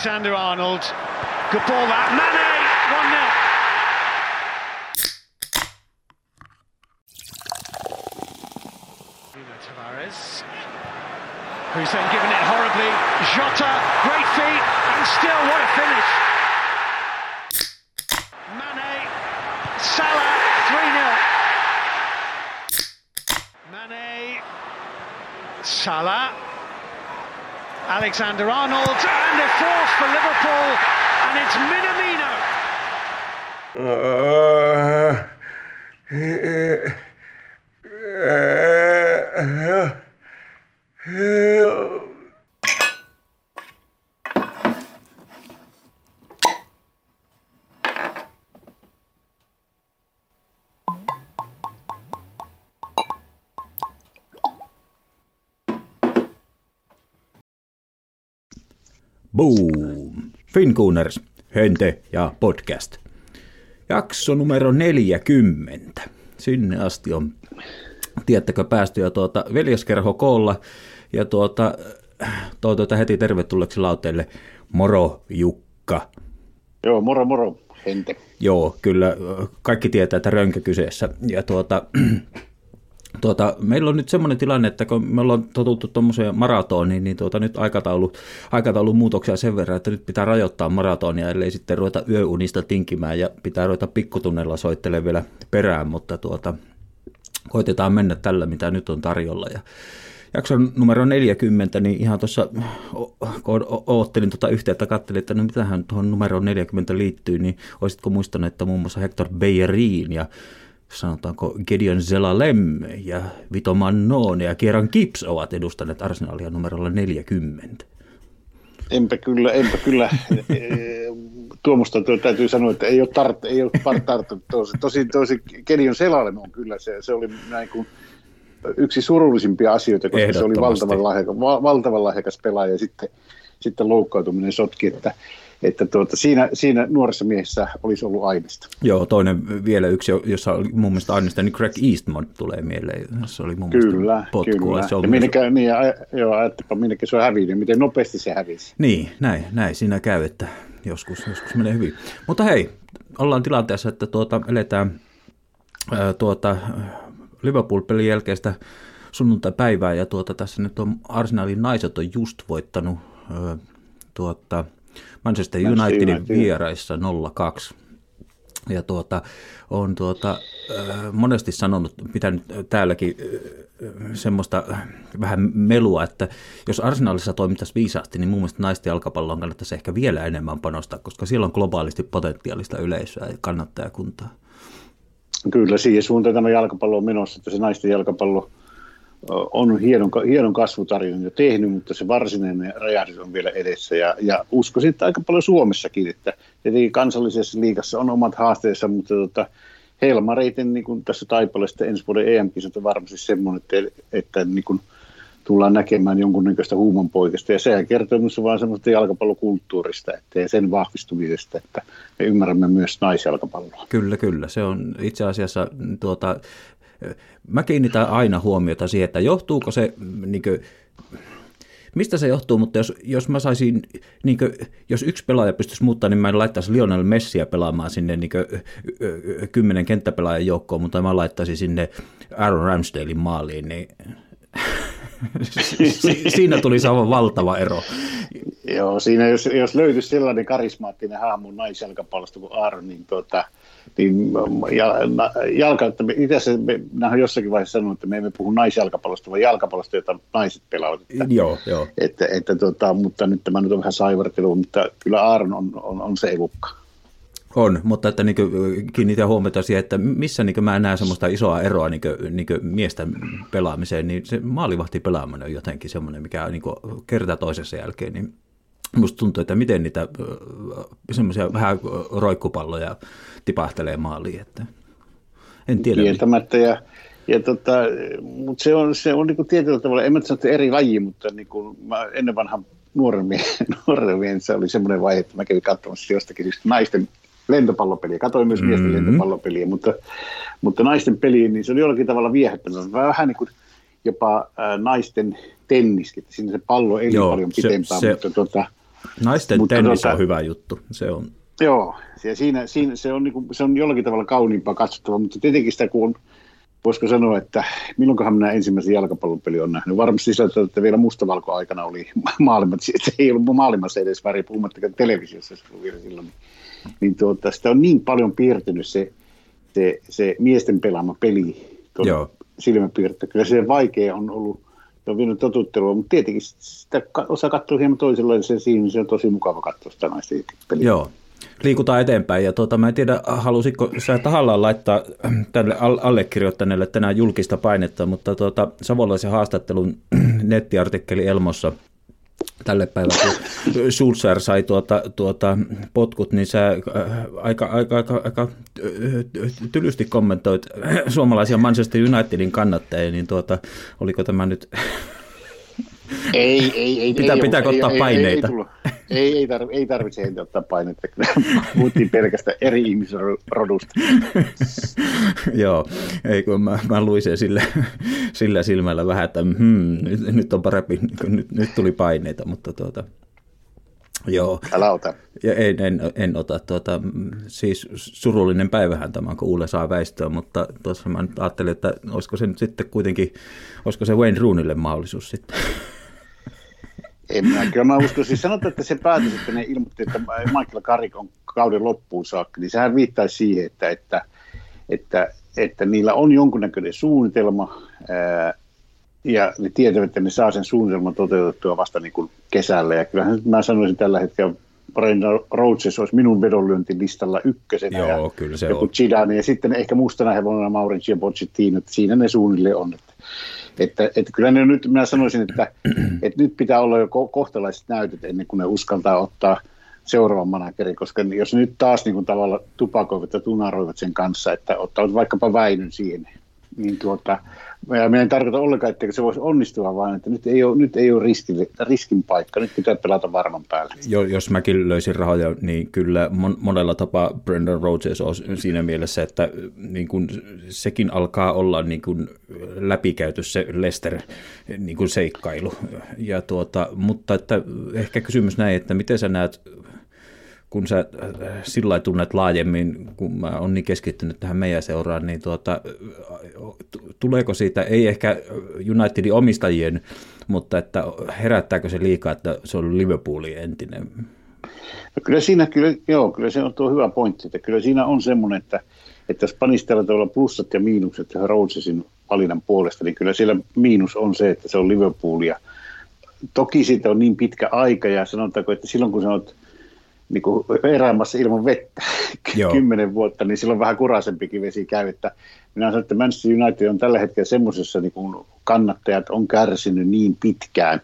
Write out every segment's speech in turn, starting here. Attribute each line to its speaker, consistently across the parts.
Speaker 1: Alexander Arnold. Good ball that. Mane, 1 0. Tavares. Who's then given it horribly. Jota, great feet, and still what a finish. Mane, Salah, 3 0. Mane, Salah. Alexander Arnold, and a fourth for Liverpool, and it's Minamino.
Speaker 2: Boom! Finkuuners, Hente ja podcast. Jakso numero 40. Sinne asti on, tiettäkö, päästy jo tuota veljeskerho koolla. Ja tuota, tuota heti tervetulleeksi lauteelle Moro Jukka.
Speaker 3: Joo, moro moro, Hente.
Speaker 2: Joo, kyllä kaikki tietää, että rönkä kyseessä. Ja tuota, Tuota, meillä on nyt semmoinen tilanne, että kun me ollaan totuttu tuommoiseen maratoniin, niin tuota, nyt aikataulu, aikataulun muutoksia sen verran, että nyt pitää rajoittaa maratonia, ellei sitten ruveta yöunista tinkimään ja pitää ruveta pikkutunnella soittelemaan vielä perään, mutta tuota, koitetaan mennä tällä, mitä nyt on tarjolla. Ja jakson numero 40, niin ihan tuossa, kun oottelin tuota yhteyttä, katselin, että no mitähän tuohon numero 40 liittyy, niin olisitko muistanut, että muun muassa Hector Beyerin ja sanotaanko Gideon Zelalem ja Vito Mannone ja Kieran Gibbs ovat edustaneet Arsenalia numerolla 40.
Speaker 3: Enpä kyllä, enpä kyllä. Tuomusta täytyy sanoa, että ei ole, tart, ei ole tarttunut tosi. Tosi, tosi Gideon Zelalem on kyllä, se, se oli näin kuin yksi surullisimpia asioita, koska se oli valtavan lahjakas, valtavan lahjakas pelaaja ja sitten, sitten loukkaantuminen sotki, että että tuota, siinä, siinä nuoressa miehessä olisi ollut aineista.
Speaker 2: Joo, toinen vielä yksi, jossa oli mun mielestä aineista, niin Craig Eastman tulee mieleen. Se oli mun
Speaker 3: kyllä, potkua. Kyllä, se on ja minnekä, niin, joo, ajattelpa, minnekä se on hävinnyt, miten nopeasti se hävisi.
Speaker 2: Niin, näin, näin siinä käy, että joskus, joskus menee hyvin. Mutta hei, ollaan tilanteessa, että tuota, eletään ää, tuota, Liverpool-pelin jälkeistä sunnuntai-päivää, ja tuota, tässä nyt on Arsenalin naiset on just voittanut ää, tuota, Manchester Unitedin United. vieraissa 0-2. Ja tuota, on tuota, monesti sanonut, pitänyt täälläkin semmoista vähän melua, että jos Arsenalissa toimittaisiin viisaasti, niin mun mielestä naisten jalkapalloon kannattaisi ehkä vielä enemmän panostaa, koska siellä on globaalisti potentiaalista yleisöä ja kannattajakuntaa.
Speaker 3: Kyllä, siihen suuntaan tämä jalkapallo on menossa, että se naisten jalkapallo on hienon, hienon kasvutarinan jo tehnyt, mutta se varsinainen räjähdys on vielä edessä. Ja, ja uskoisin, että aika paljon Suomessakin, että tietenkin kansallisessa liigassa on omat haasteensa, mutta tota, Helmareiten niin kuin tässä taipaleesta ensi vuoden EM-kisat on varmasti semmoinen, että, että niin kuin, tullaan näkemään jonkunnäköistä huumonpoikasta. Ja sehän kertoo myös vain semmoista jalkapallokulttuurista että ja sen vahvistumisesta, että me ymmärrämme myös naisjalkapalloa.
Speaker 2: Kyllä, kyllä. Se on itse asiassa tuota, mä kiinnitän aina huomiota siihen, että johtuuko se, niin kuin, mistä se johtuu, mutta jos, jos mä saisin, niin kuin, jos yksi pelaaja pystyisi muuttaa, niin mä en laittaisi Lionel Messiä pelaamaan sinne niin kuin, kymmenen kenttäpelaajan joukkoon, mutta mä laittaisin sinne Aaron Ramsdalein maaliin, niin siinä tuli aivan valtava ero.
Speaker 3: Joo, siinä jos, jos löytyisi sellainen karismaattinen hahmo naisjalkapallosta kuin Aaron, niin tuota, niin jalka, että me, itse asiassa me, me jossakin vaiheessa sanonut, että me emme puhu naisjalkapallosta, vaan jalkapallosta, jota naiset pelaavat. Että,
Speaker 2: joo, joo.
Speaker 3: Että, että, tota, mutta nyt tämä nyt on vähän saivartelu, mutta kyllä Aaron on, on, on se elukka.
Speaker 2: On, mutta että niin kiinnitän huomiota siihen, että missä niin mä näen semmoista isoa eroa niin kuin, niin miesten pelaamiseen, niin se maalivahti pelaaminen on jotenkin semmoinen, mikä niin kerta toisessa jälkeen, niin musta tuntuu, että miten niitä semmoisia vähän roikkupalloja tipahtelee maaliin, että en tiedä.
Speaker 3: Kieltämättä ja, ja tota, mutta se on, se on niin tietyllä tavalla, en mä sano, eri laji, mutta niin kuin mä ennen vanhan nuoren miehen, nuoren miehen se oli semmoinen vaihe, että mä kävin katsomassa jostakin just naisten lentopallopeliä. Katoin myös miesten mm-hmm. lentopallopeliä, mutta, mutta naisten peliin, niin se oli jollakin tavalla viehättänyt. Vähän niin kuin jopa äh, naisten tenniskin, että siinä se pallo ei Joo, paljon pitempään, se, mutta tota,
Speaker 2: Naisten Mutta tennis tuota, on hyvä juttu, se on.
Speaker 3: Joo, ja siinä, siinä se, on, niin kuin, se on jollakin tavalla kauniimpaa katsottavaa, mutta tietenkin sitä kun on, voisiko sanoa, että milloinkohan minä ensimmäisen jalkapallopeli on nähnyt. Varmasti sillä että vielä mustavalko-aikana oli maailmat, se ei ollut maailmassa edes väri, puhumattakaan televisiossa se oli vielä silloin. Niin tuota, sitä on niin paljon piirtynyt se, se, se miesten pelaama peli silmäpiirttä. Kyllä se vaikea on ollut on vienyt totuttelua, mutta tietenkin sitä osaa katsoa hieman se, siinä se on tosi mukava katsoa sitä naisten peliä.
Speaker 2: Joo, liikutaan eteenpäin. Ja tuota, mä en tiedä, halusitko sä tahallaan laittaa tälle allekirjoittaneelle tänään julkista painetta, mutta tuota, Savolaisen haastattelun nettiartikkeli Elmossa tälle päivälle, kun Schulzer sai tuota, tuota potkut, niin sä äh, aika, aika, aika, aika äh, tylysti kommentoit suomalaisia Manchester Unitedin kannattajia, niin tuota, oliko tämä nyt
Speaker 3: ei, ei, ei.
Speaker 2: Pitää,
Speaker 3: ei,
Speaker 2: pitääkö
Speaker 3: ei,
Speaker 2: ottaa
Speaker 3: ei,
Speaker 2: paineita?
Speaker 3: Ei, ei, ei, tarvi, ei tarvitse heitä ottaa painetta, puhuttiin pelkästään eri ihmisrodusta.
Speaker 2: Joo, ei kun mä, mä luin sen sillä, sillä silmällä vähän, että hmm, nyt, nyt on parempi, nyt, nyt tuli paineita, mutta tuota, Joo.
Speaker 3: Älä ota.
Speaker 2: Ja en, en, en ota. Tuota, siis surullinen päivähän tämä, kun Ulle saa väistöä, mutta tuossa mä nyt ajattelin, että olisiko se nyt sitten kuitenkin, olisiko se Wayne Roonille mahdollisuus sitten.
Speaker 3: En mä, kyllä mä uskon. Siis sanotaan, että se päätös, että ne ilmoitti, että Michael Carrick on kauden loppuun saakka, niin sehän viittaisi siihen, että, että, että, että niillä on jonkunnäköinen suunnitelma, ää, ja ne tietävät, että ne saa sen suunnitelman toteutettua vasta niin kuin kesällä. Ja kyllähän mä sanoisin tällä hetkellä, Brendan Rhodes olisi minun vedonlyöntilistalla ykkösenä.
Speaker 2: Joo,
Speaker 3: ja
Speaker 2: kyllä se
Speaker 3: joku
Speaker 2: on.
Speaker 3: Zidane, ja sitten ehkä mustana hevonena Mauricio Pochettino, että siinä ne suunnilleen on. Että, että, että kyllä ne nyt, mä sanoisin, että, että nyt pitää olla jo kohtalaiset näytöt ennen kuin ne uskaltaa ottaa seuraavan managerin, koska jos nyt taas niin kuin tavalla tupakoivat ja tunaroivat sen kanssa, että ottavat vaikkapa Väinön siihen, niin tuota, ja minä en tarkoita ollenkaan, että se voisi onnistua, vaan että nyt ei ole, nyt ei ole riskin, riskin paikka, nyt pitää pelata varman päälle.
Speaker 2: Jo, jos mäkin löysin rahoja, niin kyllä mon, monella tapaa Brendan Rodgers on siinä mielessä, että niin kun, sekin alkaa olla niin kun, läpikäyty se Lester niin kun seikkailu. Ja tuota, mutta että ehkä kysymys näin, että miten sä näet kun sä äh, sillä tunnet laajemmin, kun mä oon niin keskittynyt tähän meidän seuraan, niin tuota, tuleeko siitä, ei ehkä Unitedin omistajien, mutta että herättääkö se liikaa, että se on Liverpoolin entinen?
Speaker 3: No kyllä siinä, kyllä, joo, kyllä se on tuo hyvä pointti, että kyllä siinä on semmoinen, että, että jos panistellaan tuolla plussat ja miinukset Rodgersin valinnan puolesta, niin kyllä siellä miinus on se, että se on Liverpoolia. Toki siitä on niin pitkä aika ja sanotaanko, että silloin kun sä oot niin kuin erämässä ilman vettä kymmenen vuotta, niin silloin vähän kuraisempikin vesi käy. Että minä sanon, että Manchester United on tällä hetkellä semmoisessa, niin kuin kannattajat on kärsinyt niin pitkään,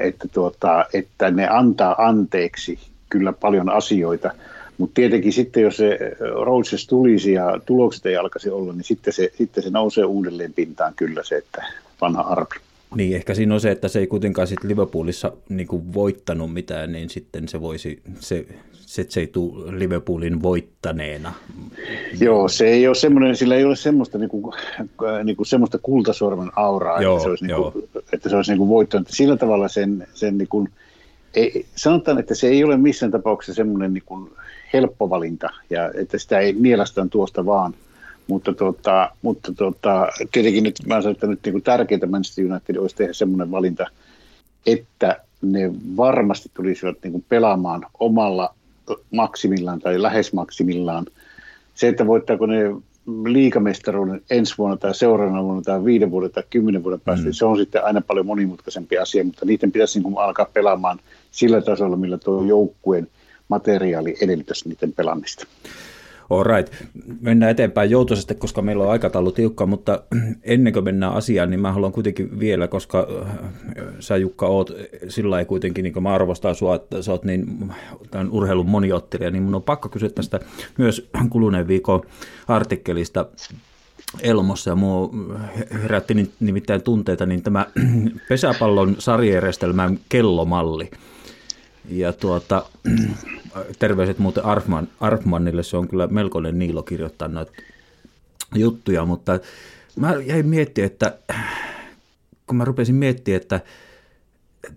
Speaker 3: että, tuota, että ne antaa anteeksi kyllä paljon asioita. Mutta tietenkin sitten, jos se Roses tulisi ja tulokset ei alkaisi olla, niin sitten se, sitten se nousee uudelleen pintaan kyllä se, että vanha arpi.
Speaker 2: Niin, ehkä siinä on se, että se ei kuitenkaan sitten Liverpoolissa niin kuin voittanut mitään, niin sitten se voisi, se, se, se ei tule Liverpoolin voittaneena.
Speaker 3: Joo, se ei ole semmoinen, sillä ei ole semmoista, niin kuin, niin kuin semmoista kultasormen auraa, joo, että se olisi, niin kuin, että se olisi niin kuin voittanut. Sillä tavalla sen, sen niin kuin, ei, sanotaan, että se ei ole missään tapauksessa semmoinen niin kuin helppo valinta, ja että sitä ei mielestään tuosta vaan – mutta, tota, mutta tota, tietenkin nyt mä sanon, että nyt niin kuin tärkeintä Manchester United olisi tehdä semmoinen valinta, että ne varmasti tulisivat niin kuin pelaamaan omalla maksimillaan tai lähes maksimillaan. Se, että voittaako ne liikamestaruuden ensi vuonna tai seuraavana vuonna tai viiden vuoden tai kymmenen vuoden päästä, mm. se on sitten aina paljon monimutkaisempi asia, mutta niiden pitäisi niin kuin alkaa pelaamaan sillä tasolla, millä tuo joukkueen materiaali edellyttäisi niiden pelaamista.
Speaker 2: Alright, mennään eteenpäin joutuisesti, koska meillä on aikataulu tiukka, mutta ennen kuin mennään asiaan, niin mä haluan kuitenkin vielä, koska äh, sä Jukka oot sillä ei kuitenkin, niin kuin mä arvostan sua, että sä oot niin tämän urheilun moniottelija, niin mun on pakko kysyä tästä myös kuluneen viikon artikkelista Elmossa ja mua herätti nimittäin tunteita, niin tämä pesäpallon sarjärjestelmän kellomalli. Ja tuota, terveiset muuten Arfman, Arfmanille, se on kyllä melkoinen niilo kirjoittaa noita juttuja, mutta mä jäin miettimään, että kun mä rupesin miettimään, että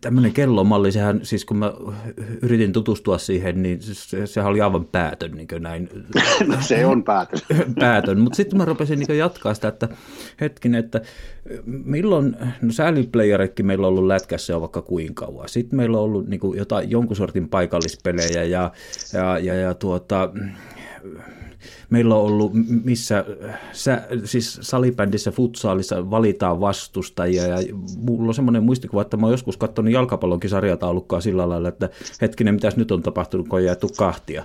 Speaker 2: tämmöinen kellomalli, sehän, siis kun mä yritin tutustua siihen, niin se, sehän oli aivan päätön, niin näin.
Speaker 3: No se on päätön.
Speaker 2: päätön, mutta sitten mä rupesin niin jatkaa sitä, että hetkinen, että milloin, no sääliplayeritkin meillä on ollut lätkässä jo vaikka kuinka kauan. Sitten meillä on ollut niin jotain, jonkun sortin paikallispelejä ja, ja, ja, ja tuota, meillä on ollut, missä sä, siis salibändissä, futsaalissa valitaan vastustajia ja mulla on semmoinen muistikuva, että mä oon joskus katsonut jalkapallonkin sarjataulukkaa sillä lailla, että hetkinen, mitäs nyt on tapahtunut, kun on jaettu kahtia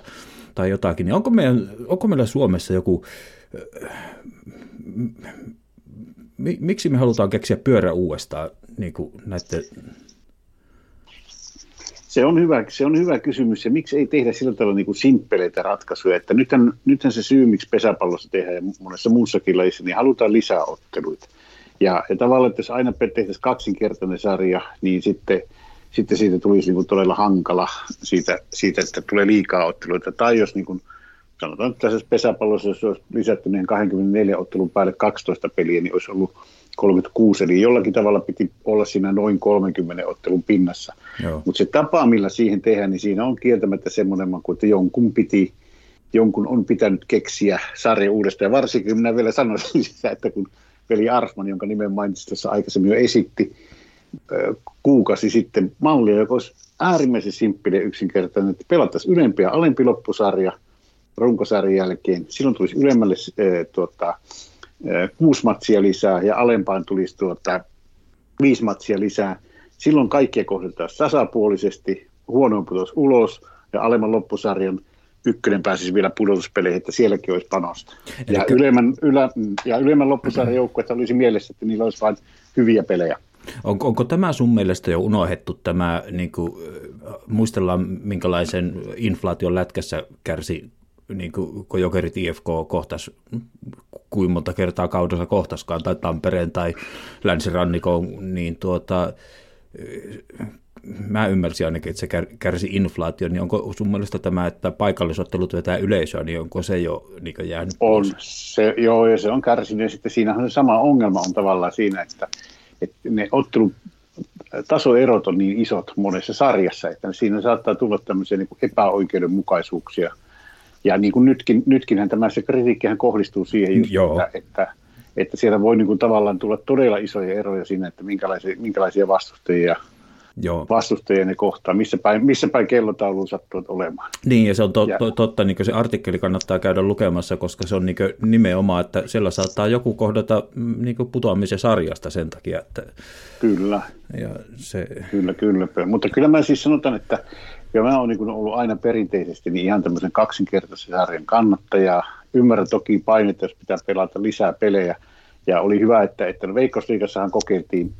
Speaker 2: tai jotakin. Niin onko, meidän, onko meillä Suomessa joku, miksi me halutaan keksiä pyörä uudestaan niin kuin näiden
Speaker 3: se on, hyvä, se on hyvä kysymys ja miksi ei tehdä sillä tavalla niin kuin simppeleitä ratkaisuja, että nythän, nythän se syy, miksi pesäpallossa tehdään ja monessa muussakin lajissa, niin halutaan lisää otteluita. Ja, ja tavallaan, että jos aina tehtäisiin kaksinkertainen sarja, niin sitten, sitten siitä tulisi niin kuin todella hankala siitä, siitä, että tulee liikaa otteluita. Tai jos niin kuin, sanotaan, että tässä pesäpallossa, jos olisi lisätty 24 ottelun päälle 12 peliä, niin olisi ollut 36, eli jollakin tavalla piti olla siinä noin 30 ottelun pinnassa. Mutta se tapa, millä siihen tehdään, niin siinä on kieltämättä semmoinen että jonkun piti, jonkun on pitänyt keksiä sarja uudestaan. Ja varsinkin minä vielä sanoisin sitä, että kun veli Arsman, jonka nimen mainitsin tuossa aikaisemmin jo esitti kuukausi sitten mallia, joka olisi äärimmäisen simppeli ja yksinkertainen, että pelattaisiin ylempi ja alempi loppusarja runkosarjan jälkeen. Silloin tulisi ylemmälle äh, tuota, kuusi matsia lisää ja alempaan tulisi tuota, viisi matsia lisää. Silloin kaikkia kohdeltaan tasapuolisesti, huonoin putos ulos ja alemman loppusarjan ykkönen pääsisi vielä pudotuspeleihin, että sielläkin olisi panosta. Ja, ky- ylemmän, ylä, ja ylemmän loppusarjan joukkueet olisi mielessä, että niillä olisi vain hyviä pelejä.
Speaker 2: Onko, onko tämä sun mielestä jo unohdettu tämä, niin kuin, muistellaan minkälaisen inflaation lätkässä kärsi niin kuin, kun Jokerit IFK kohtas, kuin monta kertaa kaudessa kohtaskaan, tai Tampereen tai Länsirannikon, niin tuota, mä ymmärsin ainakin, että se kärsi inflaatio, niin onko sun mielestä tämä, että paikallisottelut vetää yleisöä, niin onko se jo niin jäänyt
Speaker 3: On, se, joo, ja se on kärsinyt, ja sitten siinähän se sama ongelma on tavallaan siinä, että, että ne ottelut tasoerot on niin isot monessa sarjassa, että siinä saattaa tulla tämmöisiä niin epäoikeudenmukaisuuksia – ja niin kuin nytkin, nytkinhän tämä se kritiikkihän kohdistuu siihen just, että, että, että siellä voi niin kuin tavallaan tulla todella isoja eroja siinä, että minkälaisia, minkälaisia vastustajia Joo. vastustajia ne kohtaa, missä päin, missä päin kellotaulu sattuu olemaan.
Speaker 2: Niin, ja se on to, to, totta, niin se artikkeli kannattaa käydä lukemassa, koska se on niin nimenomaan, että siellä saattaa joku kohdata mm, niin putoamisen sarjasta sen takia. Että,
Speaker 3: kyllä.
Speaker 2: Ja se...
Speaker 3: Kyllä, kyllä. Mutta kyllä mä siis sanotaan, että ja mä oon niin ollut aina perinteisesti niin ihan tämmöisen kaksinkertaisen sarjan kannattaja. Ymmärrän toki painetta, jos pitää pelata lisää pelejä. Ja oli hyvä, että, että Veikkausliigassahan kokeiltiin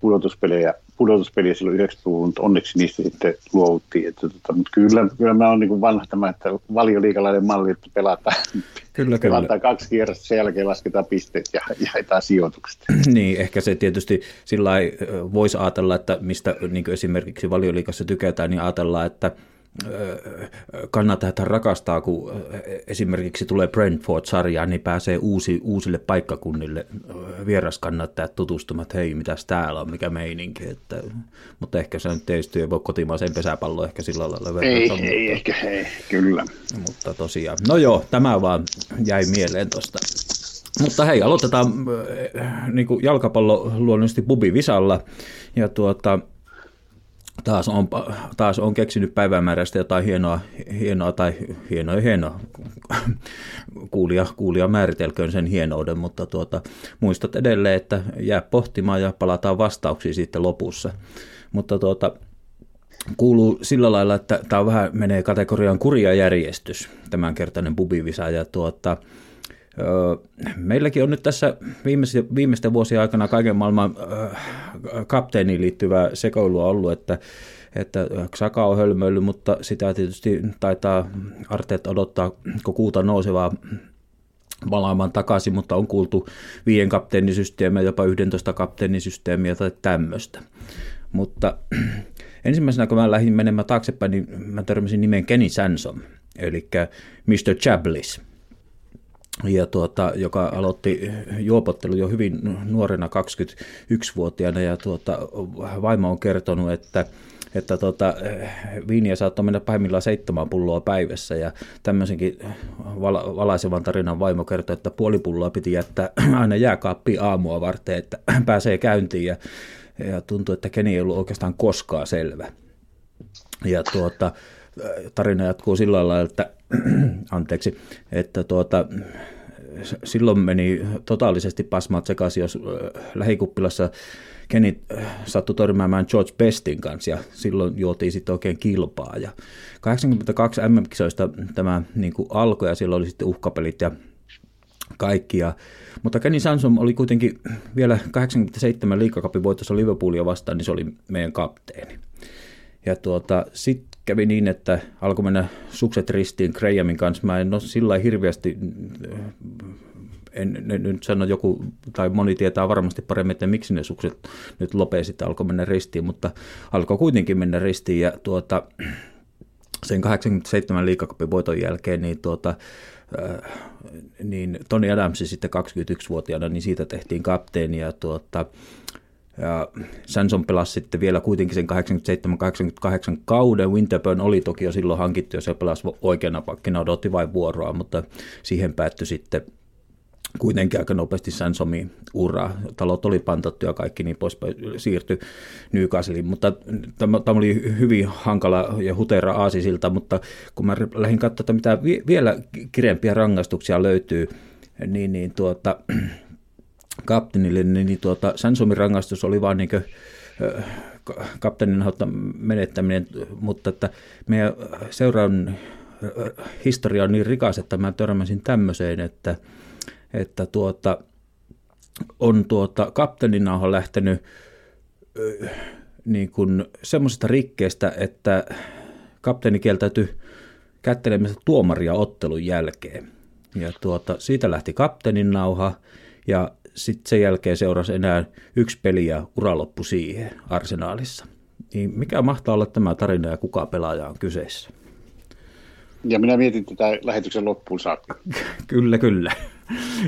Speaker 3: pudotuspelejä, pudotuspeliä silloin 90-luvun, mutta onneksi niistä sitten luovuttiin. Että, tota, mutta kyllä, kyllä mä oon niin vanha tämä, että valioliikalainen malli, että pelataan, kyllä, kyllä. pelataan kaksi kierrosta, sen jälkeen lasketaan pisteet ja jaetaan sijoitukset.
Speaker 2: niin, ehkä se tietysti sillä voisi ajatella, että mistä niin esimerkiksi valioliikassa tykätään, niin ajatellaan, että kannattaa rakastaa, kun esimerkiksi tulee Brentford-sarjaan, niin pääsee uusi, uusille paikkakunnille vieraskannattajat tutustumaan, että hei, mitäs täällä on, mikä meininki. Että, mutta ehkä se nyt tietysti ei voi kotimaiseen pesäpalloon ehkä sillä lailla.
Speaker 3: Ei, mutta, ei ehkä, ei, kyllä.
Speaker 2: Mutta tosiaan, no joo, tämä vaan jäi mieleen tuosta. Mutta hei, aloitetaan niin jalkapallo luonnollisesti Bubi Visalla. Ja tuota, taas on, taas on keksinyt päivämäärästä jotain hienoa, hienoa tai hienoa hienoa. Kuulija, kuulija määritelköön sen hienouden, mutta tuota, muistat edelleen, että jää pohtimaan ja palataan vastauksiin sitten lopussa. Mutta tuota, kuuluu sillä lailla, että tämä vähän menee kategoriaan kurjajärjestys, tämänkertainen bubivisa, ja tuota, Meilläkin on nyt tässä viimeisten, viimeisten vuosien aikana kaiken maailman kapteeniin liittyvää sekoilua ollut, että, että Saka on hölmöillyt, mutta sitä tietysti taitaa Arteet odottaa, kun kuuta nousevaa valaamaan takaisin, mutta on kuultu viien kapteenisysteemiä, jopa 11 kapteenisysteemiä tai tämmöistä. Mutta ensimmäisenä, kun mä lähdin menemään taaksepäin, niin mä törmäsin nimeen Kenny Sansom, eli Mr. Chablis – ja tuota, joka aloitti juopottelu jo hyvin nuorena 21-vuotiaana ja tuota, vaimo on kertonut, että että tota, viiniä saattoi mennä pahimmillaan seitsemän pulloa päivässä ja tämmöisenkin val- valaisevan tarinan vaimo kertoi, että puoli pulloa piti jättää aina jääkaappiin aamua varten, että pääsee käyntiin ja, ja tuntui, että Keni ei ollut oikeastaan koskaan selvä. Ja tuota, tarina jatkuu sillä lailla, että, anteeksi, että tuota, silloin meni totaalisesti pasmaat sekaisin, jos lähikuppilassa Kenny sattui törmäämään George Bestin kanssa ja silloin juotiin sitten oikein kilpaa. Ja 82 MM-kisoista tämä niin kuin alkoi ja silloin oli sitten uhkapelit ja kaikkia. Mutta Kenny Sansom oli kuitenkin vielä 87 liikakapin voitossa Liverpoolia vastaan, niin se oli meidän kapteeni. Ja tuota, sitten kävi niin, että alkoi mennä sukset ristiin Grahamin kanssa. Mä en ole sillä hirveästi, en, en, nyt sano joku, tai moni tietää varmasti paremmin, että miksi ne sukset nyt lopee sitten alkoi mennä ristiin, mutta alkoi kuitenkin mennä ristiin ja tuota, sen 87 liikakapin voiton jälkeen, niin tuota, niin Toni Adamsi sitten 21-vuotiaana, niin siitä tehtiin kapteeni ja tuota, ja Sanson pelasi sitten vielä kuitenkin sen 87-88 kauden. Winterburn oli toki jo silloin hankittu ja se pelasi oikeana pakkina, odotti vain vuoroa, mutta siihen päättyi sitten kuitenkin aika nopeasti Sansomin ura. Talot oli pantattu ja kaikki niin poispäin siirtyi Newcastleiin, mutta tämä, tämä oli hyvin hankala ja hutera aasisilta, mutta kun mä lähdin katsomaan, mitä vielä kireempiä rangaistuksia löytyy, niin, niin tuota, kapteenille, niin, niin tuota, Sansomin rangaistus oli vain niin kuin, kapteenin menettäminen, mutta että meidän seuraan historia on niin rikas, että mä törmäsin tämmöiseen, että, että tuota, on tuota, kapteenina on lähtenyt niin kuin semmoisesta rikkeestä, että kapteeni kieltäytyi kättelemästä tuomaria ottelun jälkeen. Ja tuota, siitä lähti kapteenin nauha ja sitten sen jälkeen seurasi enää yksi peli ja ura loppui siihen arsenaalissa. Niin mikä mahtaa olla tämä tarina ja kuka pelaaja on kyseessä?
Speaker 3: Ja minä mietin tätä lähetyksen loppuun saakka.
Speaker 2: kyllä, kyllä.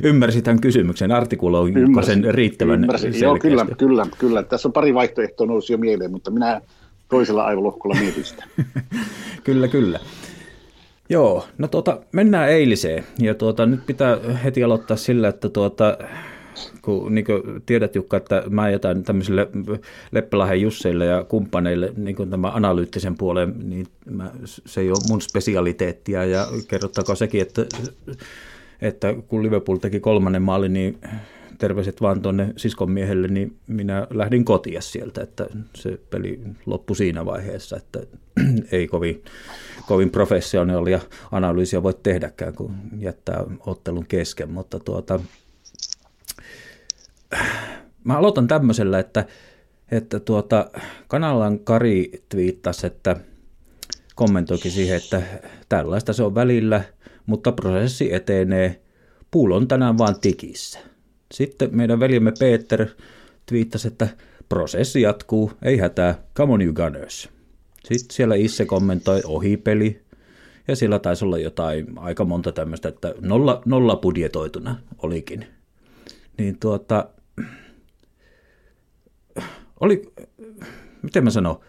Speaker 2: Ymmärsit tämän kysymyksen, artikuloin sen riittävän
Speaker 3: Ymmärsin. Joo, kyllä, kyllä, kyllä. Tässä on pari vaihtoehtoa nousi jo mieleen, mutta minä toisella aivolohkolla mietin sitä.
Speaker 2: kyllä, kyllä. Joo, no tuota, mennään eiliseen. Ja tuota, nyt pitää heti aloittaa sillä, että tuota, kun niin kuin tiedät Jukka, että mä jätän tämmöisille Leppälahen Jusseille ja kumppaneille niin kuin tämä analyyttisen puolen, niin mä, se ei ole mun spesialiteettia. Ja kerrottako sekin, että, että kun Liverpool teki kolmannen maalin, niin terveiset vaan tuonne siskon miehelle, niin minä lähdin kotia sieltä, että se peli loppui siinä vaiheessa, että ei kovin, kovin professionaalia analyysiä voi tehdäkään, kun jättää ottelun kesken, mutta tuota, mä aloitan tämmöisellä, että, että tuota, kanalan Kari twiittasi, että kommentoikin siihen, että tällaista se on välillä, mutta prosessi etenee. Puul on tänään vaan tikissä. Sitten meidän veljemme Peter twiittasi, että prosessi jatkuu, ei hätää, come on you gunners. Sitten siellä Isse kommentoi ohipeli, ja siellä taisi olla jotain aika monta tämmöistä, että nolla, nolla budjetoituna olikin. Niin tuota, oli, miten mä sanon,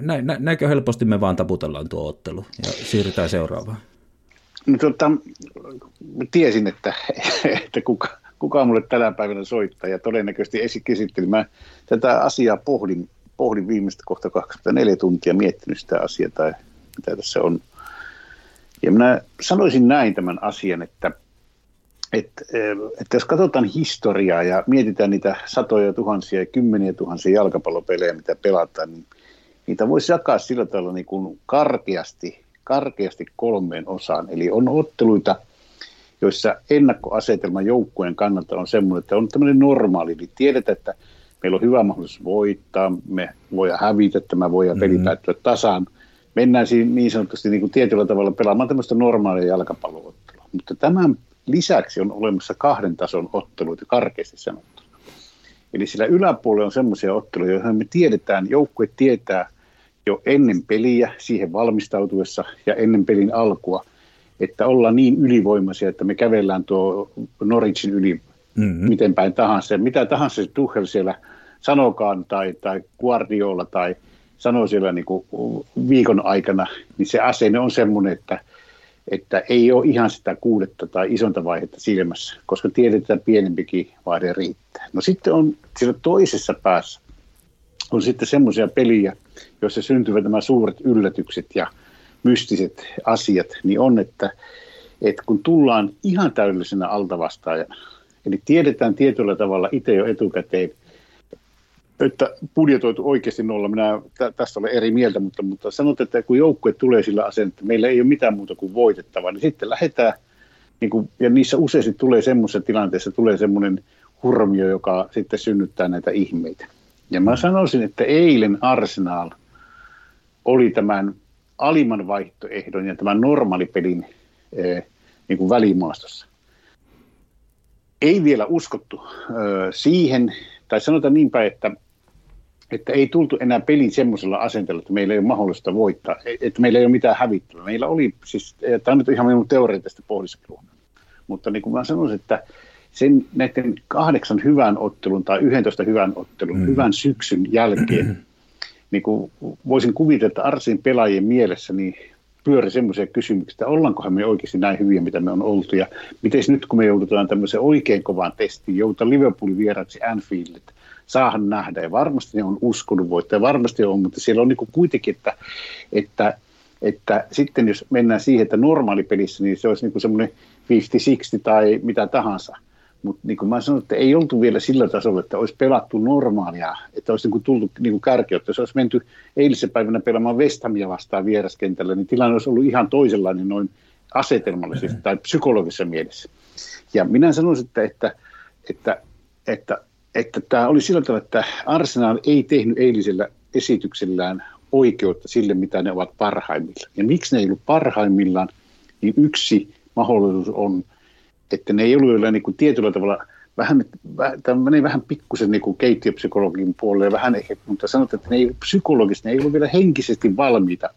Speaker 2: nä, nä, näinkö helposti me vaan taputellaan tuo ottelu ja siirrytään seuraavaan?
Speaker 3: No tota, tiesin, että, että kuka, kuka mulle tänä päivänä soittaa ja todennäköisesti esikäsitteli. Mä tätä asiaa pohdin, pohdin viimeistä kohta 24 tuntia miettinyt sitä asiaa tai mitä tässä on. Ja minä sanoisin näin tämän asian, että – että, että jos katsotaan historiaa ja mietitään niitä satoja tuhansia ja kymmeniä tuhansia jalkapallopelejä, mitä pelataan, niin niitä voisi jakaa sillä tavalla niin kuin karkeasti, karkeasti kolmeen osaan. Eli on otteluita, joissa ennakkoasetelma joukkueen kannalta on semmoinen, että on tämmöinen normaali, eli tiedetään, että meillä on hyvä mahdollisuus voittaa, me voidaan hävitä, tämä voidaan peli mm-hmm. päättyä tasaan. Mennään siinä niin sanotusti niin kuin tietyllä tavalla pelaamaan tämmöistä normaalia jalkapalloottelua. Mutta tämän lisäksi on olemassa kahden tason otteluita karkeasti sanottuna. Eli sillä yläpuolella on semmoisia otteluja, joihin me tiedetään, joukkue tietää jo ennen peliä siihen valmistautuessa ja ennen pelin alkua, että ollaan niin ylivoimaisia, että me kävellään tuo Norwichin yli mm-hmm. miten päin tahansa. Ja mitä tahansa se Tuchel siellä sanokaan tai, tai Guardiola tai sanoo siellä niin kuin viikon aikana, niin se asenne on semmoinen, että, että ei ole ihan sitä kuudetta tai isonta vaihetta silmässä, koska tiedetään, pienempikin vaihde riittää. No sitten on siellä toisessa päässä on sitten semmoisia peliä, joissa syntyvät nämä suuret yllätykset ja mystiset asiat, niin on, että, että kun tullaan ihan täydellisenä altavastaajana, eli tiedetään tietyllä tavalla itse jo etukäteen, että budjetoitu oikeasti nolla, minä tä, tästä olen eri mieltä, mutta, mutta sanot, että kun joukkue tulee sillä aseen, että meillä ei ole mitään muuta kuin voitettavaa, niin sitten lähdetään, niin kuin, ja niissä useasti tulee semmoisessa tilanteessa, tulee semmoinen hurmio, joka sitten synnyttää näitä ihmeitä. Ja mä sanoisin, että eilen Arsenal oli tämän alimman vaihtoehdon ja tämän normaalipelin eh, niin kuin välimaastossa. Ei vielä uskottu eh, siihen, tai sanotaan niinpä, että, että ei tultu enää pelin semmoisella asenteella, että meillä ei ole mahdollista voittaa, että meillä ei ole mitään hävittävää. Meillä oli, siis, tämä on nyt ihan minun teoreettista pohdiskelua, mutta niin kuin mä sanoisin, että sen näiden kahdeksan hyvän ottelun tai 11 hyvän ottelun, mm. hyvän syksyn jälkeen, niin kuin voisin kuvitella, että Arsin pelaajien mielessä niin pyöri semmoisia kysymyksiä, että ollaankohan me oikeasti näin hyviä, mitä me on oltu, ja miten nyt kun me joudutaan tämmöiseen oikein kovaan testiin, joudutaan Liverpoolin vieraksi Anfieldille, saahan nähdä, ja varmasti ne on uskonut voittaa, ja varmasti on, mutta siellä on niin kuin kuitenkin, että, että, että sitten jos mennään siihen, että normaalipelissä, niin se olisi niin semmoinen 50-60 tai mitä tahansa, mutta niin kuin mä sanoin, että ei oltu vielä sillä tasolla, että olisi pelattu normaalia, että olisi niin kuin tullut niin kuin kärki, että jos olisi menty eilisen päivänä pelaamaan Westhamia vastaan vieraskentällä, niin tilanne olisi ollut ihan toisenlainen noin asetelmallisesti tai psykologisessa mielessä. Ja minä sanoisin, että, että, että, että, että tämä oli sillä tavalla, että Arsenal ei tehnyt eilisellä esityksellään oikeutta sille, mitä ne ovat parhaimmillaan. Ja miksi ne ei ollut parhaimmillaan, niin yksi mahdollisuus on – että ne ei ollut niin kuin tietyllä tavalla vähän, tämä menee vähän pikkusen niin kuin keittiöpsykologin puolelle, vähän ehkä, mutta sanotaan, että ne ei psykologisesti, ne ei ollut vielä henkisesti valmiita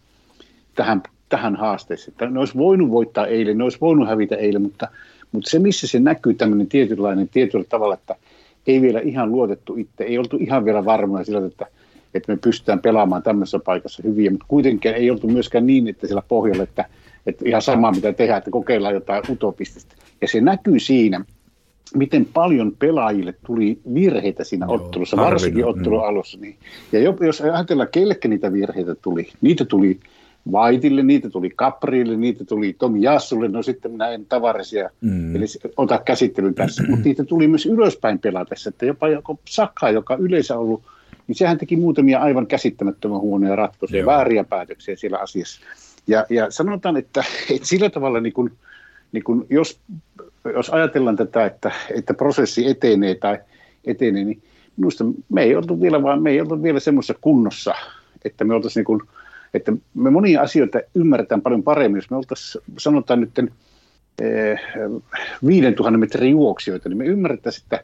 Speaker 3: tähän, tähän haasteeseen. Että ne olisi voinut voittaa eilen, ne olisi voinut hävitä eilen, mutta, mutta se, missä se näkyy tämmöinen tietynlainen tietyllä tavalla, että ei vielä ihan luotettu itse, ei oltu ihan vielä varmoja sillä, että, että me pystytään pelaamaan tämmöisessä paikassa hyviä, mutta kuitenkin ei oltu myöskään niin, että siellä pohjalla, että, että ihan sama mitä tehdään, että kokeillaan jotain utopistista. Ja se näkyy siinä, miten paljon pelaajille tuli virheitä siinä Joo, ottelussa, varsinkin ottelun mm. alussa. Niin. Ja jos ajatellaan, kellekä niitä virheitä tuli, niitä tuli Vaitille, niitä tuli Kaprille, niitä tuli Tomi Jassulle, no sitten minä en tavarisia, mm. eli ota käsittelyn tässä, mutta niitä tuli myös ylöspäin pelatessa, että jopa joku Saka, joka yleensä ollut, niin sehän teki muutamia aivan käsittämättömän huonoja ratkaisuja, Joo. vääriä päätöksiä siellä asiassa. Ja, ja sanotaan, että, että sillä tavalla niin kuin, niin kuin jos, jos ajatellaan tätä, että, että prosessi etenee tai etenee, niin minusta me ei oltu vielä, vaan me ei oltu vielä semmoisessa kunnossa, että me oltaisiin niin että me monia asioita ymmärretään paljon paremmin, jos me oltaisiin, sanotaan nyt eh, 5000 metrin juoksijoita, niin me ymmärrettäisiin, että,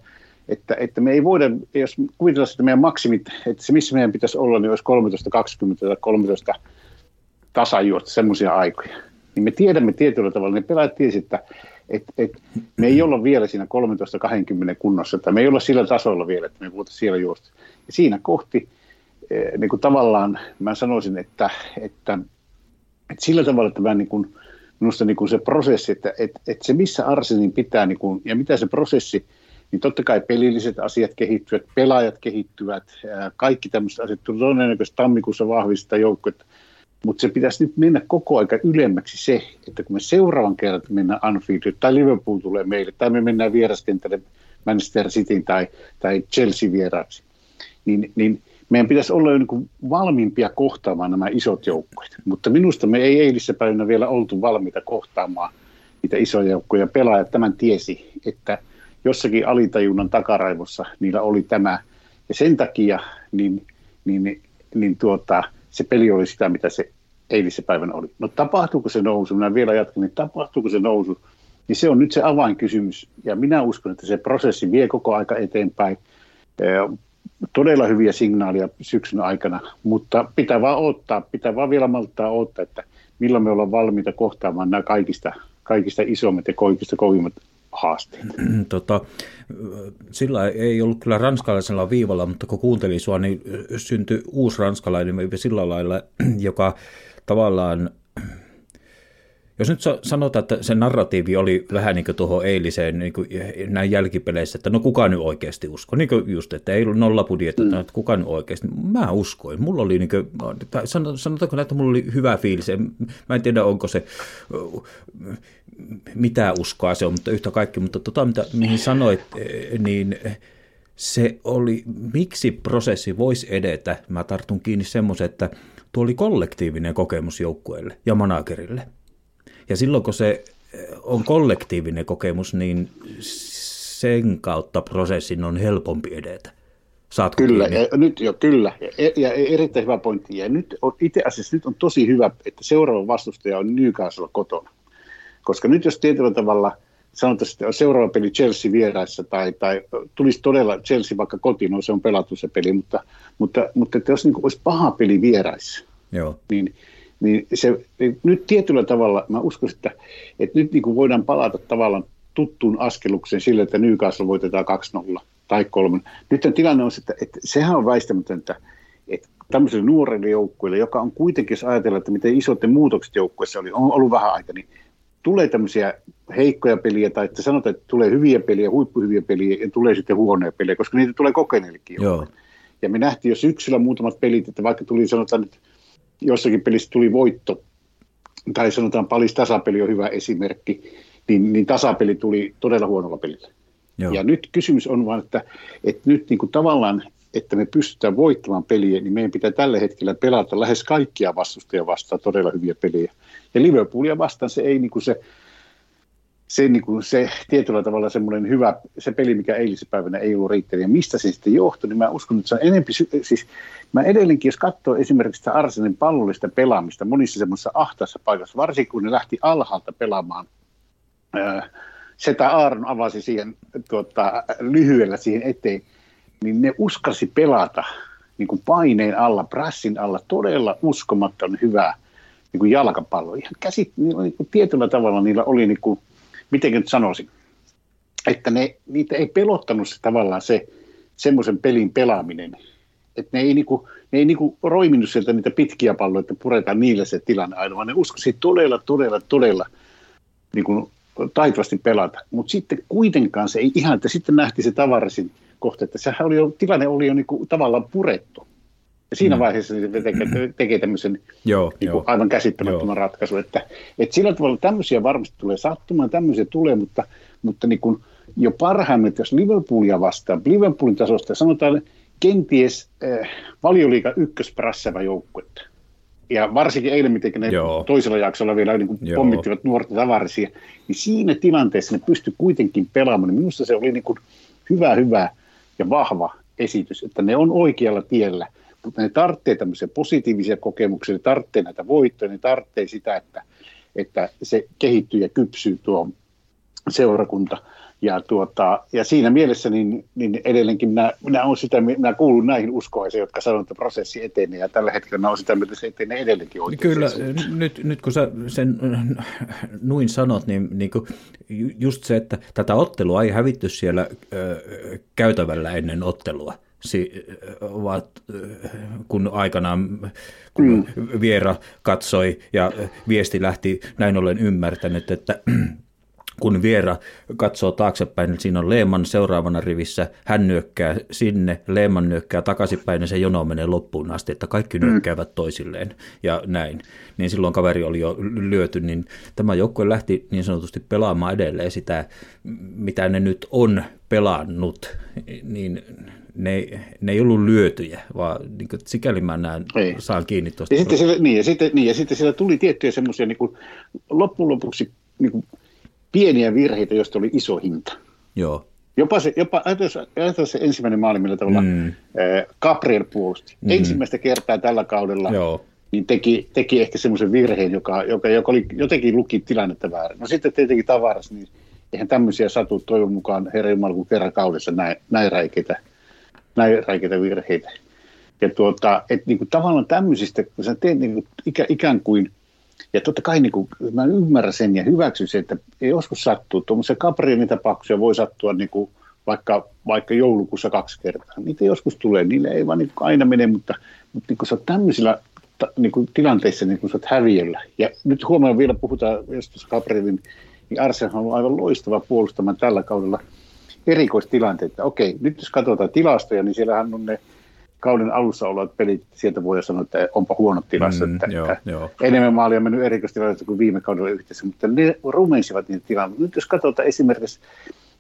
Speaker 3: että, että me ei voida, jos kuvitellaan, että meidän maksimit, että se missä meidän pitäisi olla, niin olisi 13.20 tai 13 tasajuosta, semmoisia aikoja niin me tiedämme tietyllä tavalla, ne pelaajat tiesivät, että et, et, me ei olla vielä siinä 13-20 kunnossa, että me ei olla sillä tasolla vielä, että me voitaisiin siellä juosta. Ja siinä kohti eh, niin kuin tavallaan mä sanoisin, että, että, että sillä tavalla, että mä niin kuin, minusta niin kuin se prosessi, että, että, että se missä Arsenin pitää niin kuin, ja mitä se prosessi, niin totta kai pelilliset asiat kehittyvät, pelaajat kehittyvät, kaikki tämmöiset asiat. Todennäköisesti tammikuussa vahvistaa joukkoja, mutta se pitäisi nyt mennä koko aika ylemmäksi se, että kun me seuraavan kerran mennään Anfield, tai Liverpool tulee meille, tai me mennään vieraskentälle Manchester Cityn tai, tai Chelsea vieraaksi, niin, niin meidän pitäisi olla jo niin valmiimpia kohtaamaan nämä isot joukkueet. Mutta minusta me ei eilissä päivänä vielä oltu valmiita kohtaamaan niitä isoja joukkoja. Pelaajat tämän tiesi, että jossakin alitajunnan takaraivossa niillä oli tämä. Ja sen takia niin, niin, niin tuota, se peli oli sitä, mitä se eilisen päivänä oli. No tapahtuuko se nousu? Minä vielä jatkan, niin tapahtuuko se nousu? Niin se on nyt se avainkysymys. Ja minä uskon, että se prosessi vie koko aika eteenpäin. Todella hyviä signaaleja syksyn aikana, mutta pitää vaan odottaa, pitää vaan vielä malttaa odottaa, että milloin me ollaan valmiita kohtaamaan nämä kaikista, kaikista isommat ja kaikista kovimmat haasteet.
Speaker 2: Tota, sillä ei ollut kyllä ranskalaisella viivalla, mutta kun kuuntelin sua, niin syntyi uusi ranskalainen sillä lailla, joka tavallaan jos nyt sanotaan, että se narratiivi oli vähän niin kuin tuohon eiliseen niin kuin näin jälkipeleissä, että no kuka nyt oikeasti usko, niin kuin just, että ei ollut nollapudjetta, mm. että kuka nyt oikeasti, mä uskoin, mulla oli niin kuin, sanotaanko että mulla oli hyvä fiilis, mä en tiedä onko se mitä uskoa se on, mutta yhtä kaikki, mutta tota, mitä, mihin sanoit, niin se oli, miksi prosessi voisi edetä, mä tartun kiinni semmoisen, että tuo oli kollektiivinen kokemus joukkueelle ja managerille. Ja silloin kun se eh, on kollektiivinen kokemus, niin sen kautta prosessin on helpompi edetä.
Speaker 3: Saatko kyllä, ja nyt jo, kyllä. Ja, ja erittäin hyvä pointti. Ja nyt on, itse asiassa nyt on tosi hyvä, että seuraava vastustaja on Newcastle kotona. Koska nyt jos tietyllä tavalla sanotaan, että seuraava peli Chelsea vieraissa tai, tai tulisi todella Chelsea vaikka kotiin, no se on pelattu se peli, mutta, mutta, mutta että jos niin olisi paha peli vieraissa, Joo. niin niin se, niin nyt tietyllä tavalla mä uskon, että, että nyt niin kuin voidaan palata tavallaan tuttuun askelukseen sille, että Newcastle voitetaan 2-0 tai 3. Nyt tilanne on, että, että sehän on väistämätöntä, että tämmöiselle nuorelle joukkueelle, joka on kuitenkin, jos ajatella, että miten isot muutokset joukkueessa oli, on ollut vähän aika, niin tulee tämmöisiä heikkoja peliä, tai että sanotaan, että tulee hyviä peliä, huippuhyviä peliä, ja tulee sitten huonoja peliä, koska niitä tulee kokeneillekin. Joo. Ja me nähtiin jo syksyllä muutamat pelit, että vaikka tuli sanotaan, että jossakin pelissä tuli voitto, tai sanotaan palis tasapeli on hyvä esimerkki, niin, niin tasapeli tuli todella huonolla pelillä. Joo. Ja nyt kysymys on vain, että, että nyt niin kuin tavallaan, että me pystytään voittamaan peliä, niin meidän pitää tällä hetkellä pelata lähes kaikkia vastustajia vastaan todella hyviä peliä. Ja Liverpoolia vastaan se ei niin kuin se se, niin kuin se tietyllä tavalla semmoinen hyvä, se peli, mikä eilispäivänä ei ollut riittänyt, ja mistä se sitten johtui, niin mä uskon, että se on enempi, siis mä edelleenkin, jos katsoo esimerkiksi sitä Arsenin pallollista pelaamista monissa semmoisissa ahtaissa paikassa, varsinkin kun ne lähti alhaalta pelaamaan, Setä Aaron avasi siihen tuota, lyhyellä siihen eteen, niin ne uskalsi pelata niin kuin paineen alla, prassin alla, todella uskomaton hyvää niin kuin jalkapallo. Ihan käsit, niin kuin tietyllä tavalla niillä oli niin kuin, miten nyt sanoisin, että ne, niitä ei pelottanut se tavallaan se semmoisen pelin pelaaminen, että ne ei, niinku, ne ei niinku roiminut sieltä niitä pitkiä palloja, että puretaan niille se tilanne aina, vaan ne uskoisi todella, todella, todella niinku, taitavasti pelata. Mutta sitten kuitenkaan se ei ihan, että sitten nähtiin se tavarasin kohta, että sehän oli jo, tilanne oli jo niinku tavallaan purettu. Ja siinä mm. vaiheessa se tekee, tekee tämmöisen joo, niin kuin aivan käsittämättömän joo. ratkaisun. Että, että sillä tavalla tämmöisiä varmasti tulee sattumaan, tämmöisiä tulee, mutta, mutta niin kuin jo parhaimmin, jos Liverpoolia vastaan, Liverpoolin tasosta sanotaan kenties äh, valioliiga ykkösprässävä joukkuetta. Ja varsinkin eilen, miten ne Joo. toisella jaksolla vielä niin kuin pommittivat nuorta tavarisia, niin siinä tilanteessa ne pysty kuitenkin pelaamaan. Niin minusta se oli niin kuin hyvä, hyvä ja vahva esitys, että ne on oikealla tiellä – mutta ne tarvitsee tämmöisiä positiivisia kokemuksia, ne tarvitsee näitä voittoja, ne tarvitsee sitä, että, että se kehittyy ja kypsyy tuo seurakunta. Ja, tuota, ja siinä mielessä niin, niin edelleenkin minä, minä, on sitä, minä kuulun näihin uskoisiin, jotka sanovat, että prosessi etenee, ja tällä hetkellä minä olen sitä mieltä, että se etenee edelleenkin oikein.
Speaker 2: Kyllä, nyt, nyt kun sä sen nuin sanot, niin, niin kuin just se, että tätä ottelua ei hävitty siellä ö, käytävällä ennen ottelua, si, ovat, kun aikanaan kun mm. Viera katsoi ja viesti lähti näin ollen ymmärtänyt, että kun Viera katsoo taaksepäin, niin siinä on Leeman seuraavana rivissä, hän nyökkää sinne, Leeman nyökkää takaisinpäin ja se jono menee loppuun asti, että kaikki mm. nyökkäävät toisilleen ja näin. Niin silloin kaveri oli jo lyöty, niin tämä joukkue lähti niin sanotusti pelaamaan edelleen sitä, mitä ne nyt on pelannut, niin ne, ne ei ollut lyötyjä, vaan niin kuin, sikäli mä näen, ei. saan kiinni tuosta.
Speaker 3: Ja sitten, siellä, niin, ja sitten, niin, ja sitten siellä tuli tiettyjä semmoisia niin loppujen lopuksi niin kuin, pieniä virheitä, joista oli iso hinta.
Speaker 2: Joo.
Speaker 3: Jopa se, jopa, ajatellaan se ensimmäinen maali, millä tavalla mm. äh, Gabriel puolusti. Mm. Ensimmäistä kertaa tällä kaudella Joo. Niin teki, teki ehkä semmoisen virheen, joka, joka, joka oli, jotenkin luki tilannetta väärin. No sitten tietenkin tavaras, niin eihän tämmöisiä satu toivon mukaan herra Jumala, kun kerran kaudessa näin, näin räikeitä näin räikeitä virheitä. Ja tuota, että niin kuin tavallaan tämmöisistä, kun sä teet niin kuin ikä, ikään kuin, ja totta kai niin kuin, mä ymmärrän sen ja hyväksyn sen, että joskus sattuu, tuommoisia tapauksia voi sattua niin kuin vaikka, vaikka joulukuussa kaksi kertaa. Niitä joskus tulee, niille ei vaan niin aina mene, mutta, mutta niin kuin sä oot tämmöisillä ta, niin kuin tilanteissa niin kuin sä oot häviöllä. Ja nyt huomenna vielä puhutaan Justus Gabrielin, niin Arsenal on aivan loistava puolustamaan tällä kaudella erikoistilanteita. Okei, nyt jos katsotaan tilastoja, niin siellähän on ne kauden alussa olevat pelit, sieltä voi sanoa, että onpa huonot tilastot, mm, että, joo, että joo. enemmän maalia on mennyt erikoistilanteita kuin viime kaudella yhteensä, mutta ne rumensivat niitä tilanteita. Nyt jos katsotaan esimerkiksi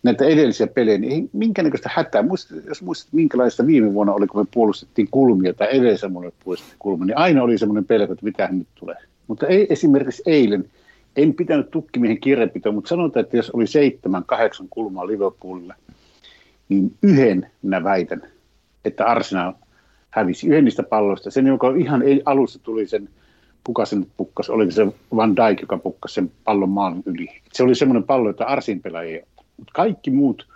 Speaker 3: näitä edellisiä pelejä, niin ei minkäännäköistä hätää. Muistat, jos muistat, minkälaista viime vuonna oli, kun me puolustettiin kulmia tai edellisellä puolustettiin kulmia, niin aina oli semmoinen pelko, että mitä nyt tulee. Mutta ei esimerkiksi eilen, en pitänyt tukkimiehen kirjanpitoa, mutta sanotaan, että jos oli seitsemän, kahdeksan kulmaa Liverpoolilla, niin yhden minä väitän, että Arsenal hävisi yhden niistä palloista. Sen, joka ihan ei, alussa tuli sen, kuka sen pukkas, oliko se Van Dijk, joka pukkasi sen pallon maan yli. Se oli semmoinen pallo, jota Arsin pelaaja ei mutta kaikki muut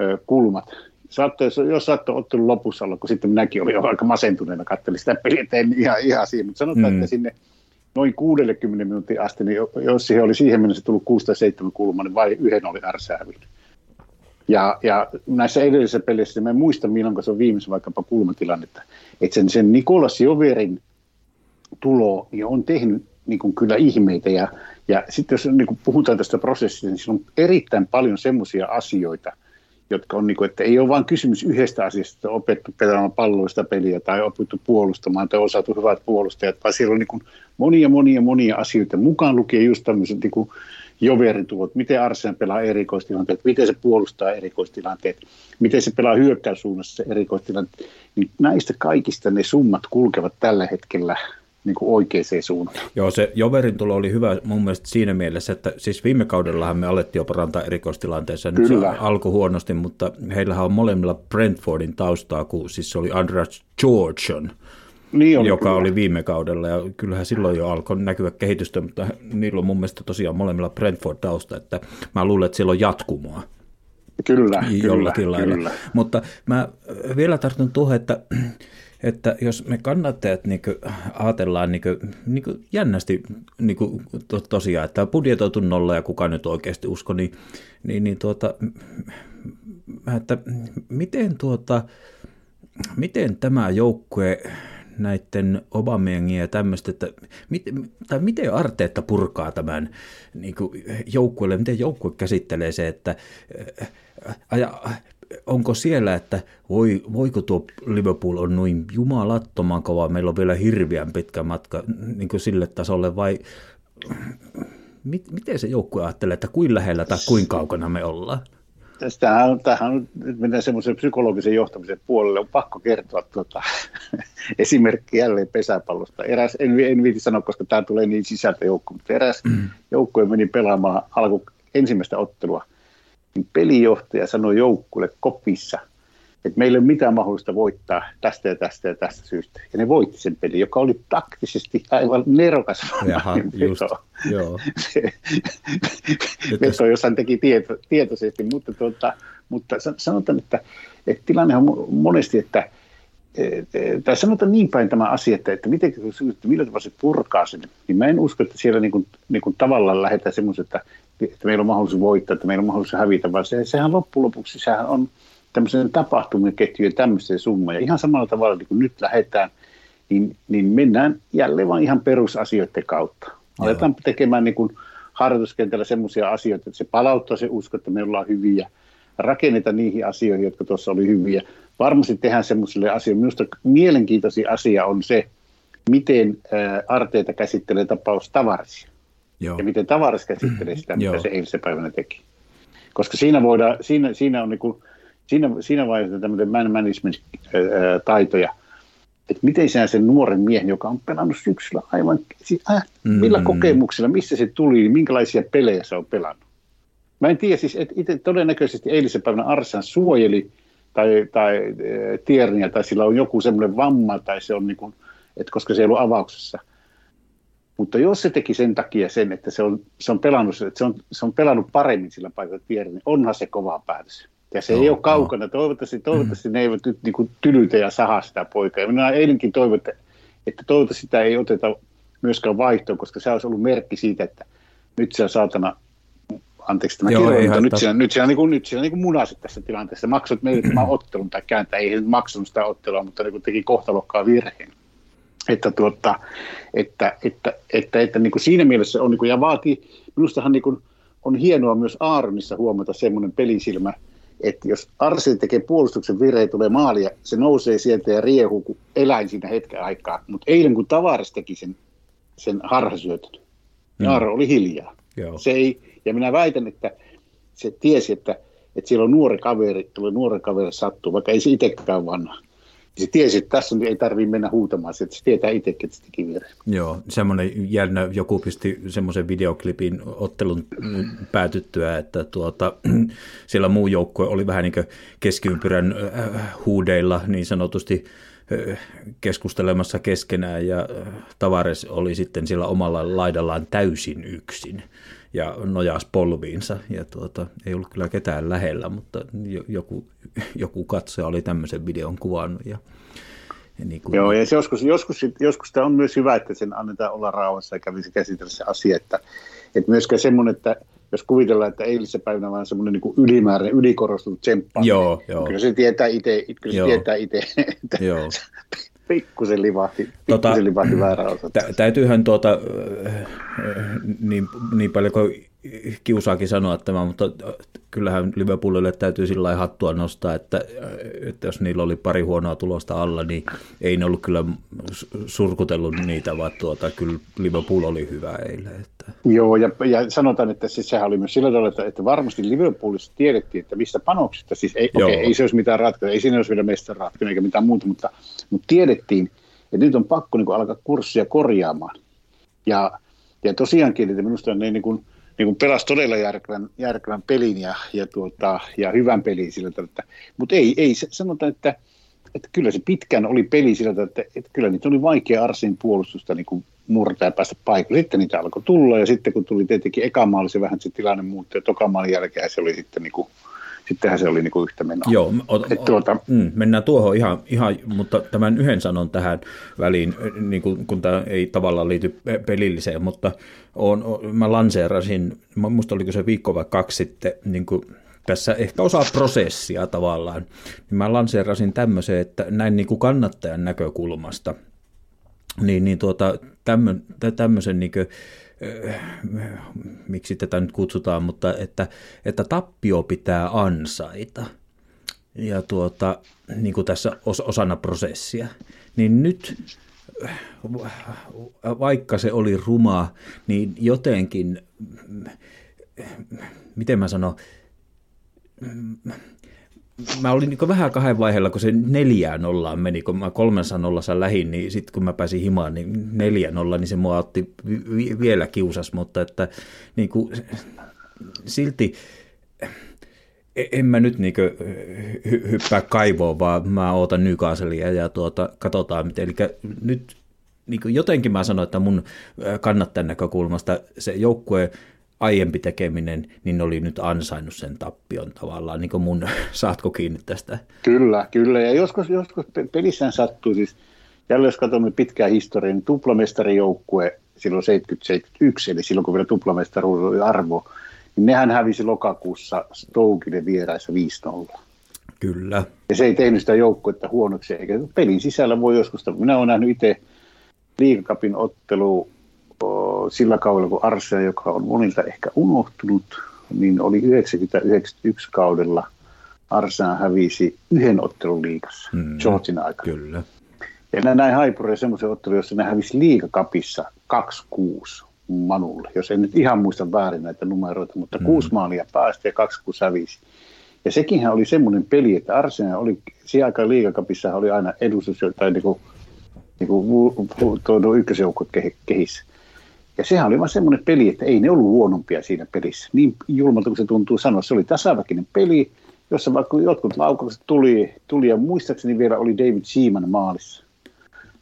Speaker 3: ö, kulmat, saattoi, jos saattoi ottelun lopussa olla, kun sitten minäkin olin aika masentuneena, katselin sitä peliä, en ihan, ihan siihen, mutta sanotaan, mm. että sinne noin 60 minuutin asti, niin jos siihen oli siihen mennessä tullut 6 tai 7 kulmaa, niin vain yhden oli ärsäävillä. Ja, ja näissä edellisissä peleissä, mä en muista milloin se on viimeisen vaikkapa kulmatilannetta, että sen, sen Nikolas Joverin tulo niin on tehnyt niin kuin kyllä ihmeitä. Ja, ja sitten jos niin kuin puhutaan tästä prosessista, niin siinä on erittäin paljon semmoisia asioita, jotka on, niin kuin, että ei ole vain kysymys yhdestä asiasta, että opettu pelaamaan palloista peliä tai opittu puolustamaan tai osattu hyvät puolustajat, vaan siellä on niin kuin monia, monia, monia asioita mukaan lukien just tämmöiset niin kuin joveritulot, miten Arsen pelaa erikoistilanteet, miten se puolustaa erikoistilanteet, miten se pelaa hyökkäyssuunnassa erikoistilanteet, niin näistä kaikista ne summat kulkevat tällä hetkellä niin kuin oikeaan suuntaan.
Speaker 2: Joo, se Joverin tulo oli hyvä mun mielestä siinä mielessä, että siis viime kaudellahan me alettiin jo parantaa erikoistilanteessa. Nyt Kyllä. se alkoi huonosti, mutta heillähän on molemmilla Brentfordin taustaa, kun siis se oli Andras Georgian, niin oli, joka kyllä. oli viime kaudella, ja kyllähän silloin jo alkoi näkyä kehitystä, mutta niillä on mun mielestä tosiaan molemmilla Brentford-tausta, että mä luulen, että siellä on jatkumoa.
Speaker 3: Kyllä, Jollakin kyllä, lailla. kyllä.
Speaker 2: Mutta mä vielä tartun tuohon, että että jos me kannattajat niin ajatellaan niin kuin, niin kuin jännästi niin kuin to, tosiaan, että budjetoitu nolla ja kuka nyt oikeasti usko, niin, niin, niin tuota, että miten, tuota, miten tämä joukkue näiden Obameengia ja tämmöistä, että mit, tai miten Arteetta purkaa tämän niin joukkueelle, miten joukkue käsittelee se, että aja, onko siellä, että voi, voiko tuo Liverpool on noin jumalattoman kova, meillä on vielä hirveän pitkä matka niin kuin sille tasolle, vai mit, miten se joukkue ajattelee, että kuin lähellä tai kuinka kaukana me ollaan?
Speaker 3: Tästähän, tähän nyt mennään semmoisen psykologisen johtamisen puolelle. On pakko kertoa tuota, esimerkki jälleen pesäpallosta. Eräs, en, en viiti sanoa, koska tämä tulee niin sisältä joukko, mutta eräs mm. joukkue meni pelaamaan alku ensimmäistä ottelua – niin pelijohtaja sanoi joukkueelle kopissa, että meillä ei ole mitään mahdollista voittaa tästä ja tästä ja tästä syystä. Ja ne voitti sen pelin, joka oli taktisesti aivan nerokas
Speaker 2: Jaha, just, joo.
Speaker 3: veto, jos hän teki tieto, tietoisesti, mutta, tuota, mutta sanotaan, että, että tilanne on monesti, että tai sanotaan niin päin tämä asia, että, että, miten, että millä tavalla se purkaa sen, niin mä en usko, että siellä niin kuin, niin kuin tavallaan lähdetään semmoisen, että että meillä on mahdollisuus voittaa, että meillä on mahdollisuus hävitä, vaan se, sehän loppujen lopuksi sehän on tämmöisen tapahtumien ja tämmöisen summa. Ja ihan samalla tavalla niin kuin nyt lähdetään, niin, niin mennään jälleen vain ihan perusasioiden kautta. Aletaan Joo. tekemään niin kuin harjoituskentällä semmoisia asioita, että se palauttaa se usko, että me ollaan hyviä, rakennetaan niihin asioihin, jotka tuossa oli hyviä. Varmasti tehdään semmoisille asioille. Minusta mielenkiintoisin asia on se, miten Arteita käsittelee tapaus Tavarisia. Joo. ja miten tavaras käsittelee sitä, mitä se eilisen päivänä teki. Koska siinä, voidaan, siinä, siinä on niin kuin, siinä, siinä vaiheessa tämmöinen man management-taitoja, että miten sinä sen nuoren miehen, joka on pelannut syksyllä aivan, siis, äh, millä mm. kokemuksilla, missä se tuli, minkälaisia pelejä se on pelannut. Mä en tiedä, siis että itse todennäköisesti eilisen päivänä Arsan suojeli tai, tai e, Tierniä, tai sillä on joku semmoinen vamma, tai se on niin kuin, että koska se ei ollut avauksessa – mutta jos se teki sen takia sen, että se on, se on, pelannut, että se on, se on pelannut paremmin sillä paikalla tiedä, niin onhan se kova päätös. Ja se joo, ei ole kaukana. Joo. Toivottavasti, toivottavasti mm. ne eivät nyt niin kuin tylytä ja sahaa sitä poikaa. minä eilenkin toivon, että, että toivottavasti sitä ei oteta myöskään vaihtoon, koska se olisi ollut merkki siitä, että nyt siellä saatana anteeksi tämä Joo, kirjoitus, mutta nyt siellä, nyt siellä, niin kuin, nyt siellä niin kuin munasit tässä tilanteessa. Maksut meille tämän ottelun tai kääntää, ei maksanut sitä ottelua, mutta niin kuin teki kohtalokkaan virheen. Että, tuota, että, että, että, että niin kuin siinä mielessä on, niin kuin, ja vaatii, minustahan niin kuin, on hienoa myös Aaronissa huomata semmoinen pelisilmä, että jos Arsen tekee puolustuksen virheen, tulee maalia, se nousee sieltä ja riehuu kuin eläin siinä hetken aikaa. Mutta eilen kun Tavares teki sen, sen harhasyötön, mm. Aaro oli hiljaa. Joo. Se ei, ja minä väitän, että se tiesi, että, että siellä on nuori kaveri, tulee nuori kaveri sattuu, vaikka ei se itsekään vanha. Se tiesi, että tässä ei tarvitse mennä huutamaan, että se tietää itsekin, että se teki virhe.
Speaker 2: Joo, semmoinen jännä, joku pisti semmoisen videoklipin ottelun päätyttyä, että tuota, siellä muu joukkue oli vähän niin kuin keskiympyrän äh, huudeilla niin sanotusti äh, keskustelemassa keskenään ja äh, Tavares oli sitten siellä omalla laidallaan täysin yksin ja nojasi polviinsa. Ja tuota, ei ollut kyllä ketään lähellä, mutta joku, joku katsoja oli tämmöisen videon kuvannut. Ja,
Speaker 3: ja niin kuin... Joo, ja se joskus, joskus, joskus tämä on myös hyvä, että sen annetaan olla rauhassa ja kävisi käsitellä se asia, että, että myöskään semmoinen, että jos kuvitellaan, että eilisessä päivänä vaan semmoinen niin ylimääräinen, ylikorostunut tsemppaaminen. Joo, joo. Kyllä se tietää itse, kyllä se joo. tietää itse, että joo. Pikkusen livahti, tota, pikkusen tota, livahti väärä osa.
Speaker 2: Tä, täytyyhän tuota, niin, niin paljon kuin kiusaakin sanoa tämä, mutta kyllähän Liverpoolille täytyy sillä hattua nostaa, että, että jos niillä oli pari huonoa tulosta alla, niin ei ne ollut kyllä surkutellut niitä, vaan tuota, kyllä Liverpool oli hyvä eilen. Että.
Speaker 3: Joo, ja, ja sanotaan, että siis sehän oli myös sillä tavalla, että, että varmasti Liverpoolissa tiedettiin, että mistä panoksista, siis ei, okay, ei se olisi mitään ratkaisua, ei siinä olisi vielä mestan ratkaisu eikä mitään muuta, mutta, mutta tiedettiin, että nyt on pakko niin kuin, alkaa kurssia korjaamaan. Ja, ja tosiaankin, että minusta ne niin kuin, niin kuin pelasi todella järkevän, järkevän pelin ja, ja, tuota, ja hyvän pelin sillä tavalla. Mutta ei, ei sanotaan, että, että kyllä se pitkään oli peli sillä tavalla, että, että kyllä niitä oli vaikea Arsin puolustusta niin kuin murtaa ja päästä paikalle. Sitten niitä alkoi tulla ja sitten kun tuli tietenkin eka maali, se vähän se tilanne muuttui ja toka maalin jälkeen se oli sitten niin kuin, sittenhän se oli niin kuin yhtä menoa.
Speaker 2: Joo, o, Et tuota, mm, mennään tuohon ihan, ihan, mutta tämän yhden sanon tähän väliin, niin kuin, kun tämä ei tavallaan liity pelilliseen, mutta on, on, mä lanseerasin, musta oliko se viikko vai kaksi sitten, niin kuin tässä ehkä osa prosessia tavallaan, niin mä lanseerasin tämmöisen, että näin niin kuin kannattajan näkökulmasta, niin, niin tuota, tämmöisen niin kuin, miksi tätä nyt kutsutaan, mutta että, että tappio pitää ansaita. Ja tuota, niin kuin tässä os, osana prosessia. Niin nyt, vaikka se oli ruma, niin jotenkin, miten mä sanon, mä olin niin vähän kahden vaiheella, kun se neljään nollaan meni, kun mä kolmensa nollassa lähin, niin sitten kun mä pääsin himaan, niin neljä nolla, niin se mua otti vi- vielä kiusas, mutta että niin kuin, silti e-, en mä nyt niin hy- hyppää kaivoon, vaan mä ootan Newcastleia ja tuota, katsotaan miten. Eli nyt niin jotenkin mä sanoin, että mun kannattajan näkökulmasta. Se joukkue aiempi tekeminen, niin oli nyt ansainnut sen tappion tavallaan, niin kuin mun, saatko kiinni tästä?
Speaker 3: Kyllä, kyllä, ja joskus, joskus pelissään sattuu, siis jälleen jos katsomme pitkää historiaa, niin tuplamestarijoukkue silloin 70-71, eli silloin kun vielä tuplamestaruus oli arvo, niin nehän hävisi lokakuussa Stoukille vieraissa 5-0.
Speaker 2: Kyllä.
Speaker 3: Ja se ei tehnyt sitä joukkuetta huonoksi, eikä pelin sisällä voi joskus, minä olen nähnyt itse liikakapin ottelu sillä kaudella, kun Arsia, joka on monilta ehkä unohtunut, niin oli 90-91 kaudella Arsenal hävisi yhden ottelun liikassa, mm, Georgin aikana.
Speaker 2: Kyllä.
Speaker 3: Ja näin Haipureja semmoisen ottelun, jossa ne hävisi liikakapissa 2-6 Manulle, jos en nyt ihan muista väärin näitä numeroita, mutta mm. kuusi maalia päästi ja 2-6 hävisi. Ja sekinhän oli semmoinen peli, että Arsenal oli, siihen aikaan liigakapissa oli aina edustus, tai niin kuin, niin kuin tuo ykkösjoukko kehissä. Ja sehän oli vain semmoinen peli, että ei ne ollut huonompia siinä pelissä. Niin julmalta kuin se tuntuu sanoa, se oli tasaväkinen peli, jossa vaikka jotkut laukaukset tuli, tuli ja muistaakseni vielä oli David Seaman maalissa.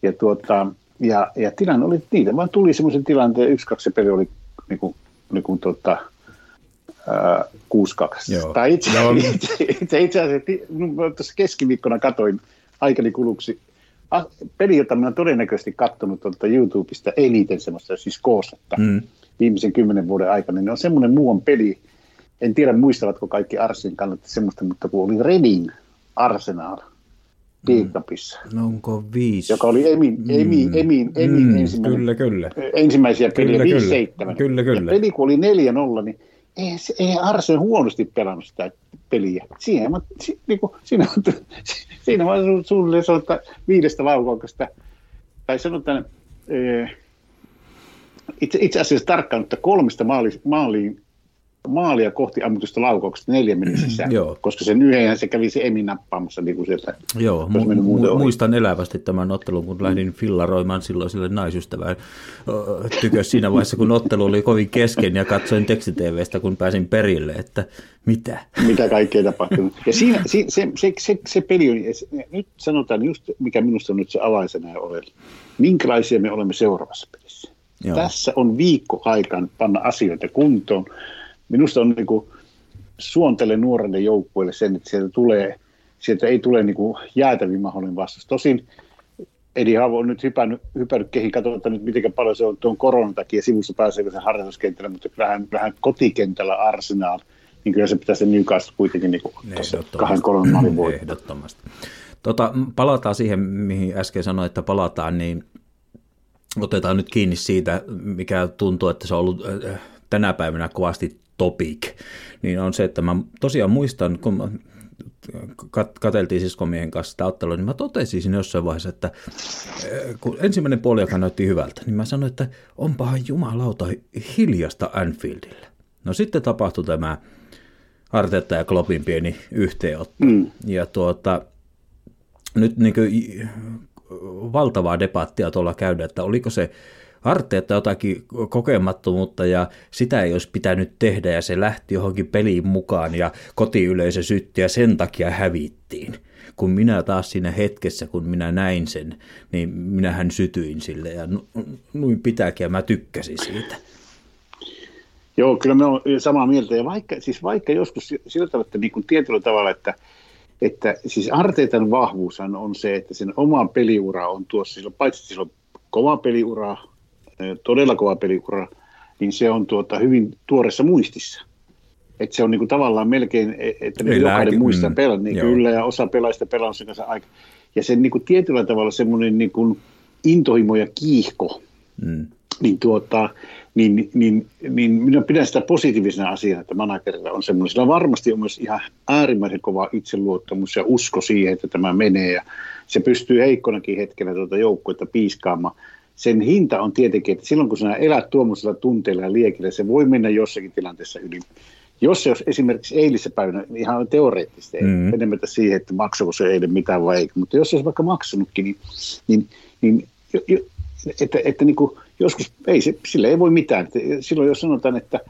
Speaker 3: Ja, tuota, ja, ja tilanne oli, niitä vaan tuli semmoisen tilanteen, yksi, kaksi peli oli niin kuin, niin kuin, tuota, 6-2. Joo. Tai itse, Joo. itse, itse, itse asiassa tuossa keskiviikkona katoin aikani kuluksi peli, jota minä olen todennäköisesti katsonut tuolta YouTubesta eniten semmoista siis koosetta mm. viimeisen kymmenen vuoden aikana, niin on semmoinen muuan peli, en tiedä muistavatko kaikki Arsin kannatti semmoista, mutta kun oli Reading Arsenal Piikapissa.
Speaker 2: Mm. No onko viisi?
Speaker 3: Joka oli Emin, mm. Emin, Emin, Emin mm. ensimmäinen,
Speaker 2: kyllä, kyllä.
Speaker 3: ensimmäisiä
Speaker 2: pelejä,
Speaker 3: kyllä,
Speaker 2: 5-7. Kyllä, kyllä.
Speaker 3: Ja peli kun oli 4-0, niin ei, ei huonosti pelannut sitä peliä. Siihen, mä, si, niin kuin, siinä, siinä vaan suunnilleen sanotaan viidestä laukauksesta, tai sanotaan, eh, itse, itse asiassa tarkkaan, että kolmesta maali, maaliin maalia kohti ammutusta laukauksesta neljä minuutissa, Joo. koska sen yhden se kävi se Emi nappaamassa niin kuin sieltä.
Speaker 2: Joo, mu- mu- muistan elävästi tämän ottelun, kun lähdin fillaroimaan silloin sille naisystävään tykö siinä vaiheessa, kun ottelu oli kovin kesken ja katsoin tekstitevestä, kun pääsin perille, että mitä?
Speaker 3: Mitä kaikkea tapahtunut. Ja siinä, se, se, se, se, se peli on, nyt sanotaan just, mikä minusta on nyt se avainsana ole, minkälaisia me olemme seuraavassa pelissä. Joo. Tässä on viikko aikaan panna asioita kuntoon minusta on niin kuin, suontele nuorelle joukkueelle sen, että sieltä, tulee, sieltä ei tule niin kuin jäätävin mahdollinen vastus. Tosin Edi Haavo on nyt hypännyt, hypännyt kehi, katsotaan nyt miten paljon se on tuon koronan takia sivussa pääseekö se harjoituskentällä, mutta vähän, vähän kotikentällä Arsenal, niin kyllä se pitäisi Newcastle kuitenkin niin kuin kahden kolmen maalin voittaa.
Speaker 2: Ehdottomasti. Tota, palataan siihen, mihin äsken sanoin, että palataan, niin otetaan nyt kiinni siitä, mikä tuntuu, että se on ollut äh, tänä päivänä kovasti topic, niin on se, että mä tosiaan muistan, kun mä kat- katseltiin siskomien kanssa sitä ottelua, niin mä totesin jossain vaiheessa, että eh, kun ensimmäinen puoli, joka näytti hyvältä, niin mä sanoin, että onpahan jumalauta hiljasta Anfieldillä. No sitten tapahtui tämä Artetta ja Kloppin pieni yhteenotto. Mm. Ja tuota, nyt niin kuin, valtavaa debattia tuolla käydä, että oliko se Arteetta jotakin kokemattomuutta ja sitä ei olisi pitänyt tehdä ja se lähti johonkin peliin mukaan ja kotiyleisö sytti ja sen takia hävittiin. Kun minä taas siinä hetkessä, kun minä näin sen, niin minähän sytyin sille ja noin pitääkin ja mä tykkäsin siitä.
Speaker 3: Joo, kyllä me on samaa mieltä. Ja vaikka, siis vaikka joskus sillä tavalla, että niin kuin tietyllä tavalla, että, että siis Arteetan vahvuushan on se, että sen oma peliura on tuossa, sillä paitsi sillä on kova peliura, todella kova peliura, niin se on tuota hyvin tuoressa muistissa. Että se on niin kuin tavallaan melkein, e, että ne jokainen muistaa mm, pelaa, niin joo. kyllä, ja osa pelaajista pelaa sen kanssa aika. Ja sen niin kuin tietyllä tavalla semmoinen niin kuin intohimo ja kiihko, mm. niin, tuota, niin, niin, niin minä pidän sitä positiivisena asiana, että managerilla on semmoinen. Sillä varmasti on myös ihan äärimmäisen kova itseluottamus ja usko siihen, että tämä menee, ja se pystyy heikkonakin hetkellä tuota joukkuetta piiskaamaan sen hinta on tietenkin, että silloin kun sinä elät tuommoisella tunteilla ja liekillä, se voi mennä jossakin tilanteessa yli. Jos se olisi esimerkiksi eilisen päivänä, niin ihan teoreettisesti, mm. Mm-hmm. menemättä siihen, että maksako se eilen mitään vai ei, mutta jos se olisi vaikka maksanutkin, niin, niin, niin jo, jo, että, että niin kuin joskus, ei se, sille ei voi mitään. Että silloin jos sanotaan, että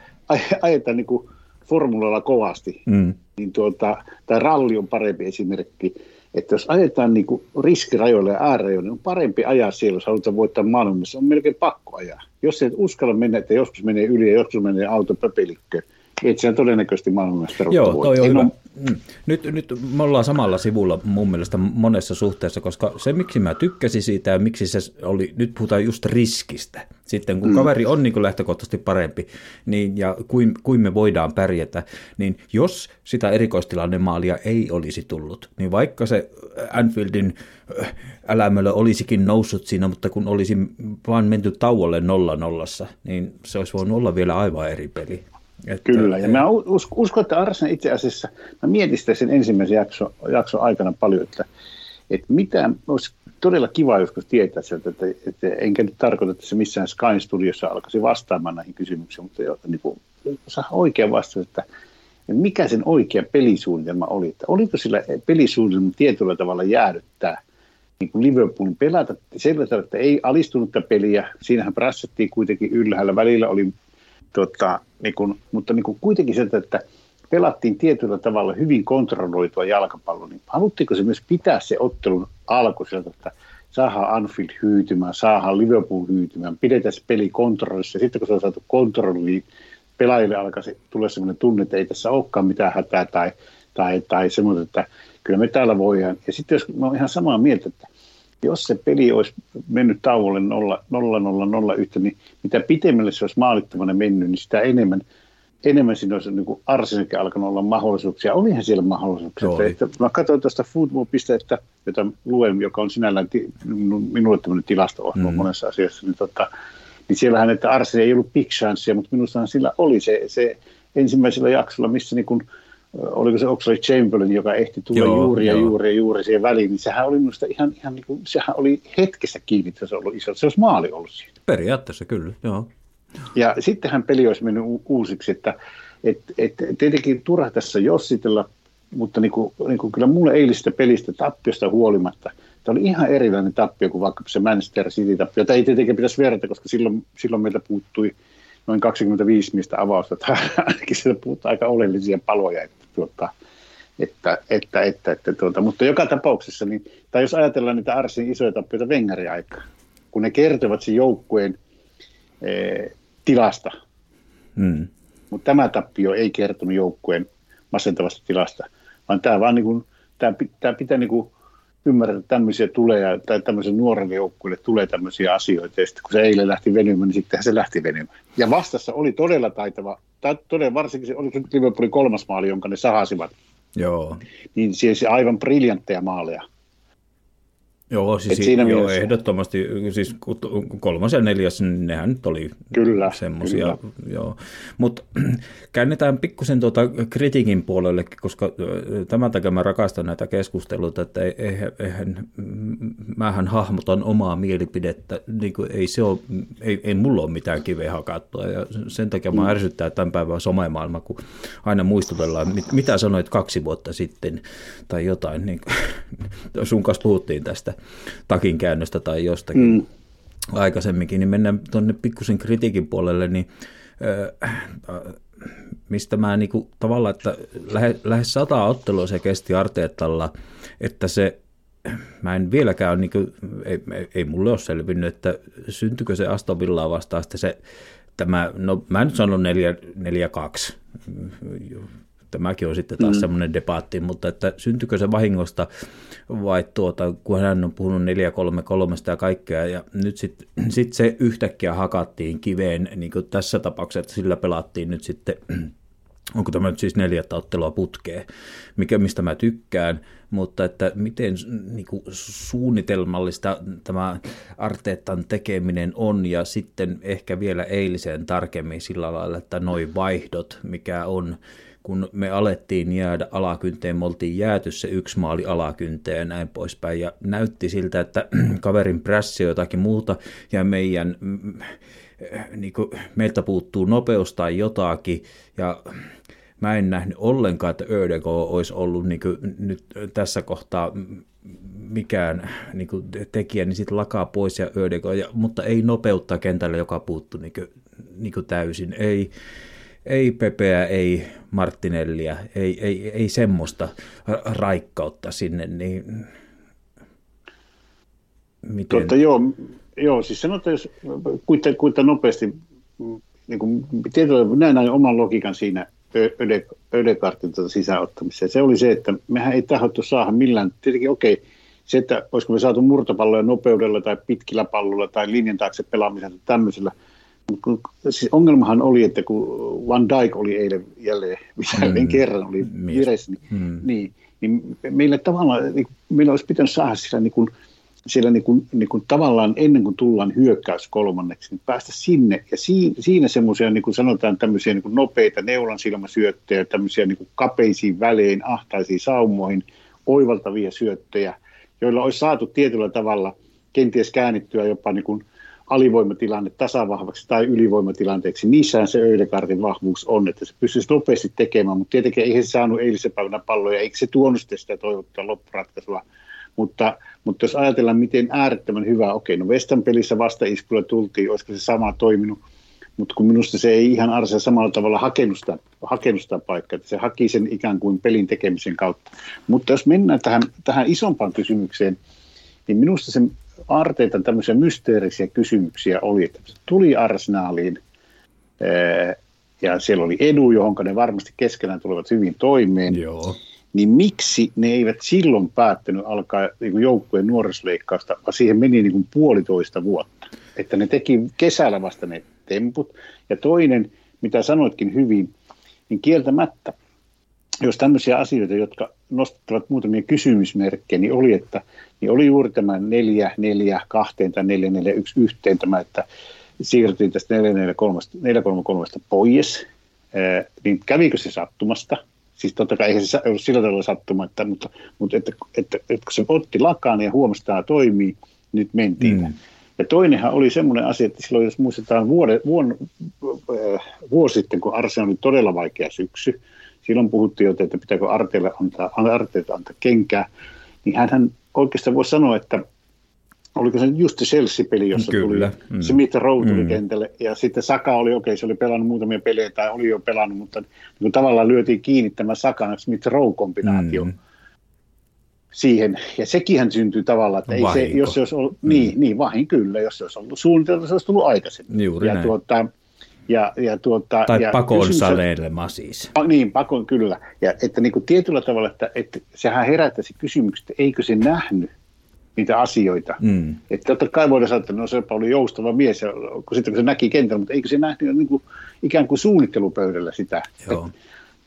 Speaker 3: ajetaan niin kuin formulalla kovasti, mm. niin tuota, tai ralli on parempi esimerkki, että jos ajetaan niin kuin riskirajoille ja äärärajoille, niin on parempi ajaa siellä, jos halutaan voittaa maailmassa, on melkein pakko ajaa. Jos et uskalla mennä, että joskus menee yli ja joskus menee auto pöpelikköön, et sä todennäköisesti maailmanmestaruutta
Speaker 2: Joo, toi on hyvä. Mm. Nyt, nyt me ollaan samalla sivulla mun mielestä monessa suhteessa, koska se miksi mä tykkäsin siitä ja miksi se oli, nyt puhutaan just riskistä. Sitten kun mm. kaveri on niin kuin lähtökohtaisesti parempi niin, ja kuin, kuin me voidaan pärjätä, niin jos sitä erikoistilannemaalia ei olisi tullut, niin vaikka se Anfieldin äh, älämölö olisikin noussut siinä, mutta kun olisi vaan menty tauolle nolla nollassa, niin se olisi voinut olla vielä aivan eri peli.
Speaker 3: Että, Kyllä, ja mä uskon, uskon, että Arsenal itse asiassa, mä mietin sitä sen ensimmäisen jakson, jakson aikana paljon, että, että mitä olisi todella kiva joskus tietää sieltä, että, että enkä nyt tarkoita, että se missään Sky Studiossa alkaisi vastaamaan näihin kysymyksiin, mutta jo, niin kuin, saa oikea vastaus, että mikä sen oikea pelisuunnitelma oli, että oliko sillä pelisuunnitelma tietyllä tavalla jäädyttää niin kuin Liverpoolin pelata sillä tavalla, että ei alistunutta peliä, siinähän prassattiin kuitenkin ylhäällä, välillä oli tota, niin kun, mutta niin kun kuitenkin se, että pelattiin tietyllä tavalla hyvin kontrolloitua jalkapalloa, niin haluttiinko se myös pitää se ottelun alku sieltä, että saadaan Anfield hyytymään, saadaan Liverpool hyytymään, pidetään se peli kontrollissa, sitten kun se on saatu kontrolliin, pelaajille alkaisi tulla sellainen tunne, että ei tässä olekaan mitään hätää tai, tai, tai semmoinen, että kyllä me täällä voidaan. Ja sitten jos mä oon ihan samaa mieltä, että jos se peli olisi mennyt tauolle 0-0-0-1, niin mitä pitemmälle se olisi maalittamana mennyt, niin sitä enemmän, enemmän siinä olisi niin Arsenalkin alkanut olla mahdollisuuksia. Olihan siellä mahdollisuuksia. Oli. Että, mä katsoin tuosta football.että, jota luen, joka on sinällään ti, minulle tämmöinen tilasto mm. monessa asiassa, niin, tota, niin siellähän, että Arsenal ei ollut big chance, mutta minusta sillä oli se, se ensimmäisellä jaksolla, missä niin kuin, oliko se Oxley Chamberlain, joka ehti tulla joo, juuri ja joo. juuri ja juuri siihen väliin, niin sehän oli minusta ihan, ihan niin kuin, sehän oli hetkessä kiinni, että se ollut iso, se olisi maali ollut siinä.
Speaker 2: Periaatteessa kyllä, joo.
Speaker 3: Ja sittenhän peli olisi mennyt uusiksi, että et, et, tietenkin turha tässä jossitella, mutta niin kuin, niin kuin kyllä mulle eilistä pelistä tappiosta huolimatta, tämä oli ihan erilainen tappio kuin vaikka se Manchester City-tappio. Tämä ei tietenkin pitäisi verrata, koska silloin, silloin meiltä puuttui noin 25 mistä avausta, tai ainakin sieltä puuttuu aika oleellisia paloja, että, tuota, että, että, että, että tuota, mutta joka tapauksessa, niin, tai jos ajatellaan niitä Arsin isoja tappioita Wengeri aikaa, kun ne kertovat sen joukkueen eh, tilasta, mm. mutta tämä tappio ei kertonut joukkueen masentavasta tilasta, vaan tämä vaan niin kuin, tämä, tämä pitää niin kuin ymmärrä, että tämmöisiä tulee, tai tämmöisen nuoren joukkueelle tulee tämmöisiä asioita, ja sitten kun se eilen lähti venymään, niin sittenhän se lähti venymään. Ja vastassa oli todella taitava, tai todella varsinkin se oli Liverpoolin kolmas maali, jonka ne sahasivat.
Speaker 2: Joo.
Speaker 3: Niin siellä aivan briljantteja maaleja.
Speaker 2: Joo, siis siinä joo, mielessä... ehdottomasti, siis kolmas ja neljäs, nehän nyt oli kyllä, semmoisia. Joo. Mutta käännetään pikkusen tuota kritiikin puolellekin, koska tämän takia mä rakastan näitä keskusteluita, että eihän, eihän mähän hahmotan omaa mielipidettä, niin kuin ei, se ole, ei, ei mulla ole mitään kiveä hakattua, ja sen takia mä mm. ärsyttää tämän päivän somemaailma, kun aina muistutellaan, mitä sanoit kaksi vuotta sitten, tai jotain, niin sun kanssa puhuttiin tästä takin käännöstä tai jostakin mm. aikaisemminkin, niin mennään tuonne pikkusen kritiikin puolelle, niin mistä mä niinku, tavallaan, että lähes, lähes sata ottelua se kesti Arteetalla, että se mä en vieläkään niin kuin, ei, ei, ei mulle ole selvinnyt, että syntyykö se Aston Villaa vastaan sitten se, tämä, no mä nyt sanon 4-2, tämäkin on sitten taas mm. semmoinen debaatti, mutta että syntyykö se vahingosta vai tuota, kun hän on puhunut 433 ja kaikkea, ja nyt sitten sit se yhtäkkiä hakattiin kiveen, niin kuin tässä tapauksessa, että sillä pelattiin nyt sitten onko tämä nyt siis neljättä ottelua putkeen, mikä, mistä mä tykkään, mutta että miten niin kuin suunnitelmallista tämä Arteetan tekeminen on, ja sitten ehkä vielä eiliseen tarkemmin sillä lailla, että noin vaihdot, mikä on kun me alettiin jäädä alakynteen, me oltiin jääty se yksi maali alakynteen ja näin poispäin. Ja näytti siltä, että kaverin prässi jotakin muuta ja meidän, mm, niin kuin, meiltä puuttuu nopeus tai jotakin. Ja mä en nähnyt ollenkaan, että Ödego olisi ollut niin kuin, nyt tässä kohtaa mikään niin kuin, tekijä, niin sitten lakaa pois ja Ödego, ja, mutta ei nopeutta kentällä, joka puuttuu niin kuin, niin kuin täysin. Ei, ei Pepeä, ei Martinellia, ei, ei, ei semmoista raikkautta sinne, niin
Speaker 3: miten... Tuota, joo, joo, siis sanotaan, jos kuinka, kuinka nopeasti, niin kuin, tietyllä, näin, näin oman logiikan siinä Ödekartin tuota sisäänottamiseen. Se oli se, että mehän ei tahottu saada millään, tietenkin okei, okay, se, että olisiko me saatu murtopalloja nopeudella tai pitkillä pallolla tai linjan taakse pelaamisella tämmöisellä, Siis ongelmahan oli, että kun Van Dijk oli eilen jälleen, mm. kerran oli vireessä, niin, mm. niin, niin meillä tavallaan, niin, meillä olisi pitänyt saada siellä, niin kuin, siellä niin kuin, niin kuin tavallaan ennen kuin tullaan hyökkäys kolmanneksi, niin päästä sinne. Ja siinä, siinä semmoisia, niin kuin sanotaan, tämmöisiä niin kuin nopeita neulan silmäsyöttejä, tämmöisiä niin kuin kapeisiin välein, ahtaisiin saumoihin, oivaltavia syöttejä, joilla olisi saatu tietyllä tavalla kenties käännittyä jopa niin kuin – alivoimatilanne tasavahvaksi tai ylivoimatilanteeksi. Niissähän se Ödegaardin vahvuus on, että se pystyisi nopeasti tekemään, mutta tietenkin ei se saanut eilisen päivänä palloja, eikä se tuonut sitä toivottua loppuratkaisua. Mutta, mutta jos ajatellaan, miten äärettömän hyvä, okei, no Westan pelissä vasta iskulla tultiin, olisiko se sama toiminut, mutta kun minusta se ei ihan Arse samalla tavalla hakenut sitä, sitä paikkaa, että se haki sen ikään kuin pelin tekemisen kautta. Mutta jos mennään tähän, tähän isompaan kysymykseen, niin minusta se Arteetan tämmöisiä mysteerisiä kysymyksiä oli, että tuli Arsenaaliin, ja siellä oli edu, johon ne varmasti keskenään tulevat hyvin toimeen,
Speaker 2: Joo.
Speaker 3: niin miksi ne eivät silloin päättänyt alkaa niin joukkueen nuorisleikkausta, vaan siihen meni niin kuin puolitoista vuotta. Että ne teki kesällä vasta ne temput. Ja toinen, mitä sanoitkin hyvin, niin kieltämättä, jos tämmöisiä asioita, jotka nostattavat muutamia kysymysmerkkejä, niin oli, että niin oli juuri tämä 4, 4, 2 tai 4, 4, 1 yhteen tämä, että siirryttiin tästä 433 pois, niin kävikö se sattumasta? Siis totta kai eihän se ollut sillä tavalla sattuma, että, mutta, mutta että, että, että, että kun se otti lakaan ja huomasi, että tämä toimii, nyt mentiin. Mm. Ja toinenhan oli semmoinen asia, että silloin jos muistetaan vuode, vuon, äh, vuosi sitten, kun Arsenal oli todella vaikea syksy, silloin puhuttiin jo, että pitääkö Arteelle antaa, Arteelle antaa kenkää, niin hän oikeastaan voisi sanoa, että oliko se just se Chelsea-peli, jossa Kyllä. tuli mm. Smith Rowe tuli mm. kentälle, ja sitten Saka oli, okei, okay, se oli pelannut muutamia pelejä, tai oli jo pelannut, mutta niin tavallaan lyötiin kiinni tämä Sakan Smith Rowe-kombinaatio mm. siihen, ja sekin syntyi tavallaan, että ei se, jos se olisi ollut, mm. niin, niin, vahin kyllä, jos se olisi ollut suunniteltu, se olisi tullut aikaisemmin.
Speaker 2: Juuri
Speaker 3: ja
Speaker 2: näin.
Speaker 3: Tuota, ja, ja tuota,
Speaker 2: tai
Speaker 3: ja
Speaker 2: pakon saleilema siis.
Speaker 3: Pa, niin, pakon kyllä. Ja että niin kuin tietyllä tavalla, että, että sehän herättäisi kysymykset, että eikö se nähnyt niitä asioita. Mm. Että totta kai voidaan sanoa, että no se oli joustava mies, ja, kun sitten kun se näki kentällä, mutta eikö se nähnyt niin kuin, ikään kuin suunnittelupöydällä sitä, Joo. että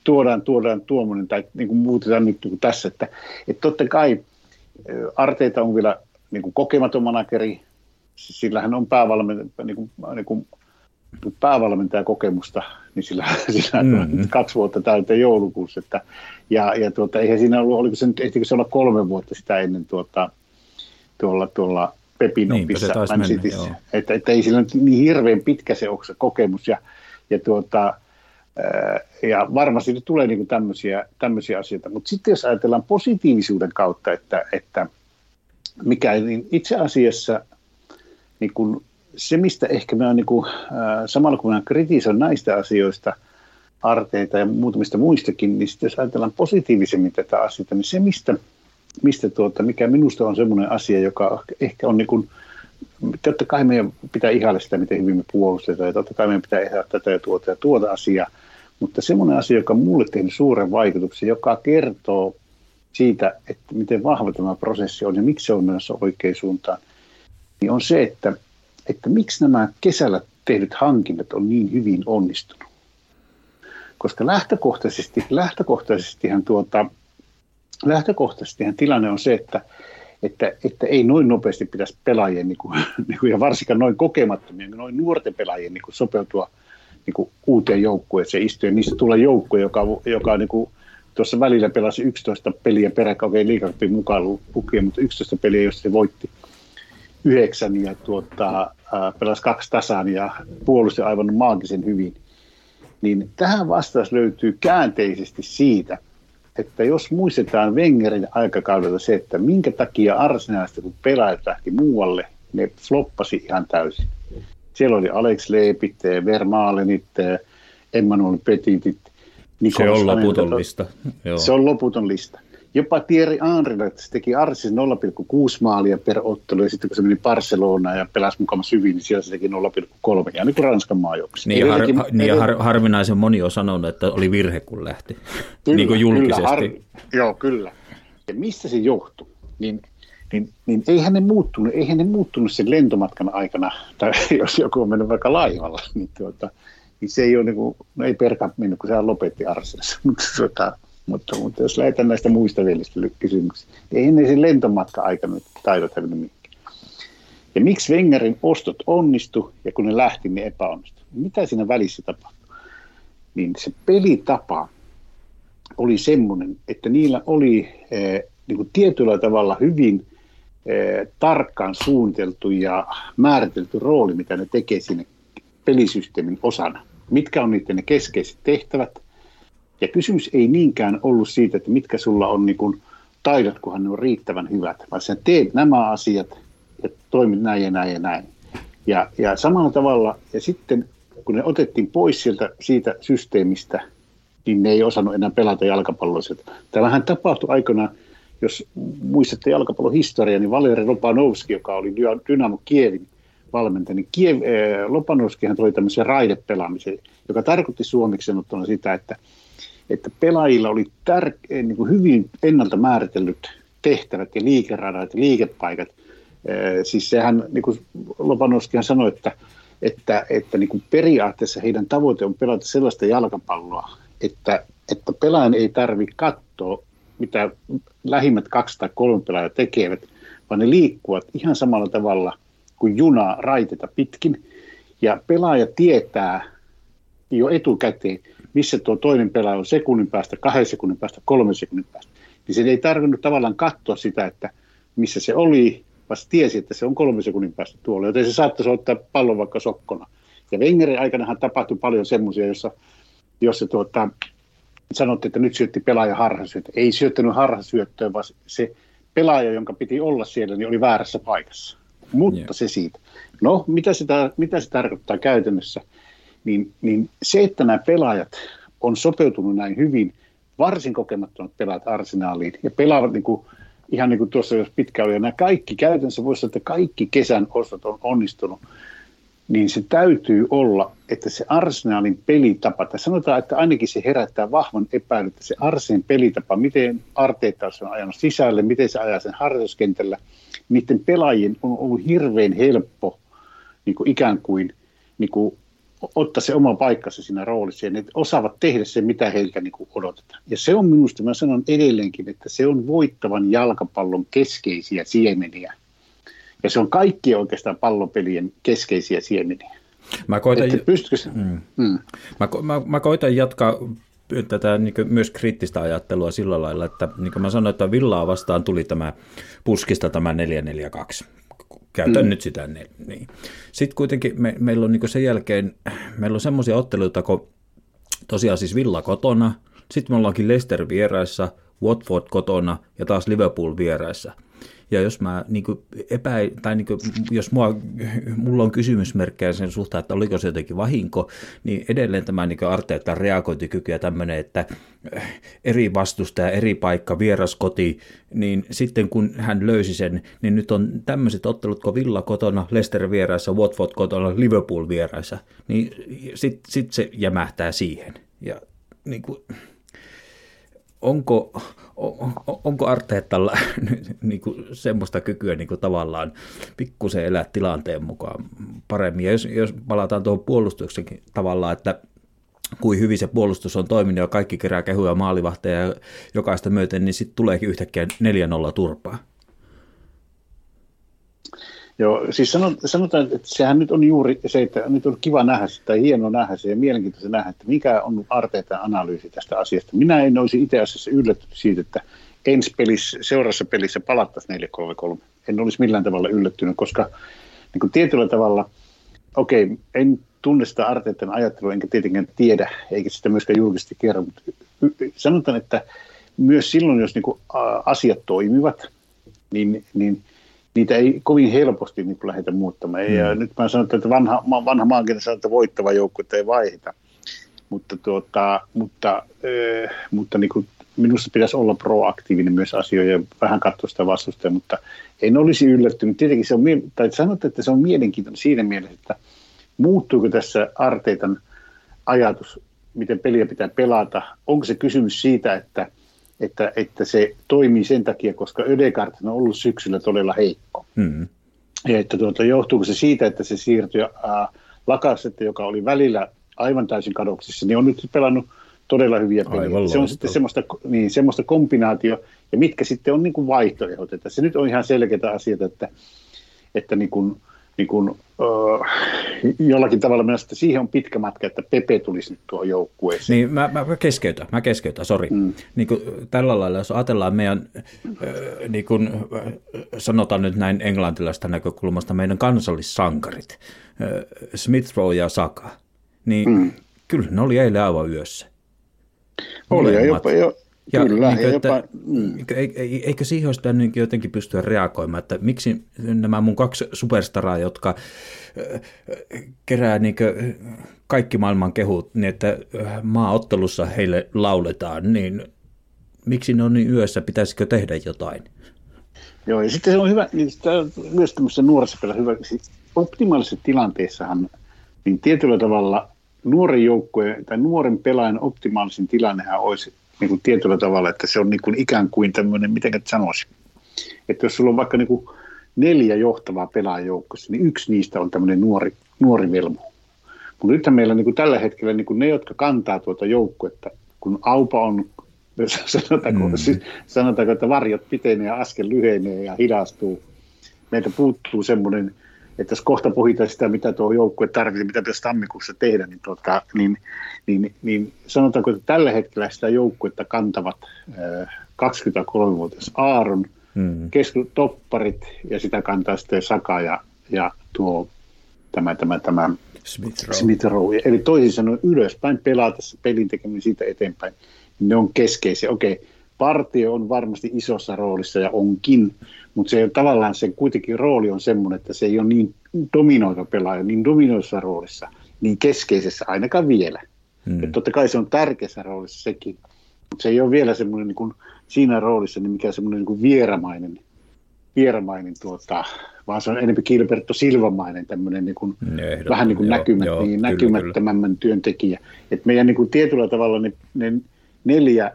Speaker 3: tuodaan, tuodaan tuommoinen, tai niin kuin muutetaan nyt niin kuin tässä, että, että totta kai Arteita on vielä niin kuin kokematon manageri, sillä hän on päävalmentaja, niin kuin, niin kuin päävalmentajakokemusta, niin sillä, sillä mm-hmm. kaksi vuotta täyteen joulukuussa. Että, ja, ja tuota, eihän siinä ollut, oliko se nyt, ehtikö se olla kolme vuotta sitä ennen tuota, tuolla, tuolla Pepin opissa Man Cityssä. Että, että ei sillä nyt niin hirveän pitkä se onko se kokemus. Ja, ja, tuota, ja varmasti nyt tulee niin tämmöisiä, tämmöisiä asioita. Mutta sitten jos ajatellaan positiivisuuden kautta, että, että mikä niin itse asiassa niin kun se, mistä ehkä mä niin kuin, samalla kun mä kritisoin näistä asioista, arteita ja muutamista muistakin, niin sitten jos ajatellaan positiivisemmin tätä asiaa, niin se, mistä, mistä tuota, mikä minusta on semmoinen asia, joka ehkä on niin kuin, totta kai meidän pitää ihailla sitä, miten hyvin me puolustetaan, ja totta kai meidän pitää ihailla tätä ja tuota ja tuota asiaa, mutta semmoinen asia, joka on mulle tehnyt suuren vaikutuksen, joka kertoo siitä, että miten vahva tämä prosessi on ja miksi se on menossa oikeaan suuntaan, niin on se, että että miksi nämä kesällä tehdyt hankinnat on niin hyvin onnistunut. Koska lähtökohtaisesti, lähtökohtaisestihan, tuota, lähtökohtaisestihan tilanne on se, että, että, että ei noin nopeasti pitäisi pelaajien, niin kuin, niin kuin, ja varsinkaan noin kokemattomien, noin nuorten pelaajien niin kuin sopeutua niin kuin uuteen joukkueeseen istua. Niistä tulee joukkue, joka, joka niin kuin, tuossa välillä pelasi 11 peliä peräkkäin, okei liikakapin mukaan lukien, mutta 11 peliä, jos se voitti yhdeksän ja tuota, pelasi kaksi tasaan ja puolusti aivan maagisen hyvin. Niin tähän vastaus löytyy käänteisesti siitä, että jos muistetaan Wengerin aikakaudelta se, että minkä takia Arsenalista, kun pelaajat lähti muualle, ne floppasi ihan täysin. Siellä oli Alex Leepit, Vermaalenit, Emmanuel Petitit.
Speaker 2: Se on loputon lista.
Speaker 3: Joo. Se on loputon lista. Jopa Thierry Henry teki Arsis 0,6 maalia per ottelu, ja sitten kun se meni Barcelonaan ja pelasi mukaan hyvin, niin siellä se teki 0,3, ja niin kuin Ranskan maajouksia.
Speaker 2: Niin, har, teki, niin ja har, harvinaisen moni on sanonut, että oli virhe, kun lähti, kyllä, niin kuin julkisesti. Kyllä, har,
Speaker 3: joo, kyllä. Ja mistä se johtuu? Niin niin, niin eihän ne muuttunut, eihän ne muuttunut sen lentomatkan aikana, tai jos joku on mennyt vaikka laivalla, niin, tuota, niin se ei ole niin kuin, no ei perka mennyt, kun sehän lopetti Arsenassa, mutta tuota, mutta, mutta jos lähdetään näistä muista vielistä kysymyksistä, niin eihän ne sen lentomatka aikana taidot hävinnyt mihinkään. Ja miksi Wengerin ostot onnistu ja kun ne lähti, niin epäonnistu? Mitä siinä välissä tapahtui? Niin se pelitapa oli semmoinen, että niillä oli eh, niin kuin tietyllä tavalla hyvin eh, tarkkaan suunniteltu ja määritelty rooli, mitä ne tekee sinne pelisysteemin osana. Mitkä on niiden ne keskeiset tehtävät – ja kysymys ei niinkään ollut siitä, että mitkä sulla on niin kuin taidot, kunhan ne on riittävän hyvät, vaan sä teet nämä asiat ja toimit näin ja näin ja näin. Ja, ja samalla tavalla, ja sitten kun ne otettiin pois sieltä, siitä systeemistä, niin ne ei osannut enää pelata jalkapalloa. Tämähän tapahtui aikana, jos muistatte jalkapallon historiaa, niin Valeri Ropanovski, joka oli Dynamo Kievin valmentaja, niin Kiev, äh, Lopanovskihan toi tämmöisen raidepelaamisen, joka tarkoitti suomeksi sanottuna sitä, että, että pelaajilla oli tär, niin kuin hyvin ennalta määritellyt tehtävät ja liikeradat ja liikepaikat. Äh, siis sehän, niin kuin Lopanovskihan sanoi, että, että, että niin kuin periaatteessa heidän tavoite on pelata sellaista jalkapalloa, että, että pelaajan ei tarvitse katsoa, mitä lähimmät kaksi tai kolme pelaajaa tekevät, vaan ne liikkuvat ihan samalla tavalla kuin juna raiteta pitkin. Ja pelaaja tietää jo etukäteen, missä tuo toinen pelaaja on sekunnin päästä, kahden sekunnin päästä, kolmen sekunnin päästä. Niin se ei tarvinnut tavallaan katsoa sitä, että missä se oli, vaan tiesi, että se on kolmen sekunnin päästä tuolla, joten se saattaisi ottaa pallon vaikka sokkona. Ja Wengerin aikanahan tapahtui paljon semmoisia, jossa, jossa tuota, sanottiin, että nyt syötti pelaaja harhasyöttöä. Ei syöttänyt harhasyöttöä, vaan se pelaaja, jonka piti olla siellä, niin oli väärässä paikassa. Mutta yeah. se siitä. No, mitä se, mitä se tarkoittaa käytännössä? Niin, niin se, että nämä pelaajat on sopeutunut näin hyvin, varsin kokemattomat pelaajat arsenaaliin ja pelaavat niin kuin, ihan niin kuin tuossa jos pitkä oli, ja nämä kaikki käytännössä voisi että kaikki kesän ostot on onnistunut, niin se täytyy olla, että se arsenaalin pelitapa, tai sanotaan, että ainakin se herättää vahvan epäilyn, että se Arseen pelitapa, miten Arteetta on ajanut sisälle, miten se ajaa sen harjoituskentällä, niiden pelaajien on ollut hirveän helppo niin kuin ikään kuin, niin kuin ottaa se oma paikkansa siinä roolissa, ja ne osaavat tehdä se, mitä heiltä niin kuin odotetaan. Ja se on minusta, mä sanon edelleenkin, että se on voittavan jalkapallon keskeisiä siemeniä ja se on kaikki oikeastaan pallopelien keskeisiä siemeniä.
Speaker 2: Mä koitan, mm. Mm. Mä, mä, mä koitan jatkaa tätä niin myös kriittistä ajattelua sillä lailla, että niin kuin mä sanoin, että Villaa vastaan tuli tämä puskista tämä 442. Käytän mm. nyt sitä. Niin. Sitten kuitenkin me, meillä on niin sen jälkeen, meillä on semmoisia otteluita, kun tosiaan siis Villa kotona, sitten me ollaankin Leicester vieraissa, Watford kotona ja taas Liverpool vieraissa – ja jos mä niin epä, tai niin kuin, jos mua, mulla on kysymysmerkkejä sen suhteen, että oliko se jotenkin vahinko, niin edelleen tämä niin Arteetan reagointikyky ja tämmöinen, että eh, eri vastustaja, eri paikka, vieras koti, niin sitten kun hän löysi sen, niin nyt on tämmöiset ottelut kuin Villa kotona, Leicester vieraissa, Watford kotona, Liverpool vieraissa, niin sitten sit se jämähtää siihen. Ja niin kuin, onko, onko Arteettalla niin kuin semmoista kykyä niin kuin tavallaan pikkusen elää tilanteen mukaan paremmin. Ja jos, jos palataan tuohon puolustuksenkin tavallaan, että kuin hyvin se puolustus on toiminut ja kaikki kerää kehuja maalivahteja jokaista myöten, niin sitten tuleekin yhtäkkiä 4-0 turpaa.
Speaker 3: Joo, siis sanotaan, että sehän nyt on juuri se, että nyt on kiva nähdä sitä, tai hieno nähdä se ja mielenkiintoista nähdä, että mikä on Arteetan analyysi tästä asiasta. Minä en olisi itse asiassa yllättynyt siitä, että ensi pelissä, seuraavassa pelissä palattaisiin 4-3-3. En olisi millään tavalla yllättynyt, koska niin kuin tietyllä tavalla, okei, okay, en tunne sitä Arteetan ajattelua, enkä tietenkään tiedä, eikä sitä myöskään julkisesti kerro, mutta sanotaan, että myös silloin, jos niin kuin asiat toimivat, niin, niin niitä ei kovin helposti niin lähdetä muuttamaan. Mm. Ja nyt mä sanon, että vanha, vanha maankin sanoo, että voittava joukkue ei vaihita. Mutta, tuota, mutta, äh, mutta niin kuin minusta pitäisi olla proaktiivinen myös asioita ja vähän katsoa sitä vastusta, mutta en olisi yllättynyt. Tietenkin se on, tai sanotte, että se on mielenkiintoinen siinä mielessä, että muuttuuko tässä Arteitan ajatus, miten peliä pitää pelata. Onko se kysymys siitä, että – että, että se toimii sen takia, koska Ödegard on ollut syksyllä todella heikko. Mm. Ja että tuota, johtuuko se siitä, että se siirtyi äh, Lakasette, joka oli välillä aivan täysin kadoksissa, niin on nyt pelannut todella hyviä pelejä. Aivan se on sitten semmoista, niin, semmoista kombinaatio, ja mitkä sitten on niin kuin vaihtoehdot. Että se nyt on ihan selkeitä asioita, että, että niin kuin, niin kuin, öö, jollakin tavalla myös, että siihen on pitkä matka, että Pepe tulisi nyt tuohon joukkueeseen.
Speaker 2: Niin, mä, mä keskeytän, mä keskeytän, sori. Mm. Niin kuin, tällä lailla, jos ajatellaan meidän, öö, niin kuin, sanotaan nyt näin englantilaista näkökulmasta, meidän kansallissankarit, öö, Smith Rowe ja Saka, niin mm. kyllä ne oli eilen aivan yössä.
Speaker 3: Oli, ja jopa, jo, ja Kyllä, niin kuin,
Speaker 2: että, jopa, mm. eikö siihen olisi pitänyt jotenkin pystyä reagoimaan, että miksi nämä mun kaksi superstaraa, jotka kerää niin kaikki maailman kehut, niin että maaottelussa heille lauletaan, niin miksi ne on niin yössä, pitäisikö tehdä jotain?
Speaker 3: Joo, ja sitten se on hyvä, niin sitä on myös tämmöisessä nuoressa pelassa hyvä, optimaalisessa tilanteessahan, niin tietyllä tavalla nuoren joukkueen tai nuoren pelaajan optimaalisin tilannehan olisi niin kuin tietyllä tavalla, että se on niin kuin ikään kuin tämmöinen, miten sanoisin, että jos sulla on vaikka niin kuin neljä johtavaa pelaajoukkossa, niin yksi niistä on tämmöinen nuori, nuori velmu. Mutta nythän meillä niin kuin tällä hetkellä niin kuin ne, jotka kantaa tuota joukkuetta, kun aupa on, sanotaanko, mm. siis, sanotaanko, että varjot pitenee ja askel lyhenee ja hidastuu. Meiltä puuttuu semmoinen, että jos kohta pohditaan sitä, mitä tuo joukkue tarvitsee, mitä pitäisi tammikuussa tehdä, niin, tuota, niin, niin, niin sanotaanko, että tällä hetkellä sitä joukkuetta kantavat äh, 23-vuotias Aaron, mm. keskitopparit ja sitä kantaa sitten Saka ja, ja tuo tämä, tämä, tämä
Speaker 2: Smith Rowe.
Speaker 3: Smith Rowe. Eli toisin sanoen ylöspäin pelata pelin tekeminen siitä eteenpäin, niin ne on keskeisiä. Okei, partio on varmasti isossa roolissa ja onkin, mutta se tavallaan se kuitenkin rooli on semmoinen, että se ei ole niin dominoiva pelaaja, niin dominoissa roolissa, niin keskeisessä ainakaan vielä. Hmm. Et totta kai se on tärkeässä roolissa sekin, mutta se ei ole vielä semmoinen niin kuin, siinä roolissa, niin mikä semmoinen niin kuin vieramainen, vieramainen tuota, vaan se on enemmän Gilberto Silvamainen tämmöinen niin kuin, vähän niin kuin joo, näkymät, joo, niin, näkymättömämmän työntekijä. Et meidän niin kuin tietyllä tavalla ne, ne neljä,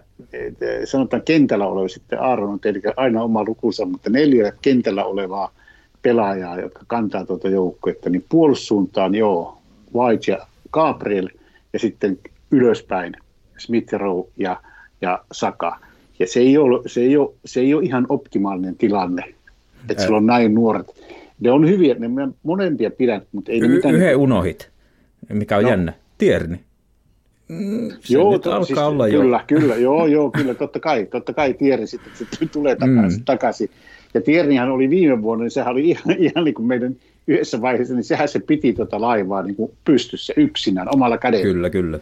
Speaker 3: sanotaan kentällä oleva sitten Aaron on tietenkin aina oma lukunsa, mutta neljä kentällä olevaa pelaajaa, jotka kantaa tuota joukkuetta, niin puolussuuntaan joo, White ja Gabriel ja sitten ylöspäin Smith Rowe ja, ja Saka. Ja se ei, ole, se, ei ole, se ei ole ihan optimaalinen tilanne, että sulla on näin nuoret. Ne on hyviä, ne monempia pidän, mutta ei
Speaker 2: y-
Speaker 3: ne mitään...
Speaker 2: Yhden unohit, mikä on no. jännä. Tierni.
Speaker 3: Mm, joo, alkaa siis, olla kyllä, jo. Kyllä, joo, joo, kyllä, totta kai, totta kai Tierni sitten se tulee takaisin. Mm. takaisin. Ja Tiernihän oli viime vuonna, niin sehän oli ihan, ihan niin kuin meidän yhdessä vaiheessa, niin sehän se piti tuota laivaa niin kuin pystyssä yksinään omalla kädellä.
Speaker 2: Kyllä, kyllä.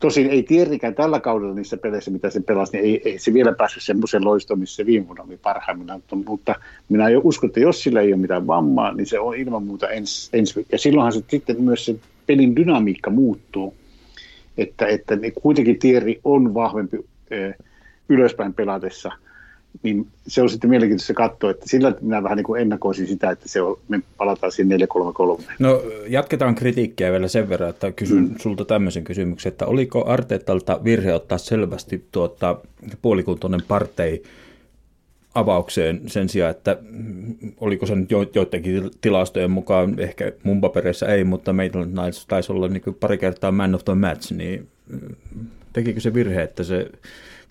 Speaker 3: Tosin ei Tiernikään tällä kaudella niissä peleissä, mitä se pelasi, niin ei, ei se vielä päässyt semmoisen loistoon, missä se viime vuonna oli parhaimmillaan. Mutta minä jo uskon, että jos sillä ei ole mitään vammaa, niin se on ilman muuta ensi, ensi Ja silloinhan se sitten myös se pelin dynamiikka muuttuu. Että, että niin kuitenkin Tieri on vahvempi ö, ylöspäin pelatessa – niin se on sitten mielenkiintoista katsoa, että sillä minä vähän niin kuin ennakoisin sitä, että se on, me palataan siihen 4-3-3.
Speaker 2: No jatketaan kritiikkiä vielä sen verran, että kysyn mm. sulta tämmöisen kysymyksen, että oliko Arteetalta virhe ottaa selvästi tuota, puolikuntoinen partei avaukseen sen sijaan, että oliko se nyt jo, joidenkin tilastojen mukaan, ehkä mun papereissa ei, mutta meitä taisi olla niin pari kertaa man of the match, niin tekikö se virhe, että se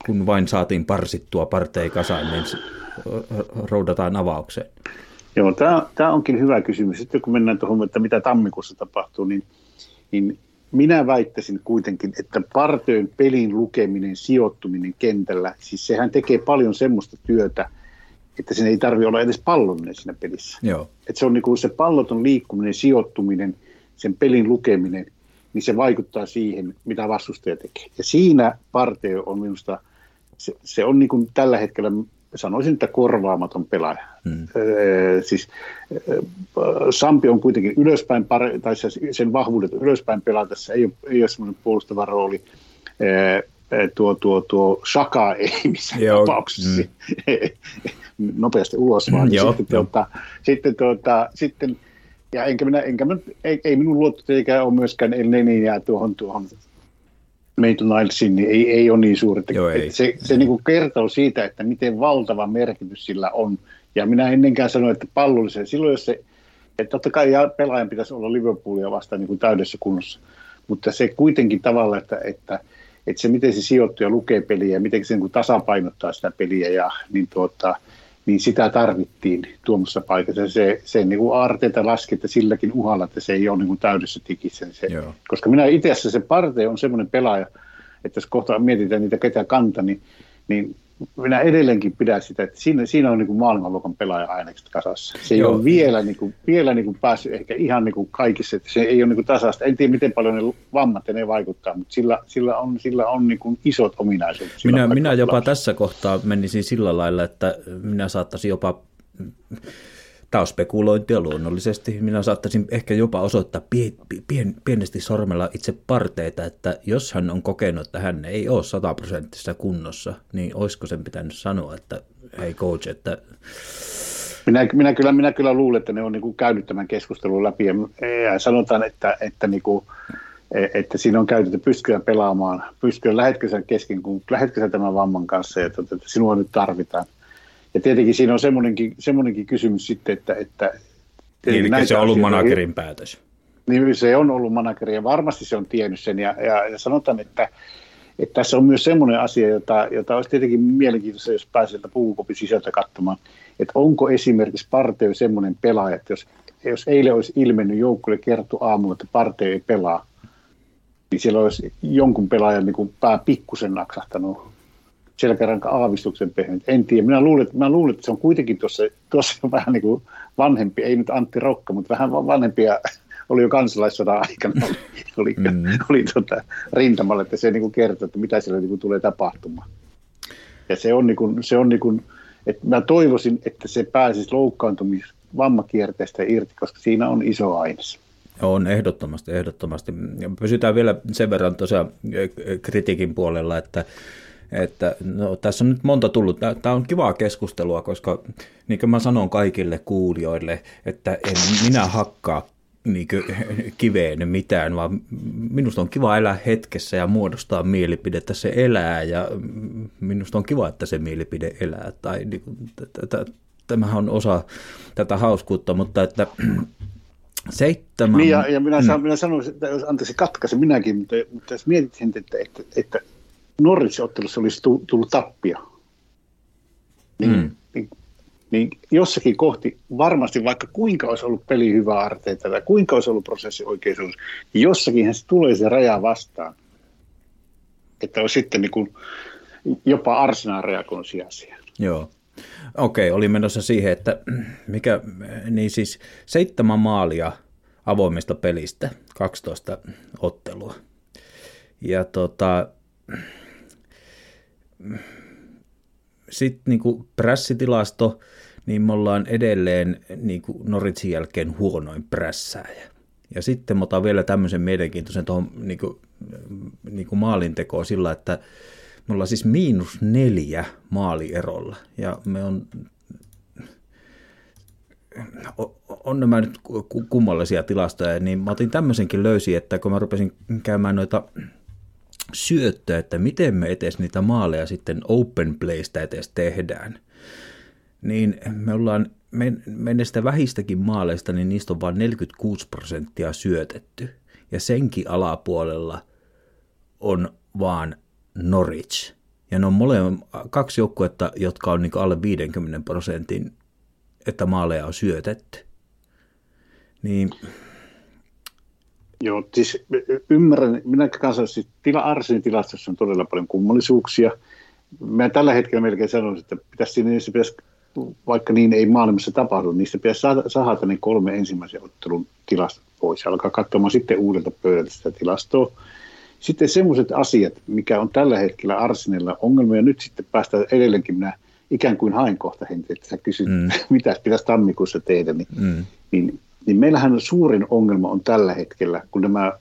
Speaker 2: kun vain saatiin parsittua partei kasaan, niin roudataan avaukseen?
Speaker 3: Joo, tämä, tämä onkin hyvä kysymys. Sitten kun mennään tuohon, että mitä tammikuussa tapahtuu, niin, niin minä väittäisin kuitenkin, että partöön pelin lukeminen, sijoittuminen kentällä, siis sehän tekee paljon semmoista työtä, että sen ei tarvitse olla edes pallollinen siinä pelissä.
Speaker 2: Joo.
Speaker 3: Että se on niin kuin se palloton liikkuminen, sijoittuminen, sen pelin lukeminen, niin se vaikuttaa siihen, mitä vastustaja tekee. Ja siinä partio on minusta, se, se on niin kuin tällä hetkellä, sanoisin, että korvaamaton pelaaja. Hmm. Öö, siis öö, Sampi on kuitenkin ylöspäin, tai sen vahvuudet ylöspäin pelatessa ei ole, ei ole semmoinen puolustava rooli. Öö, tuo, tuo, tuo Shaka ei missään Joo. tapauksessa mm. nopeasti ulos, vaan Joo, sitten, tuota, sitten, tuota, sitten ja enkä minä, enkä minä, ei, ei minun luottotiekään ole myöskään El jää tuohon, tuohon Maiden Nilesin, niin ei, ei ole niin suuri. Joo, ei. Se, se niin kuin kertoo siitä, että miten valtava merkitys sillä on. Ja minä ennenkään sanoin, että pallollisen, silloin jos se, että totta kai pelaajan pitäisi olla Liverpoolia vastaan niin kuin täydessä kunnossa, mutta se kuitenkin tavalla, että, että, että se miten se sijoittuu ja lukee peliä ja miten se niin tasapainottaa sitä peliä ja niin tuota, niin sitä tarvittiin tuommoisessa paikassa. Se, se niin kuin aarteita laski, että silläkin uhalla, että se ei ole niin kuin täydessä tikissä. Se, koska minä itse asiassa se parte on semmoinen pelaaja, että jos kohta mietitään niitä ketä kanta, niin, niin minä edelleenkin pidän sitä, että siinä, siinä on niin kuin maailmanluokan pelaaja ainekset kasassa. Se ei Joo. ole vielä, niin kuin, vielä niin kuin päässyt ehkä ihan niin kuin kaikissa, että se ei ole niin kuin tasasta. En tiedä, miten paljon ne vammat ja ne vaikuttaa, mutta sillä, sillä on, sillä on niin kuin isot ominaisuudet.
Speaker 2: Minä, minä jopa tässä kohtaa menisin sillä lailla, että minä saattaisin jopa Tämä on spekulointia luonnollisesti. Minä saattaisin ehkä jopa osoittaa pien, pien, pienesti sormella itse parteita, että jos hän on kokenut, että hän ei ole sataprosenttisessa kunnossa, niin olisiko sen pitänyt sanoa, että hei coach, että
Speaker 3: Minä, minä, kyllä, minä kyllä luulen, että ne on niin kuin käynyt tämän keskustelun läpi ja, ja sanotaan, että, että, niin kuin, että siinä on käyty, että pystyykö pelaamaan, pystyykö, lähetkö sen kesken, kun lähetkö sen tämän vamman kanssa ja että, että sinua nyt tarvitaan. Ja tietenkin siinä on semmoinenkin, semmoinenkin kysymys sitten, että... että
Speaker 2: niin, se on ollut managerin päätös.
Speaker 3: Niin se on ollut manageri ja varmasti se on tiennyt sen ja, ja, ja sanotaan, että, että tässä on myös semmoinen asia, jota, jota olisi tietenkin mielenkiintoista, jos pääsee sieltä puukopin sisältä katsomaan, että onko esimerkiksi Parteo semmoinen pelaaja, että jos, jos eilen olisi ilmennyt joukkueelle kertu aamulla, että Parteo ei pelaa, niin siellä olisi jonkun pelaajan niin kuin pää pikkusen naksahtanut selkäranka aavistuksen pehmeä. En tiedä. Minä luulen, että, minä luulen, että se on kuitenkin tuossa, tuossa vähän niin kuin vanhempi, ei nyt Antti Rokka, mutta vähän vanhempia oli jo kansalaissodan aikana oli, oli, mm. oli tota, rintamalla, että se niin kuin kertoo, että mitä siellä niin kuin tulee tapahtumaan. Ja se on, niin kuin, se on niin kuin, että mä toivoisin, että se pääsisi loukkaantumis vammakierteestä irti, koska siinä on iso aines.
Speaker 2: On ehdottomasti, ehdottomasti. Pysytään vielä sen verran tosiaan kritiikin puolella, että että no, tässä on nyt monta tullut. Tämä on kivaa keskustelua, koska niin kuin mä sanon kaikille kuulijoille, että en minä hakkaa niin kiveen mitään, vaan minusta on kiva elää hetkessä ja muodostaa mielipide, että se elää ja minusta on kiva, että se mielipide elää. Tai niin kuin, tämähän on osa tätä hauskuutta, mutta että seitsemän...
Speaker 3: Niin ja, ja minä, mm. minä sanoisin, että jos antaisi katkaise minäkin, mutta, mutta jos mietit, että, että, että Norwich-ottelussa olisi tullut tappia, niin, mm. niin, niin jossakin kohti varmasti, vaikka kuinka olisi ollut peli hyvä arteita tai kuinka olisi ollut prosessi oikeisuus, niin jossakinhan se tulee se raja vastaan. Että olisi sitten niin kuin jopa Arsenal reagoinut siihen.
Speaker 2: Joo. Okei, oli menossa siihen, että mikä, niin siis seitsemän maalia avoimesta pelistä, 12 ottelua. Ja tota, sitten niin prässitilasto, niin me ollaan edelleen niin kuin Noritsin jälkeen huonoin prässääjä. Ja sitten otan vielä tämmöisen mielenkiintoisen tuohon niin kuin, niin kuin maalintekoon sillä, että me ollaan siis miinus neljä maalierolla. Ja me on, on nämä nyt kummallisia tilastoja, niin mä otin tämmöisenkin löysi, että kun mä rupesin käymään noita syöttöä, että miten me etes niitä maaleja sitten open playstä etes tehdään, niin me ollaan menneistä vähistäkin maaleista, niin niistä on vain 46 prosenttia syötetty. Ja senkin alapuolella on vaan Norwich. Ja ne on molemmat kaksi joukkuetta, jotka on niin alle 50 prosentin, että maaleja on syötetty. Niin
Speaker 3: Joo, siis ymmärrän, minä kanssa, siis tila, Arsenin tilastossa on todella paljon kummallisuuksia. Mä tällä hetkellä melkein sanoisin, että pitäisi, niissä pitäisi, vaikka niin ei maailmassa tapahdu, niistä pitäisi sahata ne kolme ensimmäisen ottelun tilastot pois. Alkaa katsomaan sitten uudelta pöydältä sitä tilastoa. Sitten semmoiset asiat, mikä on tällä hetkellä Arsenilla ongelma, ja nyt sitten päästään edelleenkin, minä ikään kuin hain kohta henkeä, että sä kysyt, mm. mitä pitäisi tammikuussa tehdä, niin, mm. niin niin meillähän suurin ongelma on tällä hetkellä, kun nämä,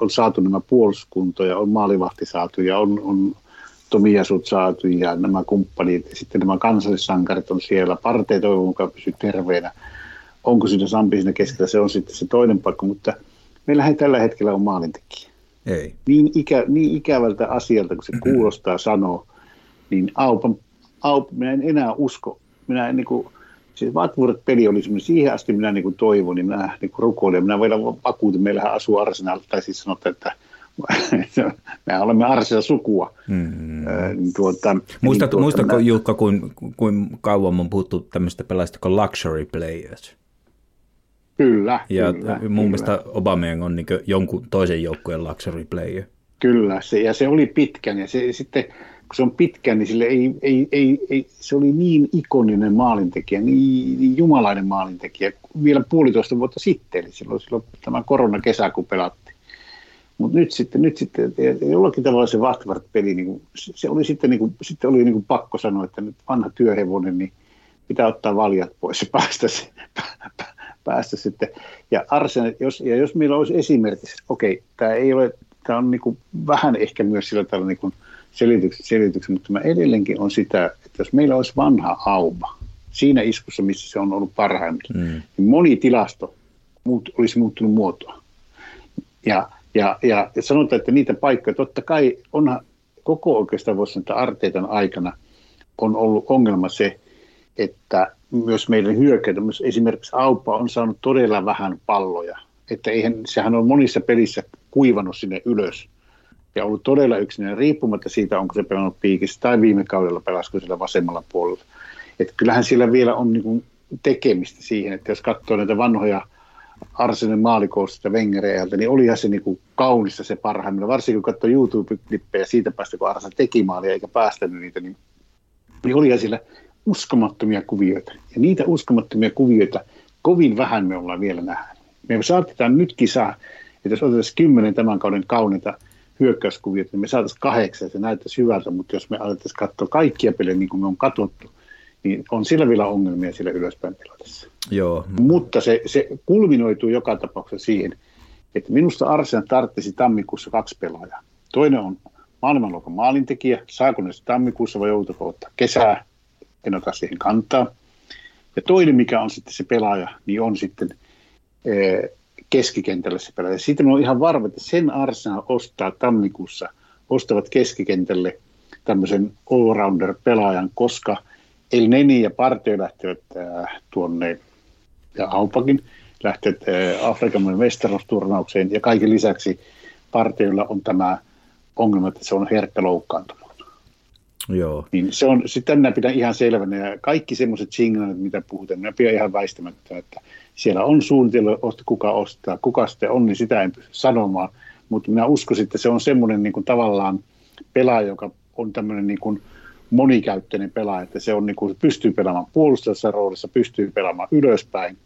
Speaker 3: on saatu nämä puolustuskuntoja, on maalivahti saatu ja on, on Tomiasut saatu ja nämä kumppanit, ja sitten nämä kansallissankarit on siellä, Partei toivon mukaan pysyy terveenä. Onko siinä Sampi siinä keskellä, se on sitten se toinen paikka, mutta meillähän tällä hetkellä on maalintekijä.
Speaker 2: Ei.
Speaker 3: Niin, ikä, niin ikävältä asialta, kun se kuulostaa sanoa, niin Aupan, Aup, minä en enää usko, minä en niin kuin, siis Watford-peli oli semmoinen, siihen asti minä niin kuin toivon, niin minä niin kuin rukoilin, minä vielä vakuutin, meillähän asuu Arsenal, tai siis sanotaan, että me olemme Arsenal-sukua. Mm-hmm. Niin tuota,
Speaker 2: Muistatko, niin tuota, muistatko minä... Jukka, kuin, kuin kauan on puhuttu tämmöistä pelaajista kuin luxury players?
Speaker 3: Kyllä.
Speaker 2: Ja
Speaker 3: kyllä,
Speaker 2: mun
Speaker 3: kyllä.
Speaker 2: mielestä Aubameyang on niin jonkun toisen joukkueen luxury player.
Speaker 3: Kyllä, se, ja se oli pitkän, ja se, sitten kun se on pitkä, niin sille ei, ei, ei, ei, se oli niin ikoninen maalintekijä, niin, niin jumalainen maalintekijä, vielä puolitoista vuotta sitten, eli silloin, silloin tämä koronakesä, kun pelattiin. Mutta nyt sitten, nyt sitten jollakin tavalla se Watford-peli, niin se oli sitten, niin kuin, sitten oli niin kuin pakko sanoa, että nyt vanha työhevonen, niin pitää ottaa valjat pois ja päästä, päästä sitten. Ja Arsenal, jos, ja jos meillä olisi esimerkiksi, okei, tämä ei ole, tämä on niin kuin vähän ehkä myös sillä tavalla niin kuin selityksen, selityksen, mutta mä edelleenkin on sitä, että jos meillä olisi vanha auba, siinä iskussa, missä se on ollut parhaimmillaan, mm. niin moni tilasto muut, olisi muuttunut muotoa. Ja, ja, ja, ja sanotaan, että niitä paikkoja, totta kai onhan koko oikeastaan voisi sanoa, että Arteetan aikana on ollut ongelma se, että myös meidän hyökkäitä, myös esimerkiksi Aupa on saanut todella vähän palloja. Että eihän, sehän on monissa pelissä kuivannut sinne ylös ja ollut todella yksinäinen, riippumatta siitä, onko se pelannut piikissä tai viime kaudella pelasiko sillä vasemmalla puolella. Että kyllähän sillä vielä on niin tekemistä siihen, että jos katsoo näitä vanhoja Arsenen maalikousta Wengereiltä, niin olihan se niin kuin kaunista se parhaimmilla. Varsinkin kun katsoo YouTube-klippejä siitä päästä, kun Arsen teki maalia eikä päästänyt niitä, niin, niin olihan sillä uskomattomia kuvioita. Ja niitä uskomattomia kuvioita kovin vähän me ollaan vielä nähnyt. Me saatetaan nyt kisaa, että jos otetaan kymmenen tämän kauden kauniita hyökkäyskuviot, niin me saataisiin kahdeksan ja se näyttäisi hyvältä, mutta jos me alettaisiin katsoa kaikkia pelejä niin kuin me on katsottu, niin on sillä vielä ongelmia sillä ylöspäin pelatessa.
Speaker 2: Joo.
Speaker 3: Mutta se, se kulminoituu joka tapauksessa siihen, että minusta Arsenal tarttisi tammikuussa kaksi pelaajaa. Toinen on maailmanluokan maalintekijä, saako ne tammikuussa vai joutuuko ottaa kesää, en ota siihen kantaa. Ja toinen, mikä on sitten se pelaaja, niin on sitten ee, keskikentällä se pelaaja. Siitä on ihan varma, että sen Arsenal ostaa tammikuussa, ostavat keskikentälle tämmöisen all-rounder-pelaajan, koska El Neni ja Partio lähtevät äh, tuonne, ja Aupakin lähtevät äh, Afrikan mestaruusturnaukseen, ja kaiken lisäksi Partioilla on tämä ongelma, että se on herkkä loukkaantunut.
Speaker 2: Joo.
Speaker 3: Niin se on, sitten minä pidän ihan selvänä, ja kaikki semmoiset signaalit, mitä puhutaan, minä pidän ihan väistämättä, että siellä on suunnitelma, kuka ostaa, kuka sitten on, niin sitä en pysty sanomaan, mutta minä uskon, että se on semmoinen niin kuin tavallaan pelaaja, joka on tämmöinen niin kuin monikäyttöinen pelaaja, että se on niin kuin, pystyy pelaamaan puolustavassa roolissa, pystyy pelaamaan ylöspäin,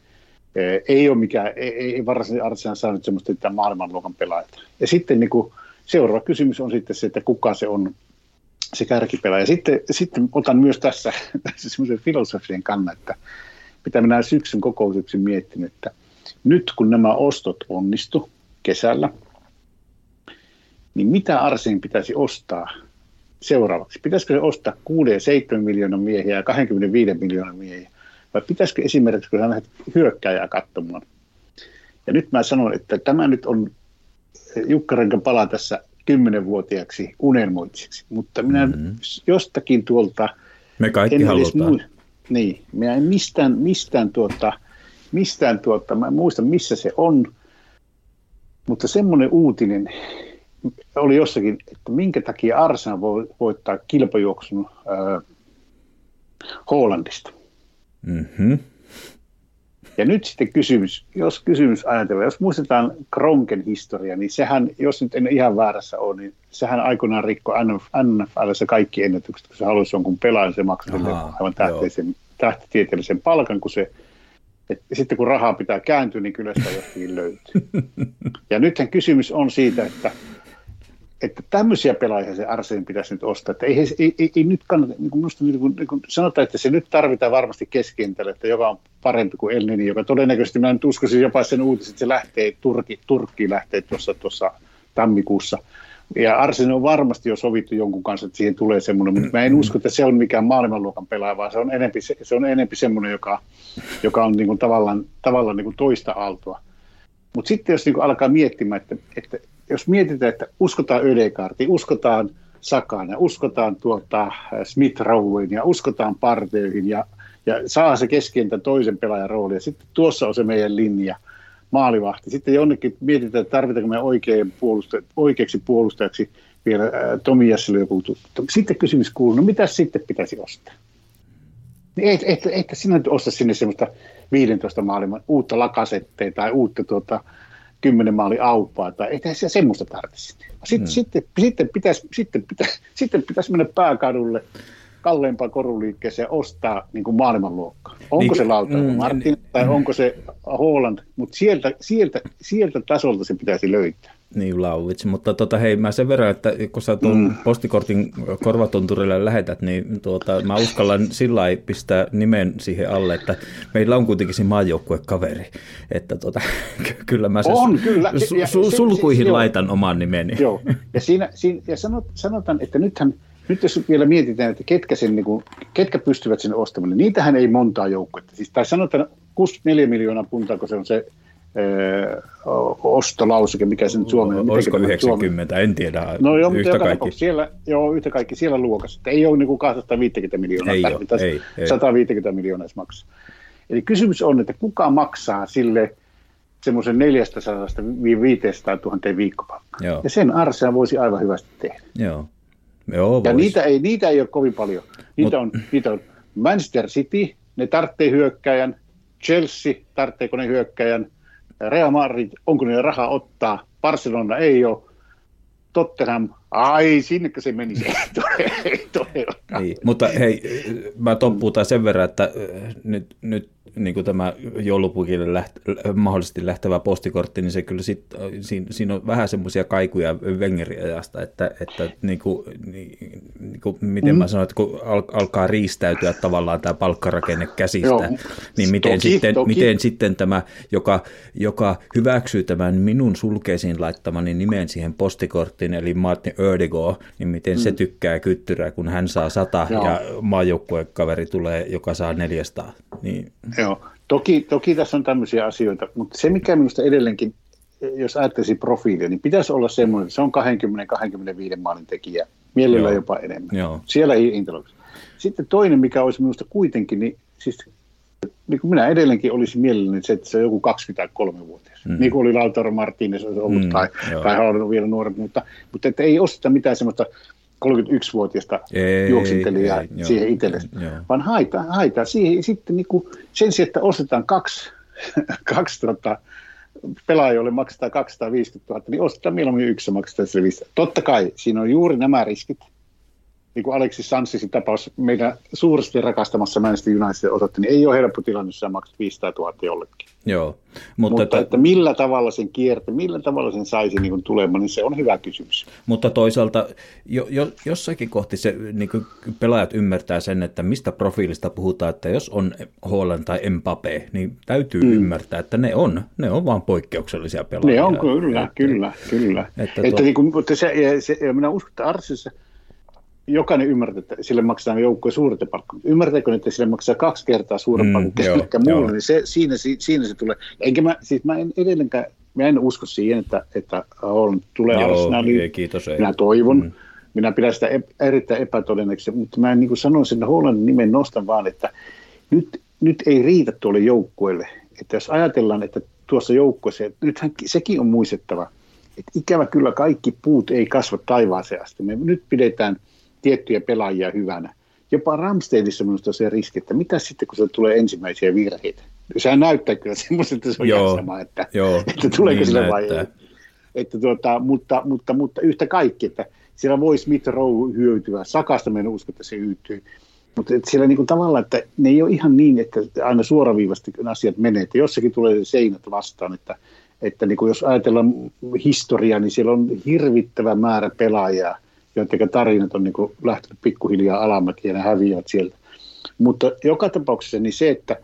Speaker 3: ei ole mikään, ei, ei varsinaisesti Arsenal saanut semmoista että maailmanluokan pelaajat. Ja sitten niin kuin, seuraava kysymys on sitten se, että kuka se on se kärkipelaaja. Sitten, sitten otan myös tässä, tässä semmoisen filosofisen kannan, että mitä minä syksyn kokousyksin miettinyt, että nyt kun nämä ostot onnistu kesällä, niin mitä Arsen pitäisi ostaa seuraavaksi? Pitäisikö se ostaa 6 ja 7 miljoonaa miehiä ja 25 miljoonaa miehiä? Vai pitäisikö esimerkiksi, kun lähdet hyökkääjää katsomaan? Ja nyt mä sanon, että tämä nyt on Jukka Renkan pala tässä kymmenenvuotiaaksi unelmoitsiksi, mutta minä mm-hmm. jostakin tuolta...
Speaker 2: Me kaikki halutaan. Muu,
Speaker 3: niin, minä en mistään, mistään tuota, mistään tuota, mä en muista missä se on, mutta semmoinen uutinen oli jossakin, että minkä takia Arsenal voi voittaa kilpajuoksun äh, Hollandista.
Speaker 2: Mm-hmm.
Speaker 3: Ja nyt sitten kysymys, jos kysymys ajatellaan, jos muistetaan Kronken historia, niin sehän, jos nyt en ihan väärässä ole, niin sehän aikoinaan rikkoi NFLssä kaikki ennätykset, kun se halusi jonkun pelaajan, se maksoi aivan tähteisen, tähtitieteellisen palkan, kun se et sitten kun rahaa pitää kääntyä, niin kyllä sitä jostain löytyy. Ja nythän kysymys on siitä, että että tämmöisiä pelaajia se Arsenal pitäisi nyt ostaa. Että ei, ei, ei, ei nyt kannata, niin kuin niin kuin, niin kuin sanotaan, että se nyt tarvitaan varmasti keskikentälle, että joka on parempi kuin Elnini, joka todennäköisesti, mä nyt uskoisin jopa sen uutiset, että se lähtee, Turki, Turkkiin lähtee tuossa, tuossa tammikuussa. Ja Arsenal on varmasti jo sovittu jonkun kanssa, että siihen tulee semmoinen, mutta mä en usko, että se on mikään maailmanluokan pelaaja, vaan se on enempi, se on enempi semmoinen, joka, joka on niin kuin tavallaan, tavallaan niin kuin toista aaltoa. Mutta sitten jos niin kuin alkaa miettimään, että, että jos mietitään, että uskotaan Ödegaartiin, uskotaan Sakaan ja uskotaan tuota Smith Rowen ja uskotaan Parteihin ja, ja saa se keskentä toisen pelaajan rooli ja sitten tuossa on se meidän linja, maalivahti. Sitten jonnekin mietitään, että tarvitaanko me oikein puolusta, oikeaksi puolustajaksi vielä ää, Tomi Jassille joku. Sitten kysymys kuuluu, no mitä sitten pitäisi ostaa? Niin et, et, et sinä nyt osta sinne semmoista 15 maailman uutta lakasetteja tai uutta tuota, kymmenen maali auppaa, tai ei se semmoista tarvitse. Sitten, hmm. sitten, sitten, pitäisi, sitten, pitäisi, sitten pitäisi mennä pääkadulle kalleimpaan koruliikkeeseen ostaa niin kuin maailmanluokkaa. Onko niin, se Lauta mm, Martin tai mm. onko se Holland, mutta sieltä, sieltä, sieltä tasolta se pitäisi löytää.
Speaker 2: Niin, Lauvits. Mutta tota, hei, mä sen verran, että kun sä tuon mm. postikortin korvatunturille lähetät, niin tuota, mä uskallan sillä pistää nimen siihen alle, että meillä on kuitenkin se maajoukkuekaveri. Että tota, kyllä mä sen
Speaker 3: on, kyllä.
Speaker 2: Su- su- sulkuihin se, laitan oman nimeni.
Speaker 3: Joo, ja, siinä, siinä, ja sanot, sanotaan, että nythän nyt jos vielä mietitään, että ketkä, sen, niin kuin, ketkä pystyvät sinne ostamaan, niin niitähän ei montaa joukkuetta. Siis, tai sanotaan 64 miljoonaa puntaa, kun se on se ostolauseke, mikä se nyt Suomen...
Speaker 2: Olisiko 90, Suomen? en tiedä.
Speaker 3: No joo, yhtä kaikki. Siellä, joo, yhtä kaikki siellä luokassa. Että ei ole niin kuin 250 miljoonaa,
Speaker 2: ei ole, ei,
Speaker 3: ei. 150 miljoonaa maksaa. Eli kysymys on, että kuka maksaa sille semmoisen 400 500 000 viikkopalkkaa. Ja sen Arsenal voisi aivan hyvästi tehdä.
Speaker 2: Joo. Joo,
Speaker 3: ja niitä ei, niitä ei ole kovin paljon. Niitä, Mut... on, niitä on Manchester City, ne tarvitsee hyökkäjän, Chelsea, tarvitseeko ne hyökkäjän, Real Madrid, onko ne rahaa ottaa, Barcelona ei ole, Tottenham, ai sinnekö se meni se, ei todellakaan.
Speaker 2: Niin, mutta hei, mä toppuutan sen verran, että äh, nyt, nyt niin kuin tämä joulupukille läht, mahdollisesti lähtevä postikortti, niin se kyllä sit, siinä, siinä on vähän semmoisia kaikuja Wengeriajasta, että, että niin kuin, niin, niin kuin, miten mm. mä sanoin, että kun al, alkaa riistäytyä tavallaan tämä palkkarakenne käsistä, Joo. niin miten, toki, sitten, toki. miten sitten tämä, joka, joka hyväksyy tämän minun sulkeisiin laittamani nimen siihen postikorttiin, eli Martin Ödego, niin miten mm. se tykkää kyttyrää, kun hän saa sata Joo. ja maajoukkuekaveri tulee, joka saa 400. Niin.
Speaker 3: Joo, toki, toki tässä on tämmöisiä asioita, mutta se mikä minusta edelleenkin, jos ajattelisi profiilia, niin pitäisi olla semmoinen, että se on 20-25 maalin tekijä, mielellä Joo. jopa enemmän. Joo. Siellä ei Interlocks. Sitten toinen, mikä olisi minusta kuitenkin, niin siis niin kuin minä edelleenkin olisin mielelläni se, että se on joku 23-vuotias. Mm. Niin kuin oli Lautaro Martínez ollut, mm, tai, tai hän on vielä nuorempi, mutta, mutta että ei osteta mitään semmoista 31-vuotiaista juoksintelijaa ei, siihen itsellesi, vaan haita, haita siihen sitten niin kuin, sen sijaan, että ostetaan kaksi, kaksi tota, pelaaja, jolle maksetaan 250 000, niin ostetaan mieluummin yksi ja maksetaan sille Totta kai siinä on juuri nämä riskit, niin kuin Alexis Sansisin tapaus meidän suuresti rakastamassa Manchester United osoitti, niin ei ole helppo tilanne, jos sä maksat 500 000 jollekin.
Speaker 2: Joo.
Speaker 3: Mutta, mutta että, että millä tavalla sen kiertä, millä tavalla sen saisi niin kuin tulemaan, niin se on hyvä kysymys.
Speaker 2: Mutta toisaalta jo, jo, jossakin kohti se niin kuin pelaajat ymmärtää sen, että mistä profiilista puhutaan, että jos on Holland tai Mbappé, niin täytyy mm. ymmärtää, että ne on, ne on vaan poikkeuksellisia pelaajia.
Speaker 3: Ne on kyllä, että, kyllä, kyllä. Että, että, että tuo... niin kuin, mutta se, se, minä uskon, että Arsissa – jokainen ymmärtää, että sille maksetaan joukkoja suurta palkkaa. Ymmärtääkö, että sille maksaa kaksi kertaa suurempaa mm, kuin muulle, niin se, siinä, siinä se tulee. Enkä mä, siis mä en edelleenkään, mä en usko siihen, että, että Holland tulee joo, Arsenaliin. Ei,
Speaker 2: kiitos, ei.
Speaker 3: Minä toivon. Mm. Minä pidän sitä erittäin epätodennäköisesti, mutta mä niin kuin sanoin sen Hollandin nimen nostan vaan, että nyt, nyt ei riitä tuolle joukkueelle. Että jos ajatellaan, että tuossa joukkueessa, nythän sekin on muistettava, että ikävä kyllä kaikki puut ei kasva taivaaseen asti. Me nyt pidetään – tiettyjä pelaajia hyvänä. Jopa Ramstedissa minusta se riski, että mitä sitten, kun se tulee ensimmäisiä virheitä. Sehän näyttää kyllä semmoista, että se on joo, jäsama, että, joo, että tuleeko niin sille vai ei. Että tuota, mutta, mutta, mutta, yhtä kaikki, että siellä voi Smith Rowe hyötyä. Sakasta meidän usko, että se hyötyy. Mutta että siellä niin tavallaan, että ne ei ole ihan niin, että aina suoraviivasti asiat menee. Että jossakin tulee se seinät vastaan, että, että niin jos ajatellaan historiaa, niin siellä on hirvittävä määrä pelaajia – joiden tarinat on niin kuin lähtenyt pikkuhiljaa alamäkiin ja ne häviävät sieltä. Mutta joka tapauksessa niin se, että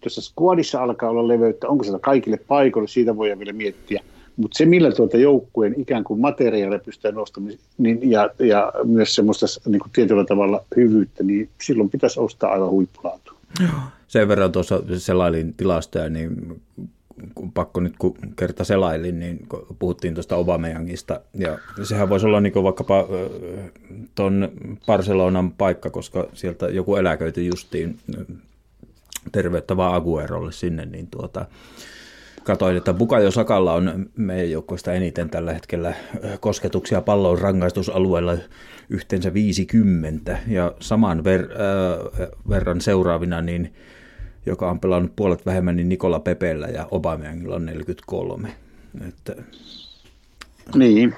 Speaker 3: tuossa skuadissa alkaa olla leveyttä, onko se kaikille paikoille, siitä voi vielä miettiä. Mutta se, millä tuota joukkueen ikään kuin materiaalia pystyy nostamaan niin, ja, ja myös semmoista niin kuin tietyllä tavalla hyvyyttä, niin silloin pitäisi ostaa aivan huippulaatua.
Speaker 2: Sen verran tuossa selailin tilastoja, niin pakko nyt kun kerta selailin, niin puhuttiin tuosta Obameyangista, ja sehän voisi olla niin vaikkapa tuon Barcelonan paikka, koska sieltä joku eläköity justiin terveyttä vaan Aguerolle sinne, niin tuota, Katoin, että Bukayo Sakalla on meidän joukkoista eniten tällä hetkellä kosketuksia pallon rangaistusalueella yhteensä 50 ja saman ver, äh, verran seuraavina niin joka on pelannut puolet vähemmän, niin Nikola Pepellä ja Obameyangilla on 43. Että,
Speaker 3: niin.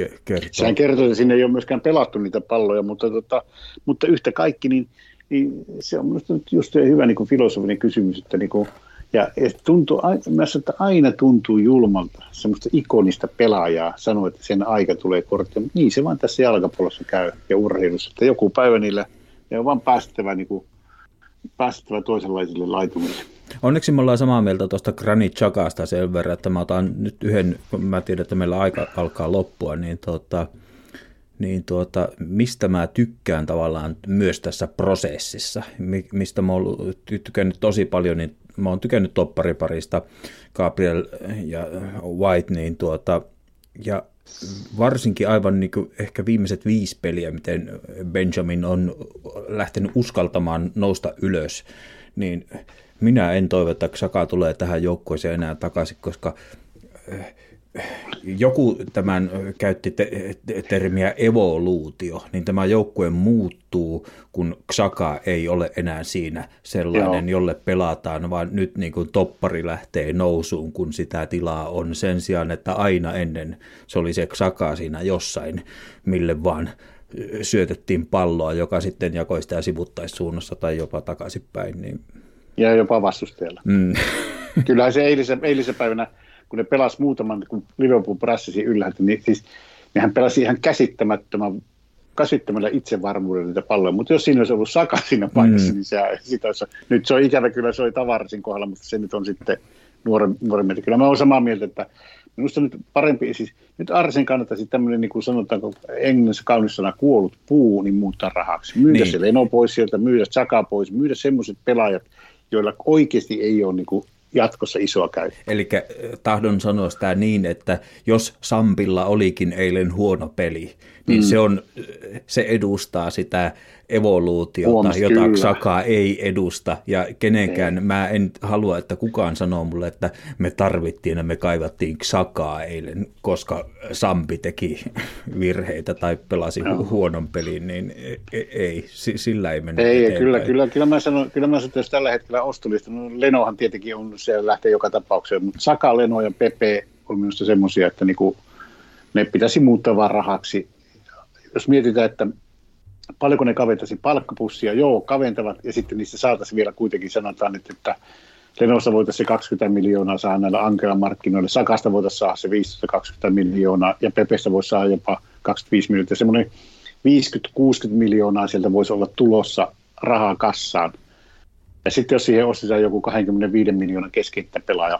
Speaker 3: Ke- kertoo. Sehän kertoo, että sinne ei ole myöskään pelattu niitä palloja, mutta, tota, mutta yhtä kaikki, niin, niin se on minusta nyt just hyvä niin kuin filosofinen kysymys, että niin kuin, ja tuntuu, mä sanon, että aina tuntuu julmalta semmoista ikonista pelaajaa sanoa, että sen aika tulee kortti. Niin se vaan tässä jalkapallossa käy ja urheilussa, että joku päivä niillä ne on vaan päästävä niin kuin päästävä toisenlaisille laitumille.
Speaker 2: Onneksi me ollaan samaa mieltä tuosta Granit Chakasta sen verran, että mä otan nyt yhden, kun mä tiedän, että meillä aika alkaa loppua, niin tota, niin tuota, mistä mä tykkään tavallaan myös tässä prosessissa, mistä mä oon tykännyt tosi paljon, niin mä oon tykännyt toppariparista Gabriel ja White, niin tuota, ja varsinkin aivan niin kuin ehkä viimeiset viisi peliä, miten Benjamin on lähtenyt uskaltamaan nousta ylös, niin minä en toivo, että Saka tulee tähän joukkueeseen enää takaisin, koska joku tämän käytti te- termiä evoluutio, niin tämä joukkue muuttuu, kun Xaka ei ole enää siinä sellainen, Joo. jolle pelataan, vaan nyt niin kuin toppari lähtee nousuun, kun sitä tilaa on sen sijaan, että aina ennen se oli se Xaka siinä jossain, mille vaan syötettiin palloa, joka sitten jakoi sitä sivuttaissuunnassa tai jopa takaisinpäin. Niin...
Speaker 3: Ja jopa vastustajalla. Mm. Kyllähän se eilisen, eilisen päivänä kun ne pelasi muutaman, kun Liverpool prassisi ylhäältä, niin siis nehän pelasi ihan käsittämättömän käsittämällä itsevarmuudella niitä palloja, mutta jos siinä olisi ollut Saka siinä paikassa, mm. niin se, sitä olisi, nyt se on ikävä kyllä, se oli Tavarsin kohdalla, mutta se nyt on sitten nuoren, nuoremmin. Kyllä mä olen samaa mieltä, että minusta nyt parempi, siis nyt Arsen kannattaisi tämmöinen, niin kuin sanotaanko englannissa kaunis sana, kuollut puu, niin muuttaa rahaksi. Myydä niin. se Leno pois sieltä, myydä Saka pois, myydä semmoiset pelaajat, joilla oikeasti ei ole niin kuin jatkossa isoa käyttöä.
Speaker 2: Eli tahdon sanoa sitä niin, että jos Sampilla olikin eilen huono peli, niin mm. se, on, se edustaa sitä evoluutiota, Huomas, jota kyllä. Saka ei edusta. Ja kenenkään, ei. mä en halua, että kukaan sanoo mulle, että me tarvittiin ja me kaivattiin Sakaa eilen, koska Sampi teki virheitä tai pelasi no. huonon pelin, niin e, e, ei, sillä ei mennä
Speaker 3: Ei, eteenpäin. kyllä, kyllä, kyllä mä sanon, kyllä mä sanon, että jos tällä hetkellä ostolista, no Lenohan tietenkin on, se lähtee joka tapauksessa, mutta Saka, Leno ja Pepe on minusta semmoisia, että niinku, ne pitäisi muuttaa vaan rahaksi. Jos mietitään, että paljonko ne kaventaisi palkkapussia, joo, kaventavat, ja sitten niistä saataisiin vielä kuitenkin sanotaan, että, että Lenossa voitaisiin 20 miljoonaa saada näillä Ankela-markkinoilla, Sakasta voitaisiin saada se 15-20 miljoonaa, ja Pepestä voisi saada jopa 25 miljoonaa. Semmoinen 50-60 miljoonaa sieltä voisi olla tulossa rahaa kassaan. Ja sitten jos siihen ostetaan joku 25 miljoonaa pelaaja,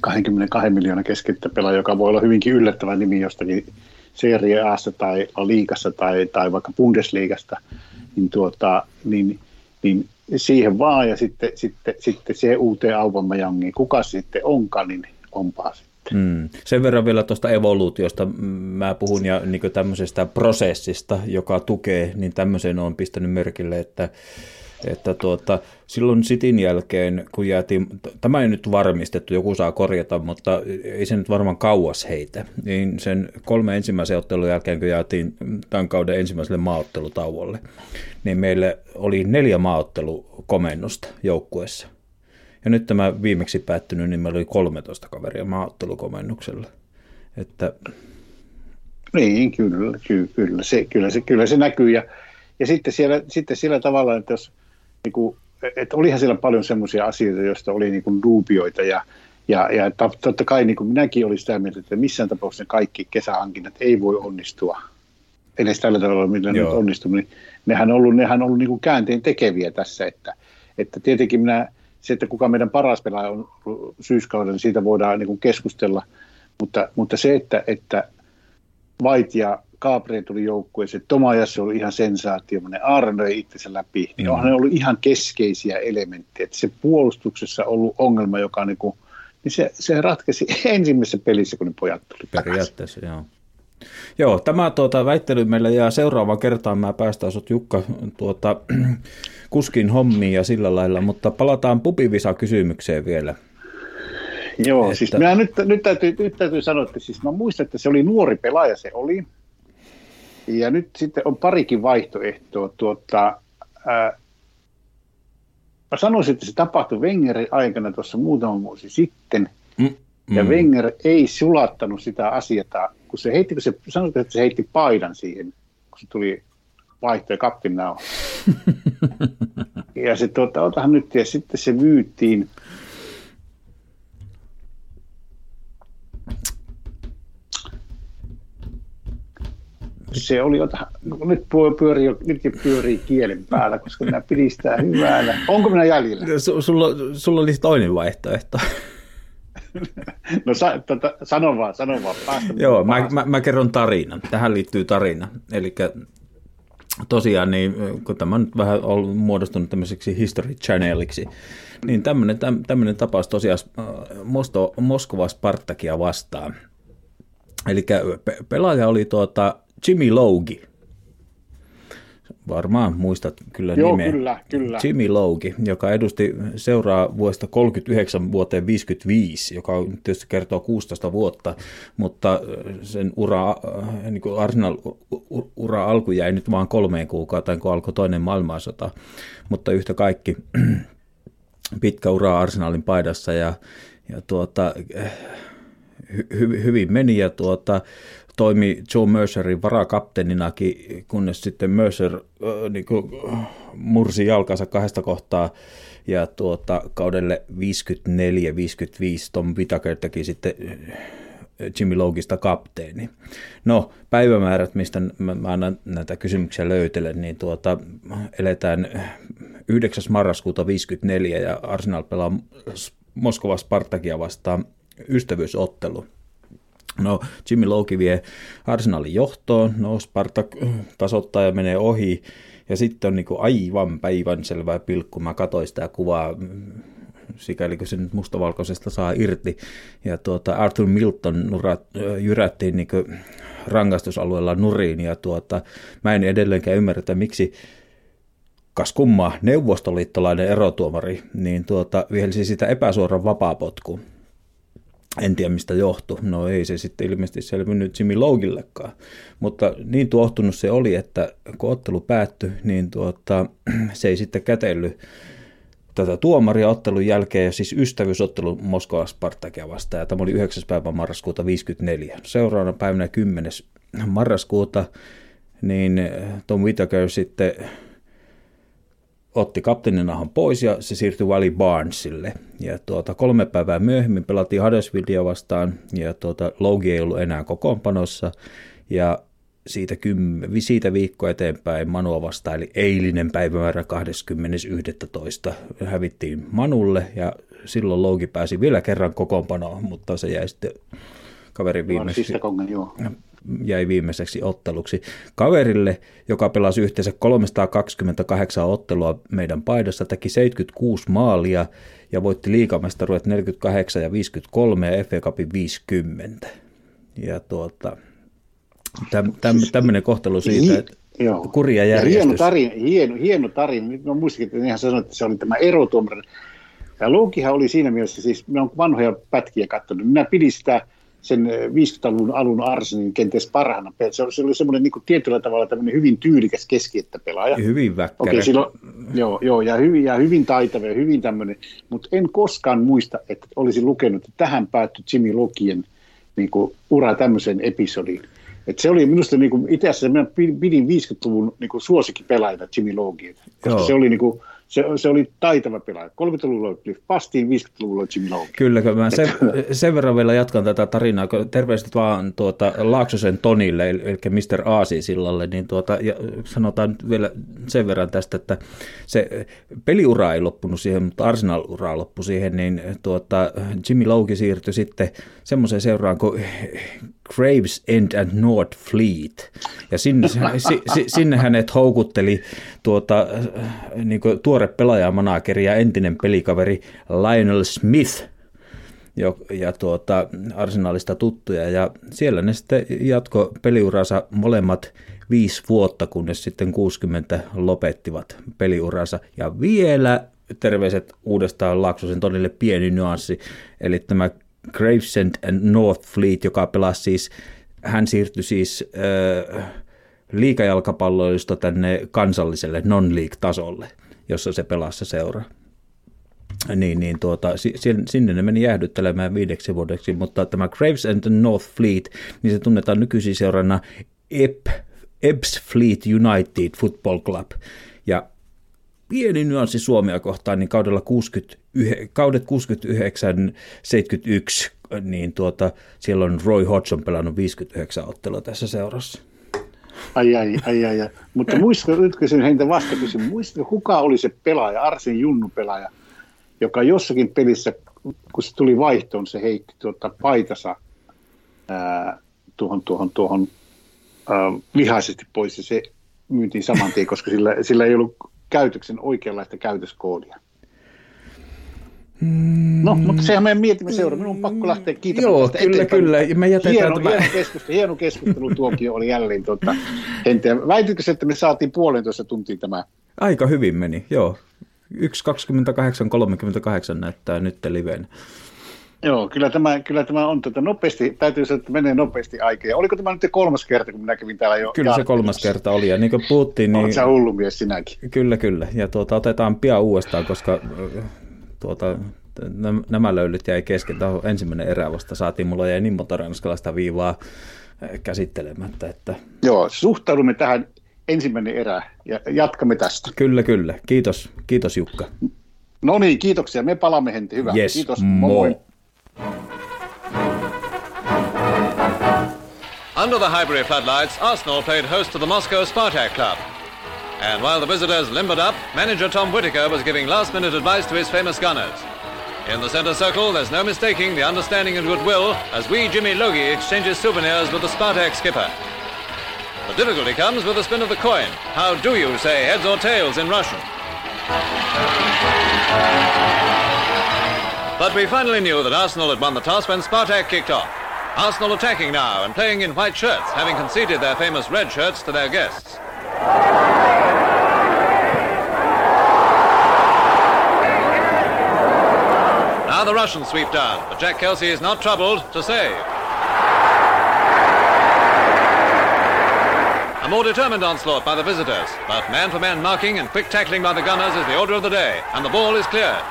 Speaker 3: 22 miljoonaa pelaaja, joka voi olla hyvinkin yllättävä nimi jostakin Serie A tai liikassa tai, tai vaikka Bundesliigasta, niin, tuota, niin, niin siihen vaan ja sitten, sitten, sitten siihen uuteen Aubameyangiin, kuka sitten onkaan, niin onpaa sitten.
Speaker 2: Hmm. Sen verran vielä tuosta evoluutiosta mä puhun ja niin tämmöisestä prosessista, joka tukee, niin tämmöisen on pistänyt merkille, että että tuota, silloin sitin jälkeen, kun jäätiin, tämä ei nyt varmistettu, joku saa korjata, mutta ei se nyt varmaan kauas heitä, niin sen kolme ensimmäisen ottelun jälkeen, kun jäätiin tämän kauden ensimmäiselle maaottelutauolle, niin meille oli neljä maaottelukomennusta joukkueessa. Ja nyt tämä viimeksi päättynyt, niin meillä oli 13 kaveria maaottelukomennuksella. Että...
Speaker 3: Niin, kyllä, kyllä, kyllä, se, kyllä, se, kyllä se näkyy. Ja, ja sitten, siellä, sitten sillä tavalla, että jos niin kuin, että olihan siellä paljon semmoisia asioita, joista oli niin kuin duubioita ja, ja, ja totta kai niin kuin minäkin olin sitä mieltä, että missään tapauksessa kaikki kesähankinnat ei voi onnistua. Edes tällä tavalla, millä on onnistunut, niin nehän on ollut, nehän on ollut niin kuin käänteen tekeviä tässä, että, että tietenkin minä, se, että kuka meidän paras pelaaja on syyskauden, niin siitä voidaan niin kuin keskustella, mutta, mutta se, että, että Vait ja Gabriel tuli joukkueeseen, Tomajas oli ihan sensaatio, ne arnoi itsensä läpi, niin mm. onhan ne ollut ihan keskeisiä elementtejä. Että se puolustuksessa ollut ongelma, joka niinku, niin se, se ratkesi ensimmäisessä pelissä, kun ne pojat tuli
Speaker 2: Periaatteessa, joo. Joo, tämä tuota, väittely meillä jää seuraavaan kertaan. Mä päästään sut Jukka tuota, kuskin hommiin ja sillä lailla, mutta palataan pupivisa-kysymykseen vielä.
Speaker 3: Joo, että... siis minä nyt, nyt, täytyy, nyt täytyy sanoa, että siis mä muistan, että se oli nuori pelaaja, se oli. Ja nyt sitten on parikin vaihtoehtoa. Tuota, ää, mä sanoisin, että se tapahtui Wengerin aikana tuossa muutama vuosi sitten. Mm, mm. Ja Wenger ei sulattanut sitä asiaa, kun se heitti, kun se sanoi, että se heitti paidan siihen, kun se tuli vaihto ja kaptinaa. ja se tuota, otahan nyt, ja sitten se myytiin se oli jotain, nyt pyörii, nyt pyörii kielen päällä, koska minä pidin sitä hyvänä. Onko minä jäljellä?
Speaker 2: S- sulla, sulla oli toinen vaihtoehto.
Speaker 3: No sa, tota, sano vaan, sano vaan. Päästä
Speaker 2: Joo, mä, mä, mä, kerron tarinan. Tähän liittyy tarina. Eli tosiaan, niin, kun tämä on nyt vähän ollut muodostunut tämmöiseksi History Channeliksi, niin tämmöinen, tämmöinen tapaus tosiaan äh, Mosto, Moskova Spartakia vastaan. Eli pelaaja oli tuota Jimmy Logi varmaan muistat kyllä
Speaker 3: Joo,
Speaker 2: nimeä.
Speaker 3: kyllä, kyllä.
Speaker 2: Jimmy Logi, joka edusti seuraa vuodesta 39 vuoteen 55, joka tietysti kertoo 16 vuotta, mutta sen ura, niin kuin Arsenal ura alku jäi nyt vain kolmeen kuukauteen, kun alkoi toinen maailmansota, mutta yhtä kaikki pitkä ura Arsenalin paidassa ja, ja tuota, hy, hyvin meni ja tuota, toimi Joe Mercerin varakapteeninakin, kunnes sitten Mercer äh, niin kuin, mursi jalkansa kahdesta kohtaa ja tuota, kaudelle 54-55 Tom Whitaker teki sitten Jimmy Logista kapteeni. No, päivämäärät, mistä mä, annan näitä kysymyksiä löytelen, niin tuota, eletään 9. marraskuuta 54 ja Arsenal pelaa Moskova Spartakia vastaan ystävyysottelu. No, Jimmy Loki vie Arsenalin johtoon, no Spartak tasoittaa ja menee ohi, ja sitten on niinku aivan päivän selvää pilkku. Mä katsoin sitä kuvaa, sikäli kun se nyt mustavalkoisesta saa irti. Ja tuota, Arthur Milton nurat, jyrättiin niinku rangaistusalueella nuriin, ja tuota, mä en edelleenkään ymmärrä, että miksi kas kummaa neuvostoliittolainen erotuomari, niin tuota, vihelsi sitä epäsuoran vapaapotku. En tiedä mistä johtuu. No ei se sitten ilmeisesti selvinnyt Jimmy Logillekaan. Mutta niin tuohtunut se oli, että kun ottelu päättyi, niin tuota, se ei sitten kätellyt tätä tuomaria ottelun jälkeen, ja siis ystävyysottelu Moskova Spartakia vastaan, ja tämä oli 9. päivä marraskuuta 54. Seuraavana päivänä 10. marraskuuta, niin Tom Whittaker sitten otti kapteeninahan pois ja se siirtyi Wally Barnesille. Ja tuota, kolme päivää myöhemmin pelattiin Huddersfieldia vastaan ja tuota, Logie ei ollut enää kokoonpanossa. Ja siitä, kymmen, siitä viikko eteenpäin Manua vastaan, eli eilinen päivämäärä 20.11. hävittiin Manulle ja silloin Logi pääsi vielä kerran kokoonpanoon, mutta se jäi sitten kaverin viimeksi jäi viimeiseksi otteluksi. Kaverille, joka pelasi yhteensä 328 ottelua meidän paidassa, teki 76 maalia ja voitti liikamestaruudet 48 ja 53 ja FA Cupin 50. Ja tuota, täm, täm, tämmöinen kohtelu siitä, että Joo. kurja järjestys.
Speaker 3: Ja hieno tarina, hieno, hieno tarina. Mä muistin, että ihan sanoin, että se oli tämä erotuomari. Ja Loukihan oli siinä mielessä, siis mä oon vanhoja pätkiä katsonut, minä pidin sitä sen 50-luvun alun Arsenin kenties parhaana. Se oli, se oli semmoinen niin tietyllä tavalla tämmöinen hyvin tyylikäs pelaaja.
Speaker 2: Hyvin väkkärä.
Speaker 3: Okei, silloin, joo, joo ja, hyvin, ja hyvin taitava ja hyvin tämmöinen, mutta en koskaan muista, että olisin lukenut, että tähän päättyi Jimmy Lokien niin kuin, ura tämmöiseen episodiin. Et se oli minusta niin kuin, itse asiassa, minä pidin 50-luvun niin suosikkipelaajana Jimmy Logie, koska Joo. se oli niin kuin, se, se oli taitava pelaaja. 30-luvulla oli Cliff Pastiin, 50-luvulla Jimmy Logan.
Speaker 2: Kyllä, mä sen, sen verran vielä jatkan tätä tarinaa, terveiset vaan tuota, Laaksosen Tonille, eli Mr. Aasi sillalle, niin tuota, ja sanotaan vielä sen verran tästä, että se peliura ei loppunut siihen, mutta Arsenal-ura loppui siihen, niin tuota, Jimmy Logi siirtyi sitten semmoiseen seuraan kuin Gravesend and North Fleet. Ja sinne, si, sinne hänet houkutteli tuota, niin kuin tuore pelaajamanakeri ja entinen pelikaveri Lionel Smith, jo, ja tuota, arsenaalista tuttuja. Ja siellä ne sitten jatko peliuransa molemmat viisi vuotta, kunnes sitten 60 lopettivat peliuransa. Ja vielä terveiset uudestaan Laaksosen todelle pieni nyanssi, eli tämä Gravesend and North Fleet, joka pelasi siis, hän siirtyi siis äh, liikajalkapalloista tänne kansalliselle non-league-tasolle, jossa se pelasi se seura. Niin, niin tuota, sinne ne meni jäähdyttelemään viideksi vuodeksi, mutta tämä Graves and the North Fleet, niin se tunnetaan nykyisin seurana EP, Ebbs Fleet United Football Club. Ja pieni nyanssi Suomea kohtaan, niin kaudella 60, kaudet 69-71, niin tuota, siellä on Roy Hodgson pelannut 59 ottelua tässä seurassa.
Speaker 3: Ai, ai, ai, ai. ai. Mutta muistatko, nyt kysyn heitä vastakysyn, muistatko, kuka oli se pelaaja, Arsin Junnu pelaaja, joka jossakin pelissä kun se tuli vaihtoon, se heitti tuota paitasa ää, tuohon, tuohon, tuohon ää, vihaisesti pois ja se myytiin saman tien, koska sillä, sillä ei ollut käytöksen oikeanlaista käytöskoodia. Mm. No, mutta sehän meidän mietimme seuraa. Minun on pakko lähteä kiitämään
Speaker 2: Joo, kyllä, eteenpäin. kyllä.
Speaker 3: Me jätetään hieno, tämä. hieno, keskustelu, hieno keskustelu tuokio oli jälleen tuota, henteä. Väititkö se, että me saatiin puolentoista tuntia tämä?
Speaker 2: Aika hyvin meni, joo. 1.28.38 näyttää nyt liveen.
Speaker 3: Joo, kyllä tämä, kyllä tämä on tätä nopeasti, täytyy sanoa, että menee nopeasti aikaa. Oliko tämä nyt kolmas kerta, kun minä kävin täällä jo?
Speaker 2: Kyllä se kolmas kerta oli, ja niin kuin puhuttiin, niin... Olet
Speaker 3: sä hullu mies sinäkin.
Speaker 2: Kyllä, kyllä, ja tuota, otetaan pian uudestaan, koska tuota, nämä löylyt jäi kesken. Tämä ensimmäinen erä vasta saatiin, mulla jäi niin monta ranskalaista viivaa käsittelemättä. Että...
Speaker 3: Joo, suhtaudumme tähän ensimmäinen erä ja jatkamme tästä.
Speaker 2: Kyllä, kyllä. Kiitos, kiitos Jukka.
Speaker 3: No niin, kiitoksia. Me palaamme henti. Hyvä.
Speaker 2: Yes,
Speaker 3: Kiitos.
Speaker 2: Moi. moi.
Speaker 4: Under the Highbury floodlights, Arsenal played host to the Moscow Spartak Club. And while the visitors limbered up, manager Tom Whitaker was giving last-minute advice to his famous gunners. In the centre circle, there's no mistaking the understanding and goodwill as we Jimmy Logie exchanges souvenirs with the Spartak skipper. The difficulty comes with the spin of the coin. How do you say heads or tails in Russian? But we finally knew that Arsenal had won the toss when Spartak kicked off. Arsenal attacking now and playing in white shirts, having conceded their famous red shirts to their guests. Now the Russians sweep down, but Jack Kelsey is not troubled to save. A more determined onslaught by the visitors, but man-for-man marking and quick tackling by the gunners is the order of the day, and the ball is cleared.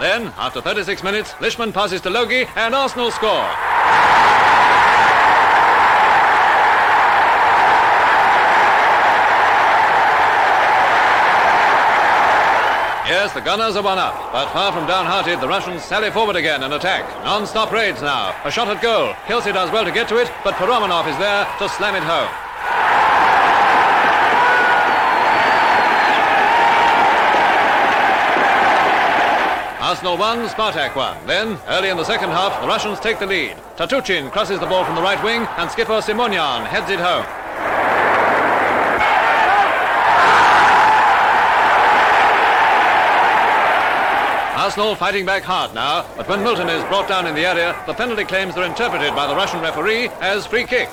Speaker 4: Then, after 36 minutes, Lishman passes to Logie and Arsenal score. The gunners are one up, but far from downhearted, the Russians sally forward again and attack. Non-stop raids now. A shot at goal. Kelsey does well to get to it, but Peromanov is there to slam it home. Arsenal 1, Spartak 1. Then, early in the second half, the Russians take the lead. Tatuchin crosses the ball from the right wing, and skipper Simonyan heads it home. Arsenal fighting back hard now, but when Milton is brought down in the area, the penalty claims are interpreted by the Russian referee as free kick.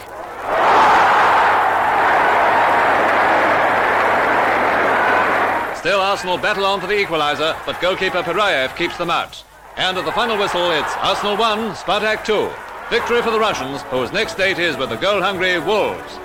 Speaker 4: Still, Arsenal battle on for the equaliser, but goalkeeper Pirayev keeps them out. And at the final whistle, it's Arsenal 1, Spartak 2. Victory for the Russians, whose next date is with the goal-hungry Wolves.